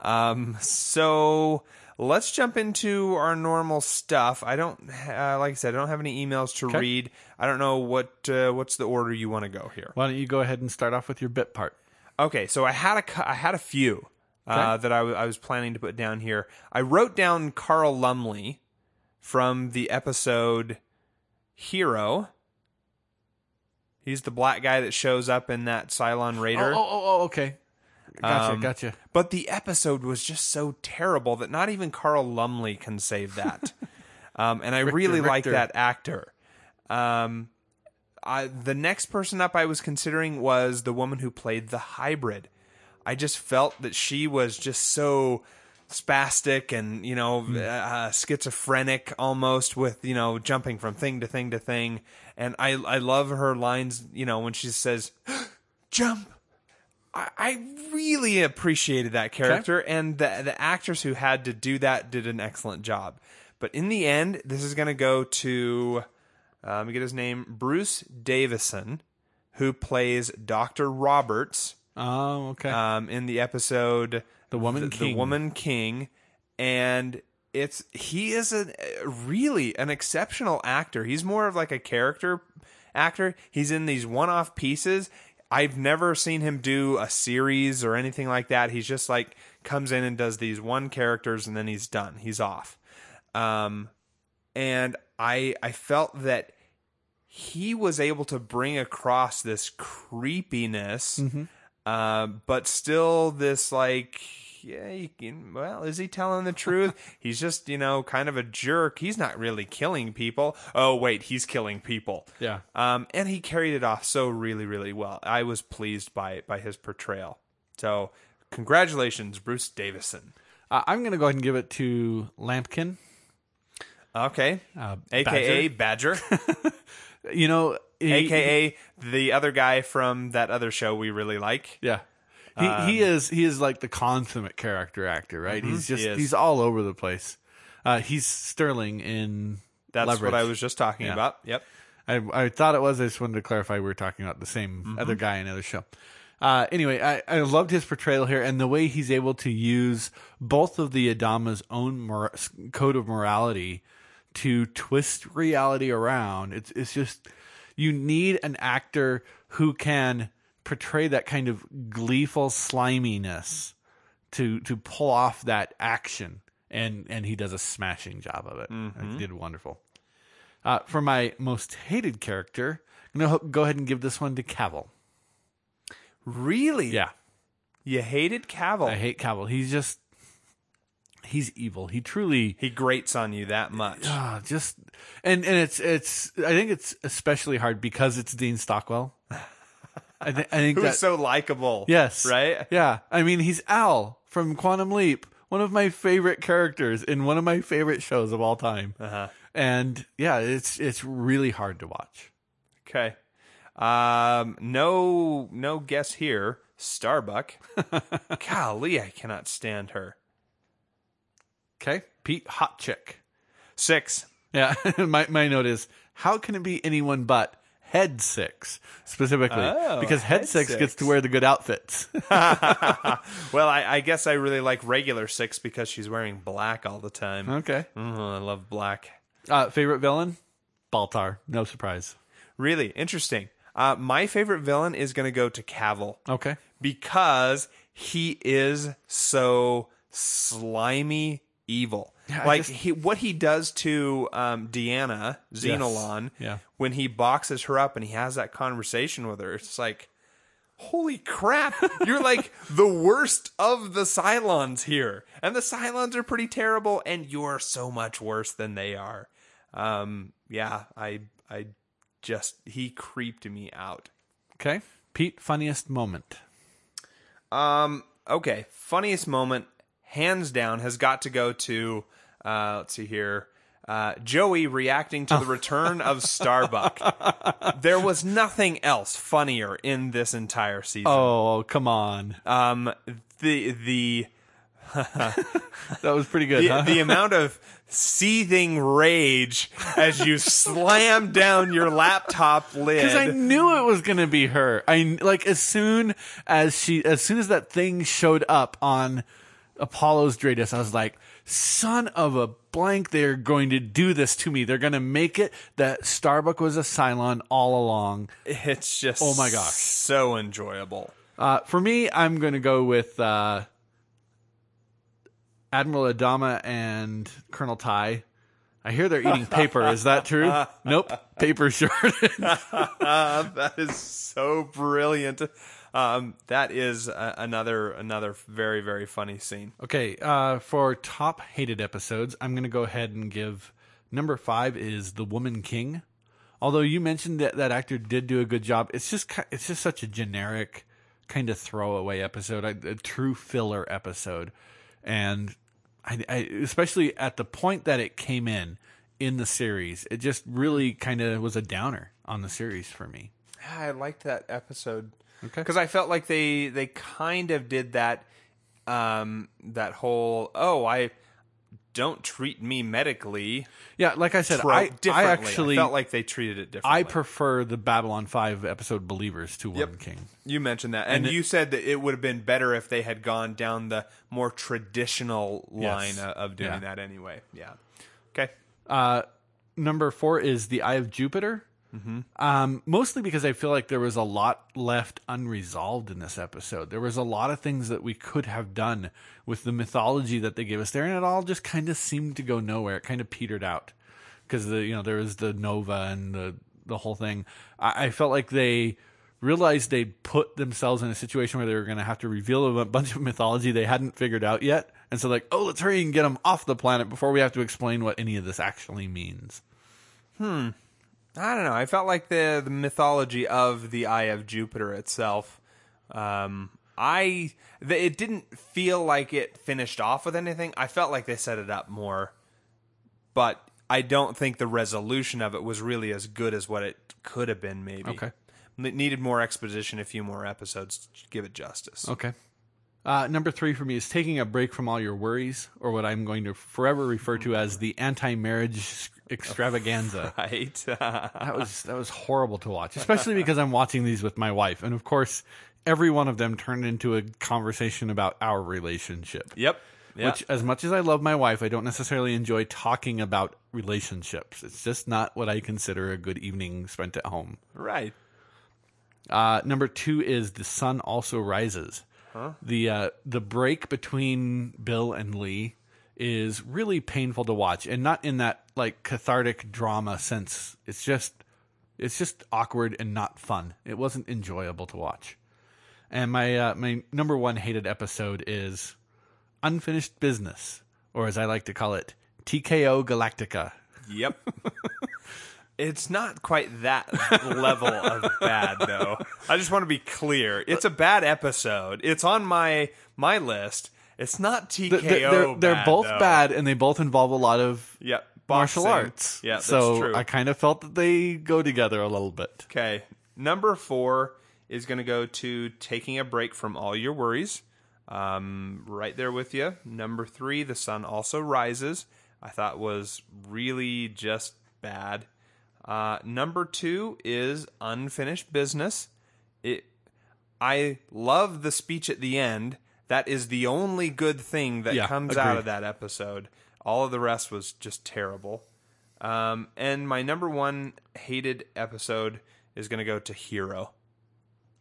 Um, so let's jump into our normal stuff. I don't, uh, like I said, I don't have any emails to Okay. read. I don't know what uh, what's the order you want to go here. Why don't you go ahead and start off with your bit part? Okay, so I had a I had a few uh, that I, w- I was planning to put down here. I wrote down Carl Lumbly from the episode Hero. He's the black guy that shows up in that Cylon Oh, Raider. oh, oh, oh, okay. Gotcha, Um, gotcha. But the episode was just so terrible that not even Carl Lumbly can save that. um, and I really like that actor. Um, I, the next person up I was considering was the woman who played the hybrid. I just felt that she was just so spastic and you know uh, schizophrenic almost with you know jumping from thing to thing to thing and i i love her lines you know when she says jump I, I really appreciated that character, and the the actors who had to do that did an excellent job. But in the end, this is going to go to let me get his name, Bruce Davison, who plays Doctor Roberts Oh, okay. um, in the episode The Woman the, King. Woman King, and it's he is a really an exceptional actor. He's more of like a character actor. He's in these one-off pieces. I've never seen him do a series or anything like that. He's just like comes in and does these one characters and then he's done. He's off. Um, and I I felt that he was able to bring across this creepiness, uh, but still this like, yeah, you can, well, is he telling the truth? he's just you know kind of a jerk. He's not really killing people. Oh wait, he's killing people. Yeah. Um, and he carried it off so really really well. I was pleased by by his portrayal. So congratulations, Bruce Davison. uh, I'm going to go ahead and give it to Lampkin. Okay, Uh, aka Badger. You know, he- aka the other guy from that other show we really like. Yeah. He he is he is like the consummate character actor, right? He's just Um, mm-hmm. he he's all over the place. Uh, he's Sterling in That's Leverage. what I was just talking Yeah. about. Yep. I I thought it was. I just wanted to clarify we were talking about the same Mm-hmm. other guy in another show. Uh, anyway, I, I loved his portrayal here and the way he's able to use both of the Adama's own mor- code of morality to twist reality around. It's it's just you need an actor who can portray that kind of gleeful sliminess to to pull off that action, and and he does a smashing job of it. He did wonderful. Uh, for my most hated character, I'm gonna go ahead and give this one to Cavill. Really? Yeah, You hated Cavill. I hate Cavill. He's just he's evil. He truly he grates on you that much. ah, just and and it's it's. I think it's especially hard because it's Dean Stockwell. I, th- I think Who's so likable. yes, Right? Yeah, I mean he's Al from Quantum Leap, one of my favorite characters in one of my favorite shows of all time. Uh-huh. And yeah, it's it's really hard to watch. Okay. Um no no guess here. Starbuck. Golly, I cannot stand her. Okay, Pete Hot Chick. Six. Yeah, my my note is how can it be anyone but Head Six specifically Oh, because Head, Head Six, Six. gets to wear the good outfits. Well, I, I guess I really like regular six because she's wearing black all the time. okay, Mhm, I love black. uh, favorite villain, Baltar. No surprise. Really interesting. Uh, my favorite villain is going to go to Cavill. Okay, because he is so slimy evil. I like just- he, what he does to um, D'Anna Xenolon Yeah. when he boxes her up and he has that conversation with her. It's like, holy crap, you're like the worst of the Cylons here. And the Cylons are pretty terrible, and you're so much worse than they are. Um, yeah, I, I just, he creeped me out. Okay. Pete, funniest moment. Um, okay, funniest moment, hands down, has got to go to, uh, let's see here. Uh, Joey reacting to the return of Starbuck. There was nothing else funnier in this entire season. Oh, come on. Um, the the That was pretty good, the, huh? the amount of seething rage as you slam down your laptop lid. Because I knew it was gonna be her. I like as soon as she, as soon as that thing showed up on Apollo's DRADIS, I was like, "Son of a blank! They're going to do this to me. They're going to make it that Starbuck was a Cylon all along." it's just Oh my gosh. so enjoyable. Uh, for me, I'm going to go with uh, Admiral Adama and Colonel Tigh. I hear they're eating paper. Is that true? nope. Paper shortage. that is so brilliant. Um, that is uh, another another very very funny scene. Okay, uh, for top hated episodes, I'm going to go ahead and give number five is The Woman King. Although you mentioned that that actor did do a good job, it's just it's just such a generic kind of throwaway episode, a, a true filler episode, and I, I especially at the point that it came in in the series, it just really kind of was a downer on the series for me. I liked that episode Okay. because I felt like they they kind of did that um, that whole oh I don't treat me medically Yeah, like I said, I, I actually felt like they treated it differently. I prefer the Babylon Five episode Believers to Woman King. You mentioned that, and, And it- you said that it would have been better if they had gone down the more traditional line Yes. of doing Yeah. that anyway. Yeah. Okay. Uh, number four is the Eye of Jupiter. Um, mostly because I feel like there was a lot left unresolved in this episode. There was a lot of things that we could have done with the mythology that they gave us there, and it all just kind of seemed to go nowhere. It kind of petered out because the you know there was the Nova and the the whole thing. I, I felt like they realized they put themselves in a situation where they were going to have to reveal a bunch of mythology they hadn't figured out yet, and so like, oh, let's hurry and get them off the planet before we have to explain what any of this actually means. I don't know. I felt like the the mythology of the Eye of Jupiter itself. Um, I the, it didn't feel like it finished off with anything. I felt like they set it up more, but I don't think the resolution of it was really as good as what it could have been. Maybe Okay. it needed more exposition, a few more episodes to give it justice. Okay. Uh, number three for me is taking a break from all your worries, or what I'm going to forever refer to as the anti-marriage extravaganza. Right. that was that was horrible to watch, especially because I'm watching these with my wife, and of course, every one of them turned into a conversation about our relationship. yep. Yeah. Which, as much as I love my wife, I don't necessarily enjoy talking about relationships. It's just not what I consider a good evening spent at home. right. Uh, number two is the sun also rises. The uh, the break between Bill and Lee is really painful to watch, and not in that like cathartic drama sense. It's just it's just awkward and not fun. It wasn't enjoyable to watch. And my uh, my number one hated episode is Unfinished Business, or as I like to call it, TKO Galactica. Yep. it's not quite that level of bad though. I just want to be clear. It's a bad episode. It's on my my list. It's not TKO. Th- th- they're they're bad, both though. bad, and they both involve a lot of Yep. martial arts. Yeah, that's so true. I kind of felt that they go together a little bit. Okay. Number four is going to go to taking a break from all your worries. Um, right there with you. Number three, the sun also rises. I thought was really just bad. Uh, number two is unfinished business. It. I love the speech at the end. That is the only good thing that Yeah, comes out of that episode. All of the rest was just terrible. Um, and my number one hated episode is going to go to Hero.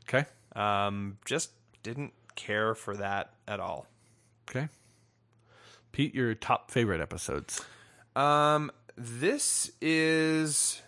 Okay. Um, just didn't care for that at all. Okay. Pete, your top favorite episodes. Um, this is.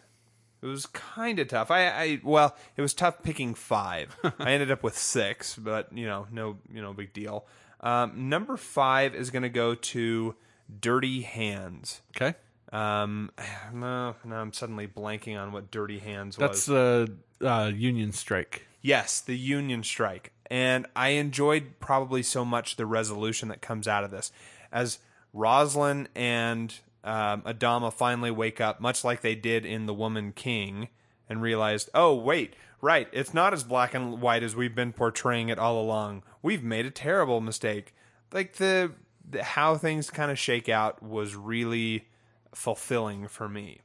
It was kind of tough. I, I well, it was tough picking five. I ended up with six, but you know, no, you know, big deal. Um, number five is going to go to Dirty Hands. Okay. Um, no, no, I'm suddenly blanking on what Dirty Hands was. That's was. the uh, union strike. Yes, the union strike. And I enjoyed probably so much the resolution that comes out of this. As Roslin and um, Adama finally wake up, much like they did in The Woman King, and realized, oh, wait, right, it's not as black and white as we've been portraying it all along. We've made a terrible mistake. Like the, the how things kind of shake out was really fulfilling for me.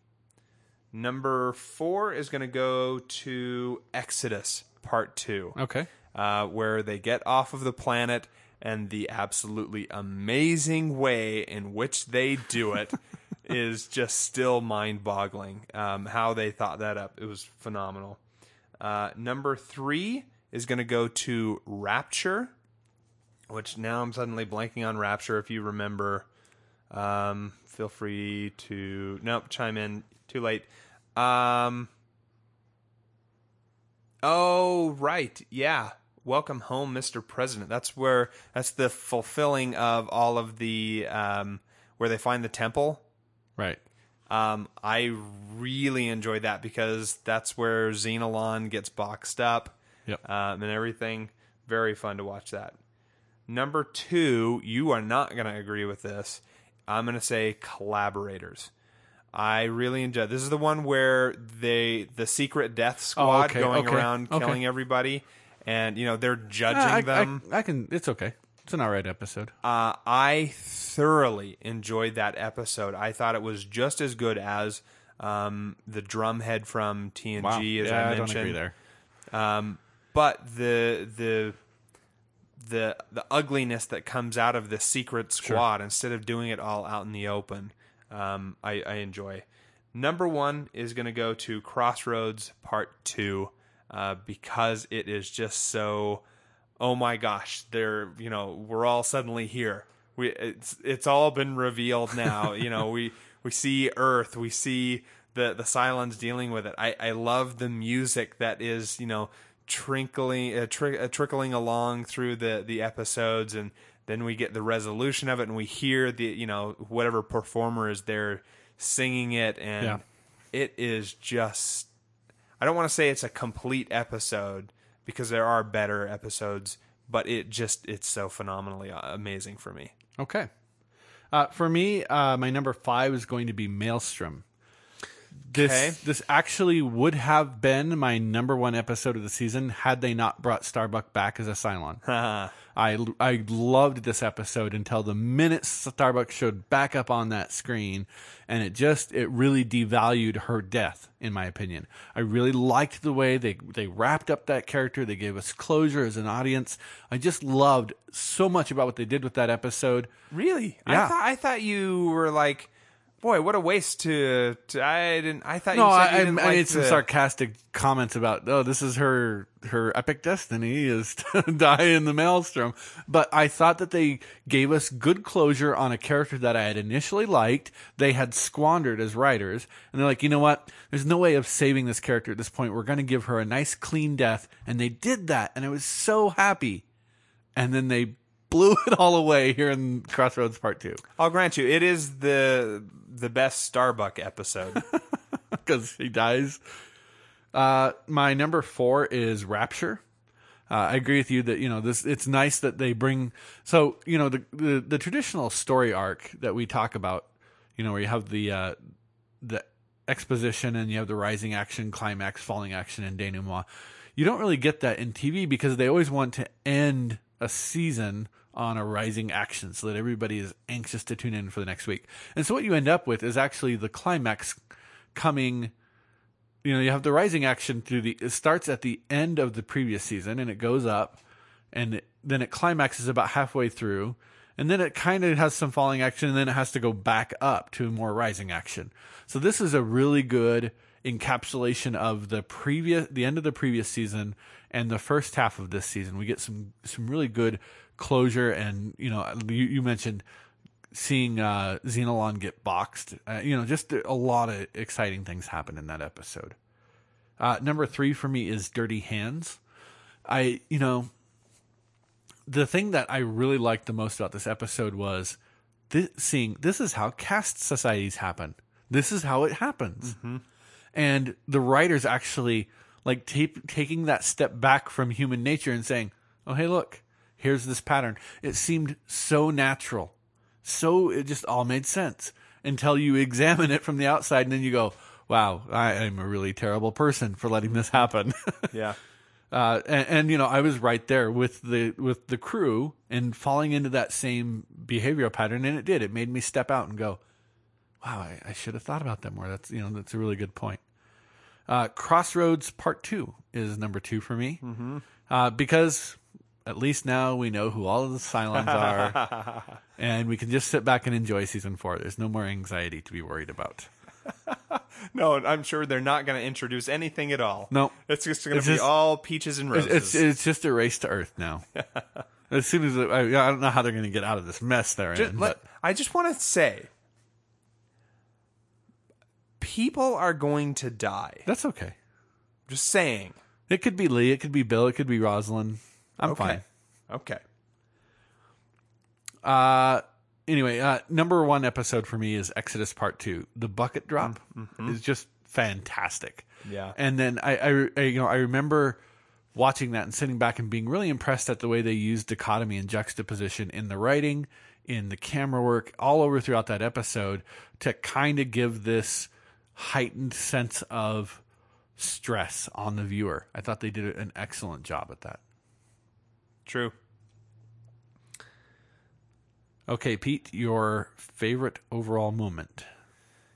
Number four is going to go to Exodus Part Two, Okay. uh, where they get off of the planet and the absolutely amazing way in which they do it is just still mind boggling. Um, how they thought that up, it was phenomenal. Uh, number three is going to go to Rapture, which now I'm suddenly blanking on Rapture. If you remember, um, feel free to nope chime in. Too late. Um, oh right, yeah. Welcome home, Mr. President. That's where that's the fulfilling of all of the um, where they find the temple. Right. Um, I really enjoyed that because that's where Xenolon gets boxed up Yep. um, and everything. Very fun to watch that. Number two, you are not going to agree with this. I'm going to say collaborators. I really enjoy. This is the one where they the secret death squad Oh, okay, going okay, around okay. killing everybody, and you know they're judging I, I- them. I, can. It's okay. It's an alright episode. Uh, I thoroughly enjoyed that episode. I thought it was just as good as um, the drumhead from TNG, Wow. as yeah, I I, don't agree there. Um, but the the the the ugliness that comes out of the secret squad instead of doing it all out in the open, um, I, I enjoy. Number one is going to go to Crossroads Part Two uh, because it is just so. Oh my gosh, they're you know we're all suddenly here. We it's it's all been revealed now. you know we we see Earth, we see the the Cylons dealing with it. I I love the music that is you know trickling uh, tri- uh, trickling along through the the episodes, and then we get the resolution of it, and we hear the you know whatever performer is there singing it, and Yeah. it is just. I don't want to say it's a complete episode because there are better episodes, but it just it's so phenomenally uh, amazing for me. Okay. Uh, for me, uh, my number five is going to be Maelstrom. This Okay. this actually would have been my number one episode of the season had they not brought Starbuck back as a Cylon. I I loved this episode until the minute Starbuck showed back up on that screen, and it just it really devalued her death, in my opinion. I really liked the way they they wrapped up that character. They gave us closure as an audience. I just loved so much about what they did with that episode. Really? Yeah. I thought I thought you were like, boy, what a waste to. to I didn't. I thought No, you said I, you I, didn't I like made some the- sarcastic comments about, oh, this is her her epic destiny is to die in the maelstrom. But I thought that they gave us good closure on a character that I had initially liked. They had squandered as writers, and they're like, you know what? There's no way of saving this character at this point. We're going to give her a nice, clean death, and they did that, and I was so happy. And then they blew it all away here in Crossroads Part Two I'll grant you, it is the the best Starbuck episode. because he dies. Uh, my number four is Rapture. Uh, I agree with you that you know this. It's nice that they bring so you know the the, the traditional story arc that we talk about. You know where you have the uh, the exposition and you have the rising action, climax, falling action, and denouement. You don't really get that in TV because they always want to end a season on a rising action so that everybody is anxious to tune in for the next week. And so what you end up with is actually the climax coming you know you have the rising action through the it starts at the end of the previous season and it goes up and it, then it climaxes about halfway through and then it kind of has some falling action and then it has to go back up to more rising action so this is a really good encapsulation of the previous the end of the previous season and the first half of this season we get some some really good closure and you know you, you mentioned seeing uh, Xenolon get boxed. Uh, you know, just a lot of exciting things happen in that episode. Uh, number three for me is Dirty Hands. I, you know, the thing that I really liked the most about this episode was this, seeing this is how caste societies happen. This is how it happens. And the writers actually like ta- taking that step back from human nature and saying, "Oh, hey, look, here's this pattern." It seemed so natural, so it just all made sense until you examine it from the outside, and then you go, "Wow, I am a really terrible person for letting this happen." Yeah. uh, and, and you know I was right there with the with the crew and falling into that same behavioral pattern, and it did. It made me step out and go, "Wow, I, I should have thought about that more." That's you know that's a really good point. Uh, Crossroads Part Two is number two for me mm-hmm. uh, because at least now we know who all of the Cylons are, and we can just sit back and enjoy season four. There's no more anxiety to be worried about. No, I'm sure they're not going to introduce anything at all. No. It's just going to be just- all peaches and roses. it's it's just a race to Earth now. as soon as I, I don't know how they're going to get out of this mess they're Just in, let- I just want to say people are going to die. that's okay. Just saying. It could be Lee, it could be Bill, it could be Roslin. I'm Okay. fine. Okay. Uh, anyway, uh, number one episode for me is Exodus Part Two. The bucket drop is just fantastic. Yeah. and then I, I, I, you know, I remember watching that and sitting back and being really impressed at the way they used dichotomy and juxtaposition in the writing, in the camera work, all over throughout that episode to kind of give this heightened sense of stress on the viewer. I thought they did an excellent job at that. True. Okay, Pete, your favorite overall moment.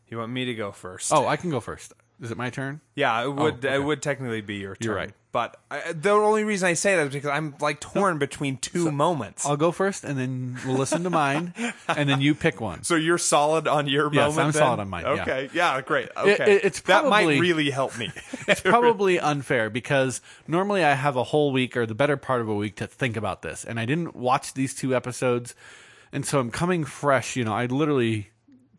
You want me to go first? Oh, I can go first. Is it my turn? Yeah, it would. Oh, okay. It would technically be your turn. You're right. But I, the only reason I say that is because I'm like torn between two moments. I'll go first, and then we'll listen to mine, and then you pick one. so you're solid on your Yes, moment. I'm then? solid on mine, yeah. Okay. Yeah. great. Okay. it- it's that might probably- really help me. It's probably unfair because normally I have a whole week or the better part of a week to think about this, and I didn't watch these two episodes, and so I'm coming fresh. You know, I literally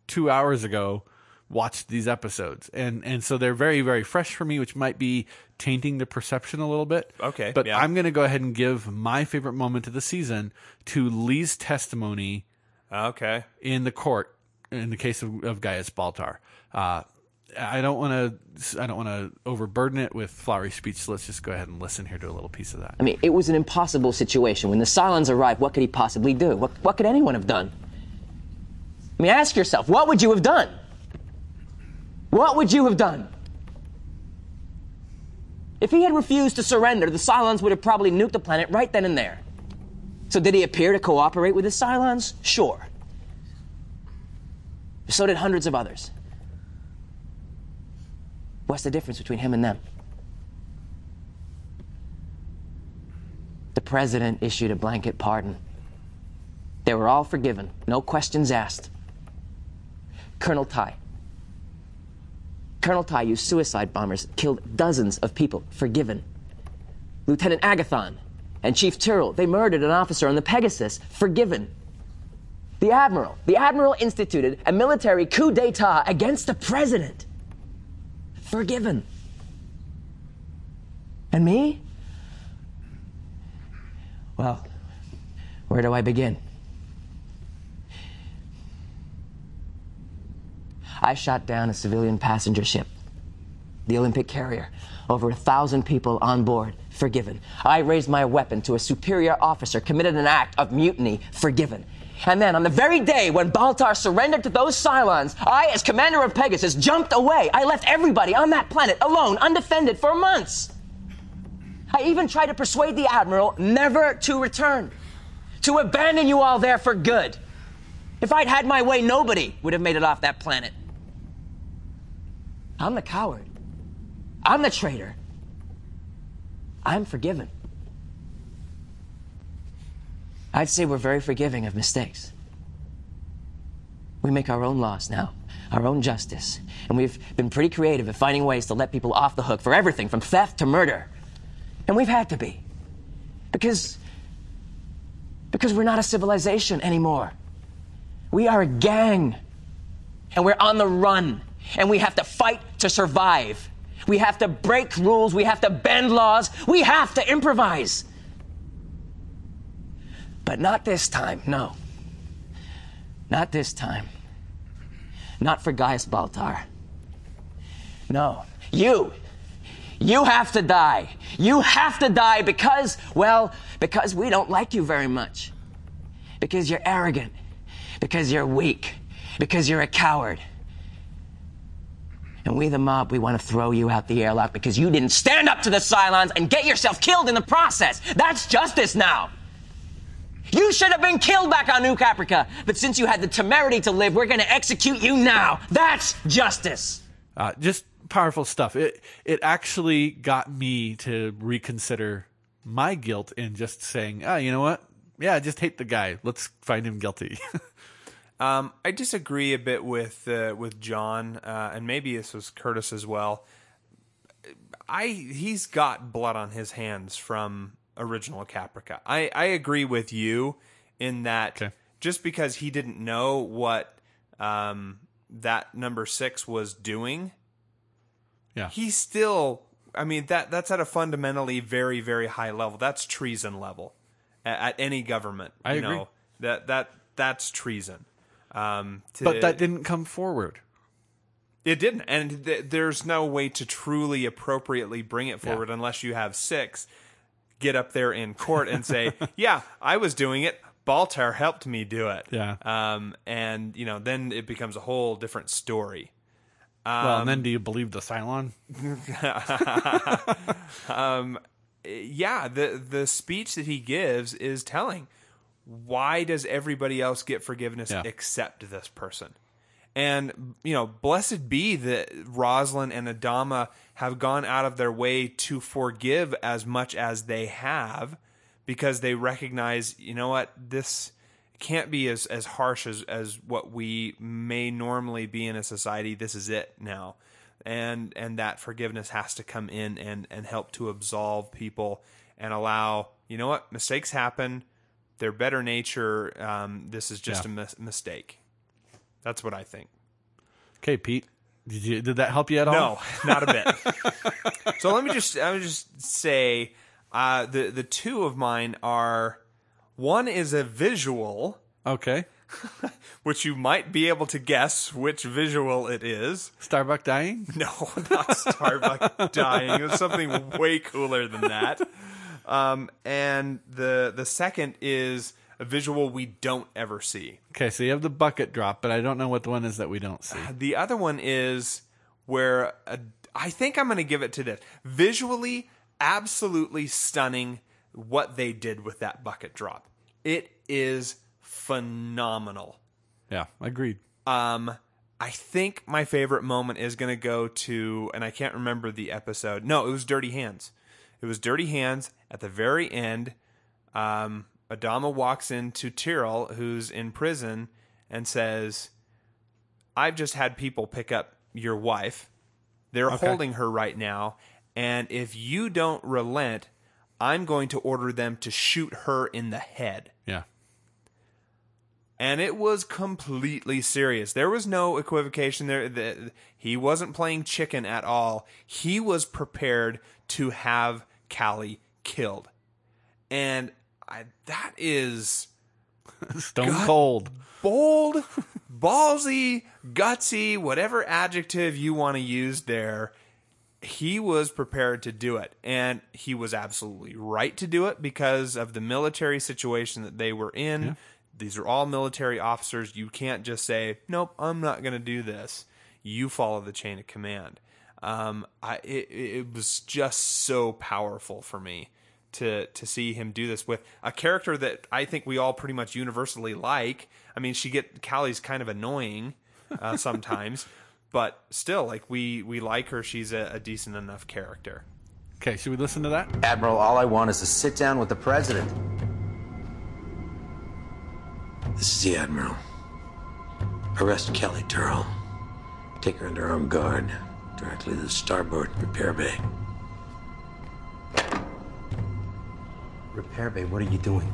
two hours ago watched these episodes, and and so they're very very fresh for me, which might be tainting the perception a little bit. Okay, but yeah. I'm going to go ahead and give my favorite moment of the season to Lee's testimony okay. in the court in the case of, of Gaius Baltar. Uh, I don't want to. I don't want to overburden it with flowery speech. So let's just go ahead and listen here to a little piece of that. I mean, it was an impossible situation. When the Cylons arrived, what could he possibly do? What, what could anyone have done? I mean, ask yourself, what would you have done? What would you have done? If he had refused to surrender, the Cylons would have probably nuked the planet right then and there. So did he appear to cooperate with the Cylons? Sure. So did hundreds of others. What's the difference between him and them? The president issued a blanket pardon. They were all forgiven, no questions asked. Colonel Tigh. Colonel Tigh used suicide bombers, killed dozens of people, forgiven. Lieutenant Agathon and Chief Tyrol, they murdered an officer on the Pegasus, forgiven. The Admiral, the Admiral instituted a military coup d'etat against the president, forgiven. And me? Well, where do I begin? I shot down a civilian passenger ship, the Olympic carrier. Over a thousand people on board, forgiven. I raised my weapon to a superior officer, committed an act of mutiny, forgiven. And then, on the very day when Baltar surrendered to those Cylons, I, as commander of Pegasus, jumped away. I left everybody on that planet alone, undefended, for months. I even tried to persuade the Admiral never to return, to abandon you all there for good. If I'd had my way, nobody would have made it off that planet. I'm the coward. I'm the traitor. I'm forgiven. I'd say we're very forgiving of mistakes. We make our own laws now, our own justice, and we've been pretty creative at finding ways to let people off the hook for everything from theft to murder. And we've had to be. Because because we're not a civilization anymore. We are a gang. And we're on the run. And we have to fight to survive. We have to break rules. We have to bend laws. We have to improvise. But not this time, no. Not this time. Not for Gaius Baltar. No. You. You have to die. You have to die because, well, because we don't like you very much. Because you're arrogant. Because you're weak. Because you're a coward. And we, the mob, we want to throw you out the airlock because you didn't stand up to the Cylons and get yourself killed in the process. That's justice now. You should have been killed back on New Caprica, but since you had the temerity to live, we're going to execute you now. That's justice. Uh, just powerful stuff. It it actually got me to reconsider my guilt in just saying, oh, you know what? Yeah, I just hate the guy. Let's find him guilty. Um, I disagree a bit with uh, with Jon, uh, and maybe this was Curtis as well. I he's got blood on his hands from original Caprica. I I agree with you in that Okay. just because he didn't know what um, that number six was doing, yeah. he still. I mean that that's at a fundamentally very very high level. That's treason level at, at any government. I you agree. Know, that that that's treason. Um, to- but that didn't come forward. it didn't, and th- there's no way to truly appropriately bring it forward unless you have six get up there in court and say, "Yeah, I was doing it. Baltar helped me do it." Yeah. Um, and you know, then it becomes a whole different story. well, and then do you believe the Cylon? um, Yeah, the the speech that he gives is telling. Why does everybody else get forgiveness Yeah. except this person? And you know, blessed be that Roslin and Adama have gone out of their way to forgive as much as they have, because they recognize, you know what, this can't be as as harsh as as what we may normally be in a society. This is it now, and and that forgiveness has to come in and and help to absolve people and allow, you know what, mistakes happen. They're better nature. Um, this is just Yeah. a mis- mistake. That's what I think. Okay, Pete. Did you did that help you at all? No, not a bit. so let me just let me just say uh, the the two of mine are one is a visual, Okay. which you might be able to guess which visual it is. Starbuck dying? No, not Starbuck dying. It was something way cooler than that. Um, and the the second is a visual we don't ever see. Okay, so you have the bucket drop, but I don't know what the one is that we don't see. The other one is where a, I think I'm going to give it to this. Visually, absolutely stunning what they did with that bucket drop. It is phenomenal. Yeah, agreed. Um, I think my favorite moment is going to go to, and I can't remember the episode. No, it was Dirty Hands. It was Dirty Hands at the very end. Um, Adama walks into Tyrol, who's in prison, and says, I've just had people pick up your wife. They're holding her right now. And if you don't relent, I'm going to order them to shoot her in the head Yeah. And it was completely serious. There was no equivocation there. The, he wasn't playing chicken at all. He was prepared to have Callie killed, and I, that is Stone cold. bold, ballsy, gutsy, whatever adjective you want to use there. He was prepared to do it, and he was absolutely right to do it because of the military situation that they were in. These are all military officers. You can't just say, "Nope, I'm not going to do this." You follow the chain of command. Um, I it, it was just so powerful for me to to see him do this with a character that I think we all pretty much universally like. I mean, she get Callie's kind of annoying uh, sometimes, but still, like we we like her. She's a, a decent enough character. Okay, should we listen to that? Admiral, all I want is to sit down with the president. This is the Admiral. Arrest Callie Tyrol. Take her under armed guard directly to the starboard repair bay. Repair Bay, what are you doing?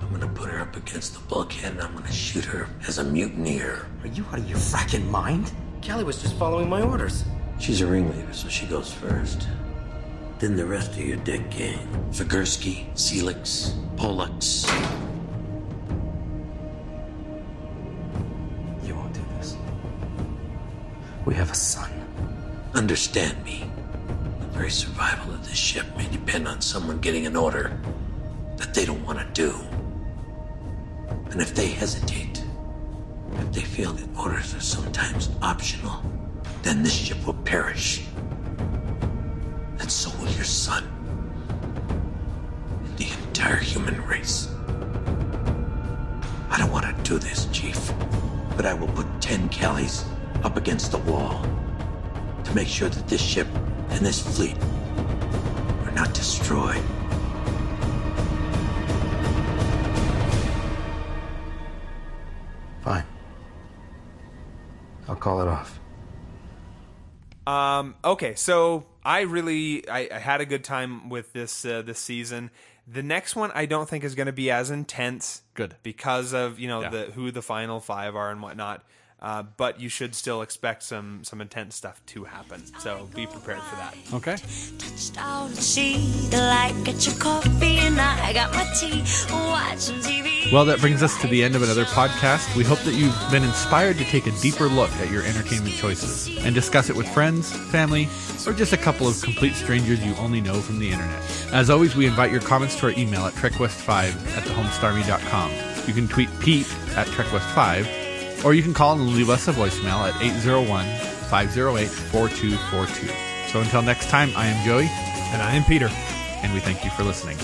I'm gonna put her up against the bulkhead and I'm gonna shoot her as a mutineer. Are you out of your fracking mind? Callie was just following my orders. She's a ringleader, so she goes first. Then the rest of your deck gang. Figurski, Seelix, Pollux. We have a son. Understand me. The very survival of this ship may depend on someone getting an order that they don't want to do. And if they hesitate, if they feel that orders are sometimes optional, then this ship will perish. And so will your son. And the entire human race. I don't want to do this, Chief, but I will put 10 Callies up against the wall to make sure that this ship and this fleet are not destroyed. Fine. I'll call it off. Um, okay, so I really I, I had a good time with this uh, this season. The next one I don't think is going to be as intense. Good. because of you know Yeah. the who the final five are and whatnot. Uh, but you should still expect some some intense stuff to happen. So be prepared for that. Okay. Touched out and see the light. Get your coffee and I got my tea. Watching TV. Well, that brings us to the end of another podcast. We hope that you've been inspired to take a deeper look at your entertainment choices and discuss it with friends, family, or just a couple of complete strangers you only know from the internet. As always, we invite your comments to our email at trekwest5 at thehomestarmy.com. You can tweet Pete at trekwest5, or you can call and leave us a voicemail at 801 508 4242. So until next time, I am Joey. And I am Peter. And we thank you for listening.